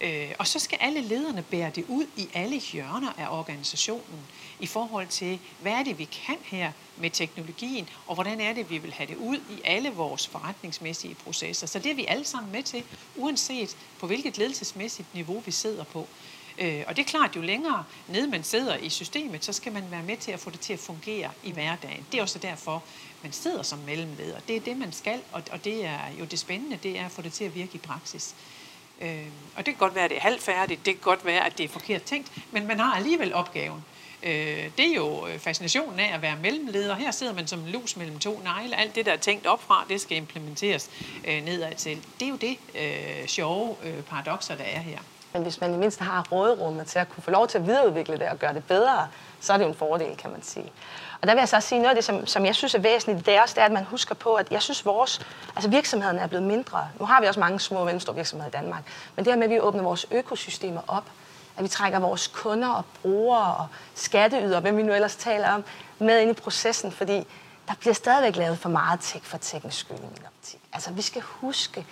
Øh, og så skal alle lederne bære det ud i alle hjørner af organisationen i forhold til, hvad er det, vi kan her med teknologien, og hvordan er det, vi vil have det ud i alle vores forretningsmæssige processer. Så det er vi alle sammen med til, uanset på hvilket ledelsesmæssigt niveau vi sidder på. Øh, og det er klart, jo længere nede man sidder i systemet, så skal man være med til at få det til at fungere i hverdagen. Det er også derfor, man sidder som mellemleder. Det er det, man skal, og, og det er jo det spændende, det er at få det til at virke i praksis. Øh, og det kan godt være, at det er halvfærdigt, det kan godt være, at det er forkert tænkt, men man har alligevel opgaven. Øh, det er jo øh, fascinationen af at være mellemleder. Her sidder man som lus mellem to negle. Alt det, der er tænkt opfra, det skal implementeres øh, nedad til. Det er jo det øh, sjove øh, paradoxer, der er her. Men hvis man i mindste har råderummet til at kunne få lov til at videreudvikle det og gøre det bedre, så er det jo en fordel, kan man sige. Og der vil jeg så sige, noget af det, som, som jeg synes er væsentligt, det er også det, er, at man husker på, at jeg synes, vores altså virksomhederne er blevet mindre. Nu har vi også mange små og mellemstore virksomheder i Danmark. Men det her med, at vi åbner vores økosystemer op, at vi trækker vores kunder og brugere og skatteyder, hvem vi nu ellers taler om, med ind i processen, fordi der bliver stadigvæk lavet for meget tech for teknisk skyld i min optik. Altså, vi skal huske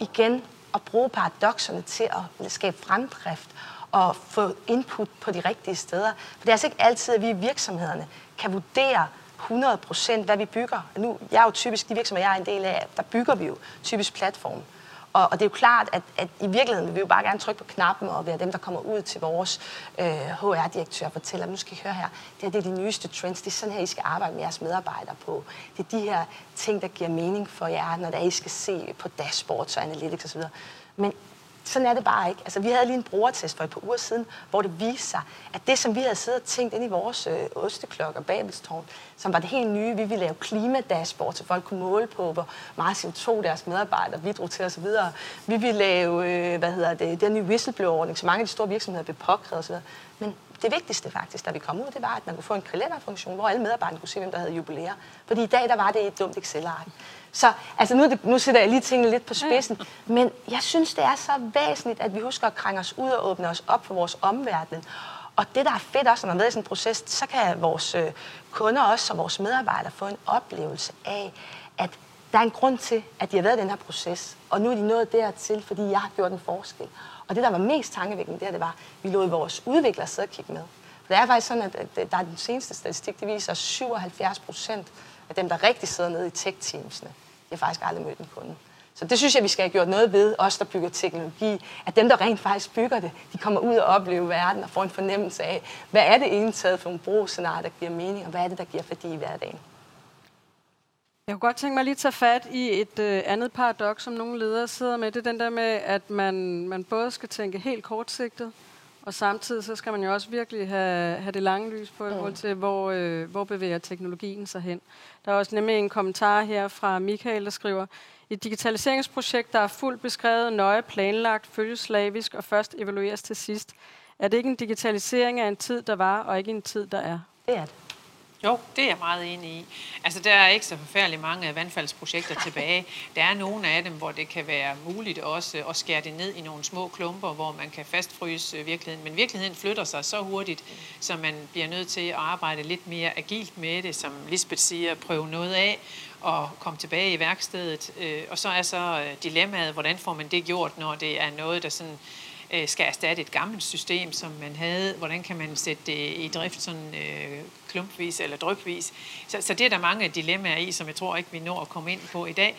igen at bruge paradoxerne til at skabe fremdrift og få input på de rigtige steder. For det er altså ikke altid, at vi i virksomhederne kan vurdere 100 procent, hvad vi bygger. Nu, jeg er jo typisk, de virksomheder, jeg er en del af, der bygger vi jo typisk platform. Og, og det er jo klart, at, at i virkeligheden vil vi jo bare gerne trykke på knappen og være dem, der kommer ud til vores øh, HR-direktør og fortæller, nu skal I høre her, det her det er de nyeste trends, det er sådan her, I skal arbejde med jeres medarbejdere på. Det er de her ting, der giver mening for jer, når det er, I skal se på dashboards og analytics osv. Men sådan er det bare ikke. Altså, vi havde lige en brugertest for et par uger siden, hvor det viste sig, at det, som vi havde siddet og tænkt ind i vores øh, osteklokker, Babelstårn, som var det helt nye, vi ville lave klimadashboard, så folk kunne måle på, hvor meget CO2 deres medarbejdere bidrog til osv. Vi ville lave, øh, hvad hedder det, den nye whistleblower-ordning, så mange af de store virksomheder blev påkrævet osv. Men det vigtigste faktisk, da vi kom ud, det var, at man kunne få en kalenderfunktion, hvor alle medarbejdere kunne se, hvem der havde jubilæer. Fordi i dag, der var det et dumt Excel-ark. Så altså nu, det, nu sætter jeg lige tingene lidt på spidsen, men jeg synes, det er så væsentligt, at vi husker at krænge os ud og åbne os op for vores omverden. Og det, der er fedt også, når man er i sådan en proces, så kan vores øh, kunder også og vores medarbejdere få en oplevelse af, at der er en grund til, at de har været i den her proces, og nu er de nået dertil, fordi jeg har gjort en forskel. Og det, der var mest tankevækkende, det, det var, at vi lod vores udviklere sidde og kigge med. For det er faktisk sådan, at der er den seneste statistik, det viser, at 77 procent af dem, der rigtig sidder nede i tech-teamsene, de har faktisk aldrig mødt en kunde. Så det synes jeg, vi skal have gjort noget ved, os der bygger teknologi, at dem, der rent faktisk bygger det, de kommer ud og oplever verden og får en fornemmelse af, hvad er det egentlig taget for en brugsscenarie, der giver mening, og hvad er det, der giver værdi i hverdagen. Jeg kunne godt tænke mig lige at tage fat i et øh, andet paradoks, som nogle ledere sidder med. Det er den der med, at man, man både skal tænke helt kortsigtet, og samtidig så skal man jo også virkelig have, have det lange lys på, i forhold til, hvor, øh, hvor bevæger teknologien sig hen. Der er også nemlig en kommentar her fra Michael, der skriver, et digitaliseringsprojekt, der er fuldt beskrevet, nøje planlagt, følges slavisk og først evalueres til sidst. Er det ikke en digitalisering af en tid, der var, og ikke en tid, der er? Det er det. Jo, det er jeg meget enig i. Altså, der er ikke så forfærdeligt mange vandfaldsprojekter tilbage. Der er nogle af dem, hvor det kan være muligt også at skære det ned i nogle små klumper, hvor man kan fastfryse virkeligheden. Men virkeligheden flytter sig så hurtigt, så man bliver nødt til at arbejde lidt mere agilt med det, som Lisbeth siger, prøve noget af og komme tilbage i værkstedet. Øh, og så er så dilemmaet, hvordan får man det gjort, når det er noget, der sådan øh, skal erstatte et gammelt system, som man havde. Hvordan kan man sætte det i drift sådan øh, klumpvis eller drypvis? Så, så det er der mange dilemmaer i, som jeg tror ikke, vi når at komme ind på i dag.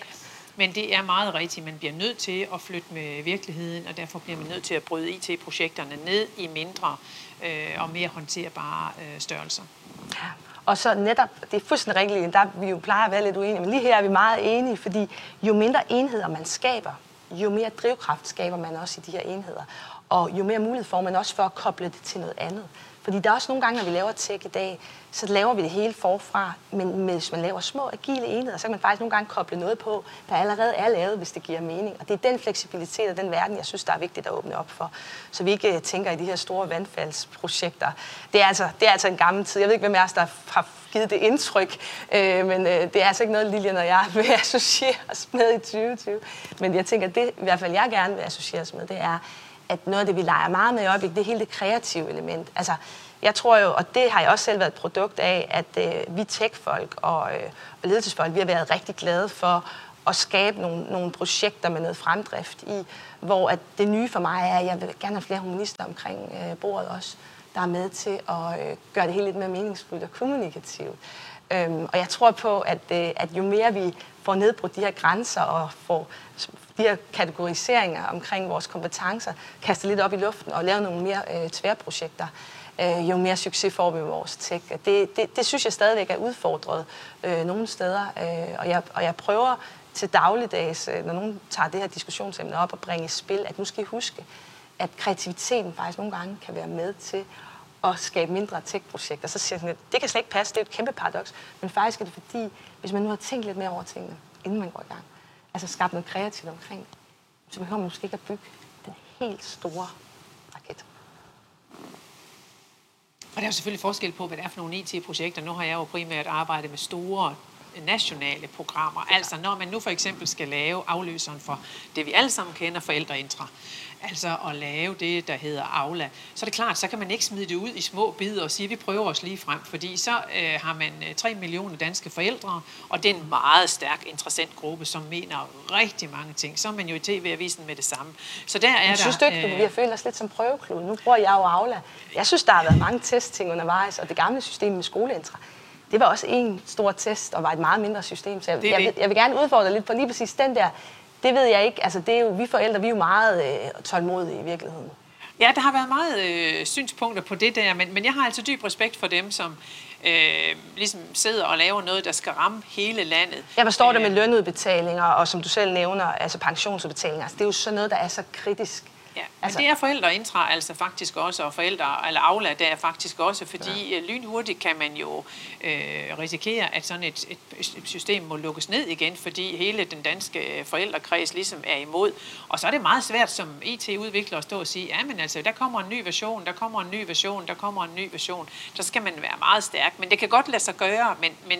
Men det er meget rigtigt. Man bliver nødt til at flytte med virkeligheden, og derfor bliver man nødt til at bryde IT-projekterne ned i mindre øh, og mere håndterbare øh, størrelser. Ja. Og så netop, det er fuldstændig rigtigt, der vi jo plejer at være lidt uenige, men lige her er vi meget enige, fordi jo mindre enheder man skaber, jo mere drivkraft skaber man også i de her enheder. Og jo mere mulighed får man også for at koble det til noget andet. Fordi der er også nogle gange, når vi laver tech i dag, så laver vi det hele forfra. Men hvis man laver små, agile enheder, så kan man faktisk nogle gange koble noget på, der allerede er lavet, hvis det giver mening. Og det er den fleksibilitet og den verden, jeg synes, der er vigtigt at åbne op for. Så vi ikke øh, tænker i de her store vandfaldsprojekter. Det er altså, det er altså en gammel tid. Jeg ved ikke, hvem af os, der har givet det indtryk, øh, men øh, det er altså ikke noget, Lilian og jeg vil associere os med i 2020. Men jeg tænker, det i hvert fald jeg gerne vil associeres med, det er, at noget af det, vi leger meget med i øjeblikket, det er hele det kreative element. Altså, jeg tror jo, og det har jeg også selv været et produkt af, at øh, vi tech-folk og, øh, og ledelsesfolk, vi har været rigtig glade for at skabe nogle, nogle projekter med noget fremdrift i, hvor at det nye for mig er, at jeg vil gerne have flere humanister omkring øh, bordet også, der er med til at øh, gøre det hele lidt mere meningsfuldt og kommunikativt. Øhm, og jeg tror på, at, øh, at jo mere vi får nedbrudt de her grænser og får de her kategoriseringer omkring vores kompetencer kastet lidt op i luften og lavet nogle mere øh, tværprojekter, øh, jo mere succes får vi med vores tech. Det, det, det synes jeg stadigvæk er udfordret øh, nogle steder, øh, og, jeg, og jeg prøver til dagligdags, øh, når nogen tager det her diskussionsemne op og bringer i spil, at nu skal I huske, at kreativiteten faktisk nogle gange kan være med til at skabe mindre tech-projekter. Så siger jeg sådan, det kan slet ikke passe, det er et kæmpe paradoks. Men faktisk er det fordi, hvis man nu har tænkt lidt mere over tingene, inden man går i gang, altså skabt noget kreativt omkring det, så behøver man måske ikke at bygge den helt store raket. Og der er jo selvfølgelig forskel på, hvad det er for nogle IT-projekter. Nu har jeg jo primært arbejdet med store nationale programmer. Altså når man nu for eksempel skal lave afløseren for det, vi alle sammen kender, forældreintra altså at lave det, der hedder Aula, så er det klart, så kan man ikke smide det ud i små bidder og sige, at vi prøver os lige frem, fordi så øh, har man 3 øh, millioner danske forældre, og det er en meget stærk, interessant gruppe, som mener rigtig mange ting. Så er man jo i tv-avisen med det samme. Så der er jeg der... synes du ikke, øh, vi har følt os lidt som prøveklud? Nu bruger jeg jo Aula. Jeg synes, der har været mange testting undervejs, og det gamle system med skoleintra, det var også en stor test, og var et meget mindre system. Så jeg, jeg, vil, jeg vil gerne udfordre lidt på lige præcis den der det ved jeg ikke. Altså, det er jo, vi forældre, vi er jo meget øh, tålmodige i virkeligheden. Ja, der har været meget øh, synspunkter på det der, men, men jeg har altså dyb respekt for dem, som øh, ligesom sidder og laver noget, der skal ramme hele landet. Jeg forstår det med øh. lønudbetalinger, og som du selv nævner, altså pensionsudbetalinger. Altså, det er jo sådan noget, der er så kritisk Ja, men altså, det er forældreintra altså faktisk også, og forældre, eller Aula, der er faktisk også, fordi ja. Øh, lynhurtigt kan man jo øh, risikere, at sådan et, et system må lukkes ned igen, fordi hele den danske forældrekreds ligesom er imod. Og så er det meget svært som IT-udvikler at stå og sige, ja, men altså, der kommer en ny version, der kommer en ny version, der kommer en ny version. Så skal man være meget stærk, men det kan godt lade sig gøre, men, men,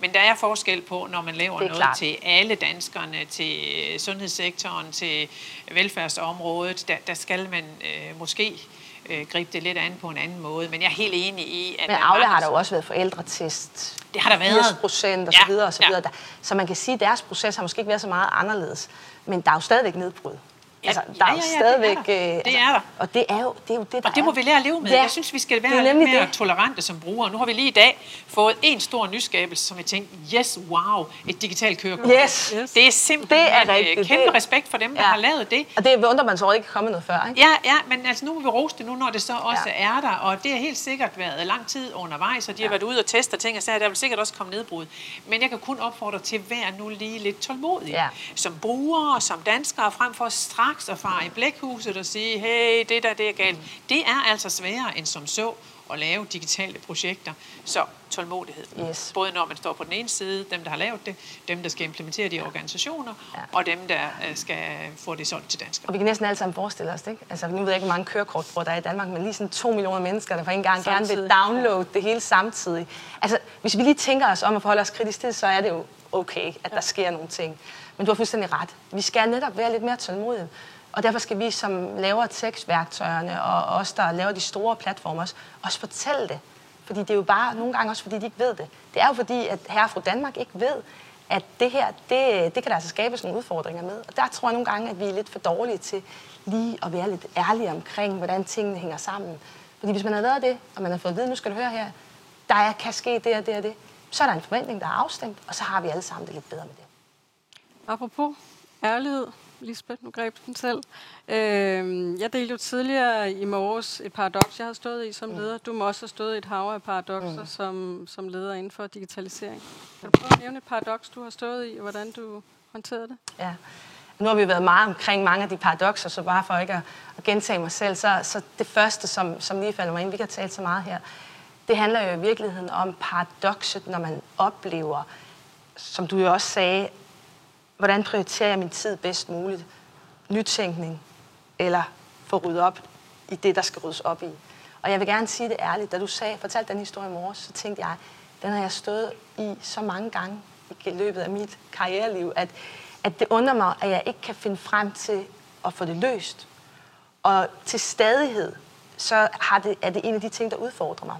men der er forskel på, når man laver noget klart. til alle danskerne, til sundhedssektoren, til velfærdsområdet, der, der skal man øh, måske øh, gribe det lidt an på en anden måde. Men jeg er helt enig i, at... Men Aula har der jo også været forældretest. Det har der været. 80 procent og så videre og så videre. Ja. Så man kan sige, at deres proces har måske ikke været så meget anderledes. Men der er jo stadigvæk nedbrud. Altså, der ja, ja, ja, er stadigvæk... Det er der. Det er der. Og det er jo det, er jo det der Og det må er. vi lære at leve med. Ja. Jeg synes, vi skal være lidt mere det. tolerante som brugere. Nu har vi lige i dag fået en stor nyskabelse, som jeg tænkte, yes, wow, et digitalt kørekort. Yes. yes. Det er simpelthen det er rigtigt. kæmpe det. respekt for dem, der ja. har lavet det. Og det undrer man så ikke kommet noget før, ikke? Ja, ja, men altså nu må vi rose det nu, når det så også ja. er der. Og det har helt sikkert været lang tid undervejs, og de ja. har været ude og teste ting og sager. Der vil sikkert også komme nedbrud. Men jeg kan kun opfordre til at være nu lige lidt tålmodig. Ja. Som brugere, som danskere, frem for straks at fare i blæk blækhuset og sige, hey, det der, det er galt. Det er altså sværere end som så at lave digitale projekter. Så tålmodighed. Yes. Både når man står på den ene side, dem der har lavet det, dem der skal implementere de organisationer, ja. og dem der øh, skal få det solgt til danskere. Og vi kan næsten alle sammen forestille os det. Ikke? Altså, nu ved jeg ikke, hvor mange kørekortbrugere der er i Danmark, men lige sådan to millioner mennesker, der for en gang gerne vil downloade det hele samtidig. Altså, hvis vi lige tænker os om at forholde os kritisk til, så er det jo okay, at der sker nogle ting. Men du har fuldstændig ret. Vi skal netop være lidt mere tålmodige. Og derfor skal vi, som laver tekstværktøjerne, og os, der laver de store platformer, også, også fortælle det. Fordi det er jo bare nogle gange også, fordi de ikke ved det. Det er jo fordi, at herre og fru Danmark ikke ved, at det her, det, det kan der altså skabes nogle udfordringer med. Og der tror jeg nogle gange, at vi er lidt for dårlige til lige at være lidt ærlige omkring, hvordan tingene hænger sammen. Fordi hvis man har været det, og man har fået at vide, nu skal du høre her, der er, kan ske det og det og det, så er der en forventning, der er afstemt, og så har vi alle sammen det lidt bedre med det. Apropos ærlighed, Lisbeth, nu greb den selv. Øh, jeg delte jo tidligere i morges et paradoks, jeg har stået i som mm. leder. Du må også have stået i et hav af paradokser mm. som, som leder inden for digitalisering. Kan du prøve at nævne et paradoks, du har stået i, og hvordan du håndterede det? Ja. Nu har vi været meget omkring mange af de paradokser, så bare for ikke at, at gentage mig selv, så, så det første, som, som lige falder mig ind, vi kan tale så meget her, det handler jo i virkeligheden om paradokset, når man oplever, som du jo også sagde, hvordan prioriterer jeg min tid bedst muligt? Nytænkning eller få ryddet op i det, der skal ryddes op i. Og jeg vil gerne sige det ærligt. Da du sagde, fortalte den historie i morges, så tænkte jeg, den har jeg stået i så mange gange i løbet af mit karriereliv, at, at det undrer mig, at jeg ikke kan finde frem til at få det løst. Og til stadighed, så har det, er det en af de ting, der udfordrer mig.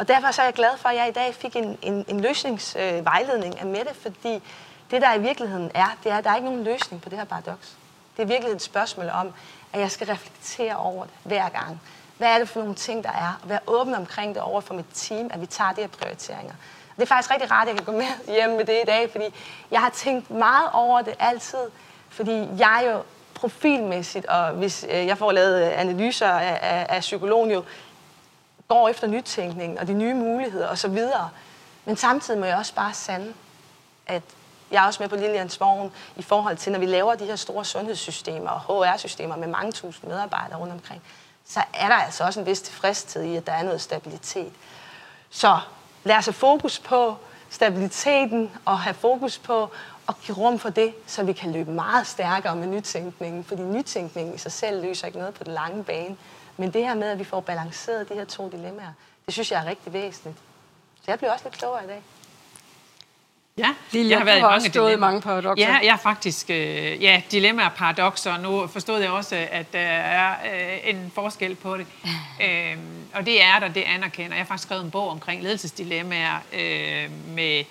Og derfor så er jeg glad for, at jeg i dag fik en, en, en løsningsvejledning af Mette, fordi det, der i virkeligheden er, det er, at der er ikke nogen løsning på det her paradoks. Det er virkelig et spørgsmål om, at jeg skal reflektere over det hver gang. Hvad er det for nogle ting, der er? Og være åben omkring det over for mit team, at vi tager de her prioriteringer. Det er faktisk rigtig rart, at jeg kan gå med hjem med det i dag, fordi jeg har tænkt meget over det altid, fordi jeg jo profilmæssigt, og hvis øh, jeg får lavet analyser af, af, af psykologen jo, går efter nytænkning og de nye muligheder osv. Men samtidig må jeg også bare sande, at jeg er også med på Lillians vogn i forhold til, når vi laver de her store sundhedssystemer og HR-systemer med mange tusind medarbejdere rundt omkring, så er der altså også en vis tilfredshed i, at der er noget stabilitet. Så lad os have fokus på stabiliteten og have fokus på at give rum for det, så vi kan løbe meget stærkere med nytænkningen. Fordi nytænkningen i sig selv løser ikke noget på den lange bane. Men det her med, at vi får balanceret de her to dilemmaer, det synes jeg er rigtig væsentligt. Så jeg bliver også lidt klogere i dag. Ja, Lille, jeg har været i mange stået i mange paradoxer. Ja, jeg faktisk, øh, ja, dilemmaer og paradoxer. Nu forstod jeg også, at der er øh, en forskel på det. øh, og det er der, det anerkender. Jeg har faktisk skrevet en bog omkring ledelsesdilemmaer øh, med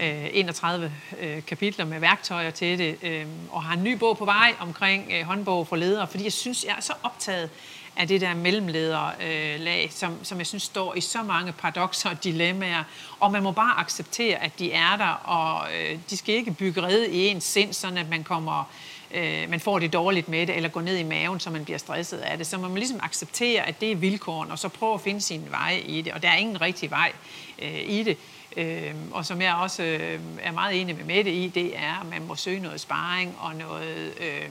øh, 31 øh, kapitler med værktøjer til det, øh, og har en ny bog på vej omkring øh, håndbog for ledere, fordi jeg synes, jeg er så optaget af det der mellemlederlag, øh, som, som jeg synes står i så mange paradoxer og dilemmaer. Og man må bare acceptere, at de er der, og øh, de skal ikke bygge red i ens sind, sådan at man kommer øh, man får det dårligt med det, eller går ned i maven, så man bliver stresset af det. Så man må ligesom acceptere, at det er vilkårene, og så prøve at finde sin vej i det. Og der er ingen rigtig vej øh, i det. Øh, og som jeg også øh, er meget enig med Mette i, det er, at man må søge noget sparring og noget... Øh,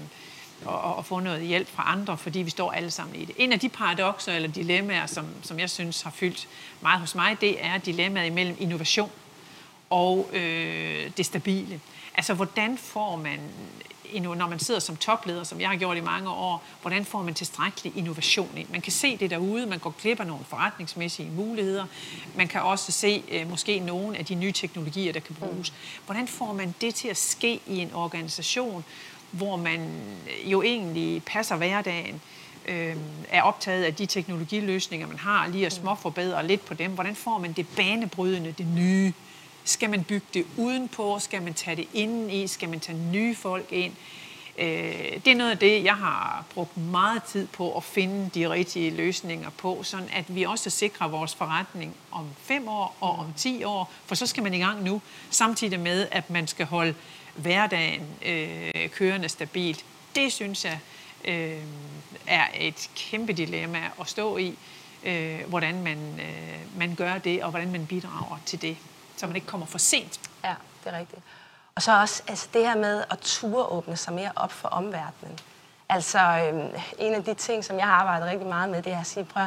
og, og få noget hjælp fra andre, fordi vi står alle sammen i det. En af de paradoxer eller dilemmaer, som, som jeg synes har fyldt meget hos mig, det er dilemmaet imellem innovation og øh, det stabile. Altså, hvordan får man, når man sidder som topleder, som jeg har gjort i mange år, hvordan får man tilstrækkelig innovation ind? Man kan se det derude, man går glip af nogle forretningsmæssige muligheder, man kan også se øh, måske nogle af de nye teknologier, der kan bruges. Hvordan får man det til at ske i en organisation, hvor man jo egentlig passer hverdagen, øh, er optaget af de teknologiløsninger, man har, lige at småforbedre lidt på dem. Hvordan får man det banebrydende, det nye? Skal man bygge det udenpå? Skal man tage det inden i? Skal man tage nye folk ind? Øh, det er noget af det, jeg har brugt meget tid på at finde de rigtige løsninger på, sådan at vi også sikrer vores forretning om fem år og om ti år, for så skal man i gang nu, samtidig med, at man skal holde hverdagen øh, kørende stabilt. Det synes jeg øh, er et kæmpe dilemma at stå i, øh, hvordan man, øh, man gør det, og hvordan man bidrager til det, så man ikke kommer for sent. Ja, det er rigtigt. Og så også altså det her med at ture åbne sig mere op for omverdenen. Altså, øh, en af de ting, som jeg har arbejdet rigtig meget med, det er at sige, prøv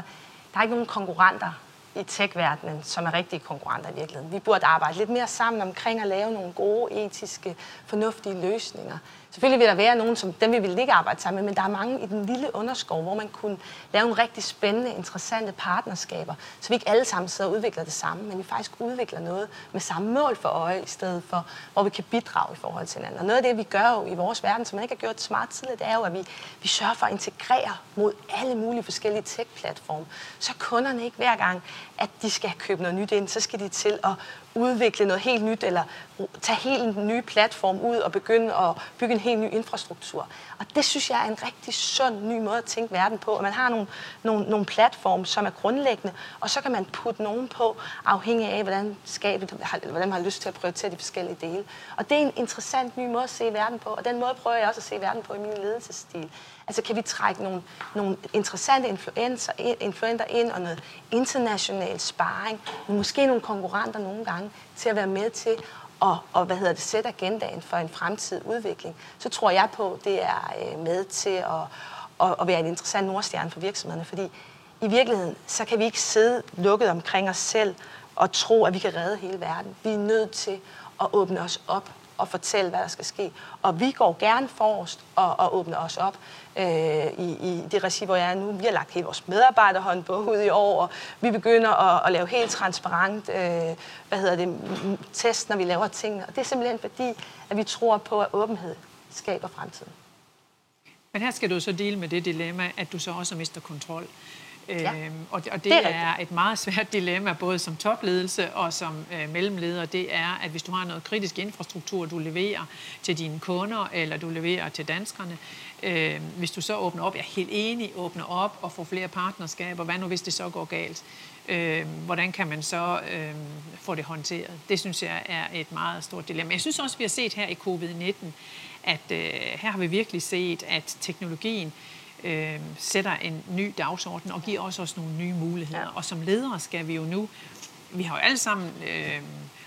der er ikke nogen konkurrenter i tech-verdenen, som er rigtige konkurrenter i virkeligheden. Vi burde arbejde lidt mere sammen omkring at lave nogle gode, etiske, fornuftige løsninger. Selvfølgelig vil der være nogen, som dem vi vil ikke arbejde sammen med, men der er mange i den lille underskov, hvor man kunne lave nogle rigtig spændende, interessante partnerskaber, så vi ikke alle sammen sidder og udvikler det samme, men vi faktisk udvikler noget med samme mål for øje, i stedet for, hvor vi kan bidrage i forhold til hinanden. Og noget af det, vi gør jo i vores verden, som man ikke har gjort smart tidligere, det er jo, at vi, vi sørger for at integrere mod alle mulige forskellige tech-platforme, så kunderne ikke hver gang, at de skal købe noget nyt ind, så skal de til at udvikle noget helt nyt, eller tage helt en ny platform ud og begynde at bygge en helt ny infrastruktur. Og det synes jeg er en rigtig sund ny måde at tænke verden på, at man har nogle, nogle, nogle platforme, som er grundlæggende, og så kan man putte nogen på, afhængig af, hvordan, skabet, hvordan man har lyst til at prioritere de forskellige dele. Og det er en interessant ny måde at se verden på, og den måde prøver jeg også at se verden på i min ledelsesstil. Altså kan vi trække nogle, nogle interessante influencer, influenter ind og noget international sparring, måske nogle konkurrenter nogle gange til at være med til at og, hvad hedder det, sætte agendaen for en fremtidig udvikling, så tror jeg på, det er øh, med til at, at, at være en interessant nordstjerne for virksomhederne, fordi i virkeligheden, så kan vi ikke sidde lukket omkring os selv og tro, at vi kan redde hele verden. Vi er nødt til at åbne os op og fortælle, hvad der skal ske. Og vi går gerne forrest og, og åbner os op øh, i, i det regi, hvor jeg er nu. Vi har lagt hele vores medarbejderhåndbog ud i år, og vi begynder at, at lave helt transparent øh, hvad hedder det, test, når vi laver tingene. Og det er simpelthen fordi, at vi tror på, at åbenhed skaber fremtiden. Men her skal du så dele med det dilemma, at du så også mister kontrol. Ja. Øhm, og det, og det, Det er er et meget svært dilemma, både som topledelse og som øh, mellemleder. Det er, at hvis du har noget kritisk infrastruktur, du leverer til dine kunder, eller du leverer til danskerne, øh, hvis du så åbner op, jeg er helt enig, åbner op og får flere partnerskaber, hvad nu hvis det så går galt? Øh, hvordan kan man så øh, få det håndteret? Det synes jeg er et meget stort dilemma. Jeg synes også, vi har set her i covid-19, at øh, her har vi virkelig set, at teknologien øh, sætter en ny dagsorden og giver også os nogle nye muligheder. Ja. Og som ledere skal vi jo nu, vi har jo alle sammen øh,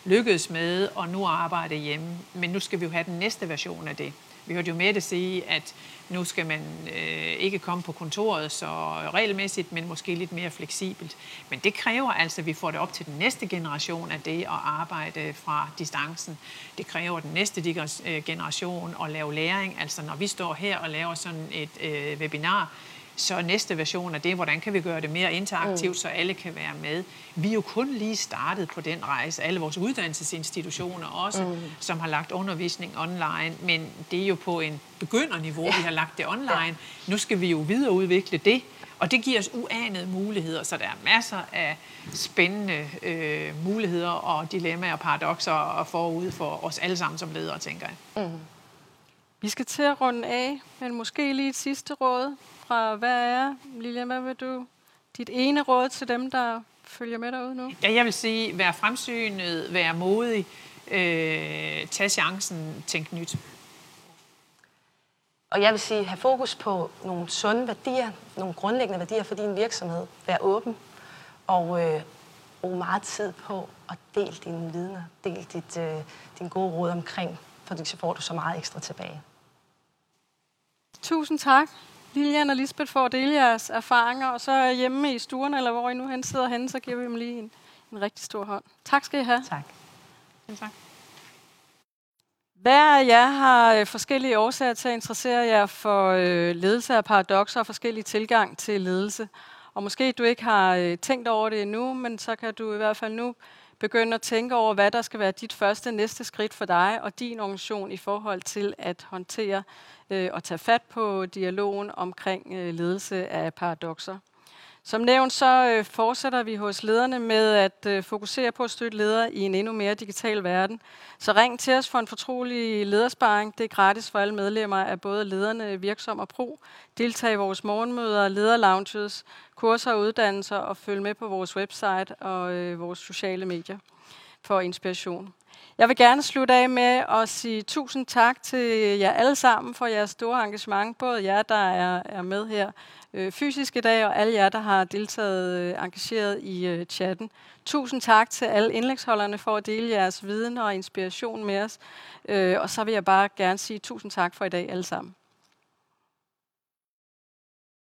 lykkedes med at nu arbejde hjemme, men nu skal vi jo have den næste version af det. Vi hørte jo Mette sige, at nu skal man øh, ikke komme på kontoret så regelmæssigt, men måske lidt mere fleksibelt. Men det kræver altså, at vi får det op til den næste generation af det at arbejde fra distancen. Det kræver den næste øh, generation at lave læring. Altså når vi står her og laver sådan et øh, webinar, så næste version af det, hvordan kan vi gøre det mere interaktivt, mm. så alle kan være med. Vi er jo kun lige startet på den rejse, alle vores uddannelsesinstitutioner også, mm. som har lagt undervisning online, men det er jo på en begynderniveau, ja. vi har lagt det online. Ja. Nu skal vi jo videreudvikle det, og det giver os uanede muligheder, så der er masser af spændende øh, muligheder og dilemmaer og paradoxer og forud for os alle sammen som ledere, tænker jeg. Mm. Vi skal til at runde af, men måske lige et sidste råd fra hvad er, Lilian, hvad vil du, dit ene råd til dem, der følger med derude nu? Ja, jeg vil sige, vær fremsynet, vær modig, øh, tag chancen, tænk nyt. Og jeg vil sige, have fokus på nogle sunde værdier, nogle grundlæggende værdier for din virksomhed. Vær åben og øh, brug meget tid på at dele dine vidner, del dit, øh, din gode råd omkring, fordi så får du så meget ekstra tilbage. Tusind tak. Lilian og Lisbeth for at dele jeres erfaringer, og så hjemme i stuen, eller hvor I nu hen sidder henne, så giver vi dem lige en, en rigtig stor hånd. Tak skal I have. Tak. Ja, tak. Hver af jer har øh, forskellige årsager til at interessere jer for øh, ledelse af paradoxer og forskellige tilgang til ledelse. Og måske du ikke har øh, tænkt over det endnu, men så kan du i hvert fald nu begynde at tænke over, hvad der skal være dit første næste skridt for dig og din organisation i forhold til at håndtere øh, og tage fat på dialogen omkring øh, ledelse af paradoxer. Som nævnt, så øh, fortsætter vi hos lederne med at øh, fokusere på at støtte ledere i en endnu mere digital verden. Så ring til os for en fortrolig ledersparing. Det er gratis for alle medlemmer af både lederne Virksom og Pro. Deltag i vores morgenmøder, lederlounges, kurser og uddannelser og følg med på vores website og øh, vores sociale medier for inspiration. Jeg vil gerne slutte af med at sige tusind tak til jer alle sammen for jeres store engagement. Både jer, der er, er med her øh, fysisk i dag, og alle jer, der har deltaget øh, engageret i øh, chatten. Tusind tak til alle indlægsholderne for at dele jeres viden og inspiration med os. Øh, og så vil jeg bare gerne sige tusind tak for i dag alle sammen.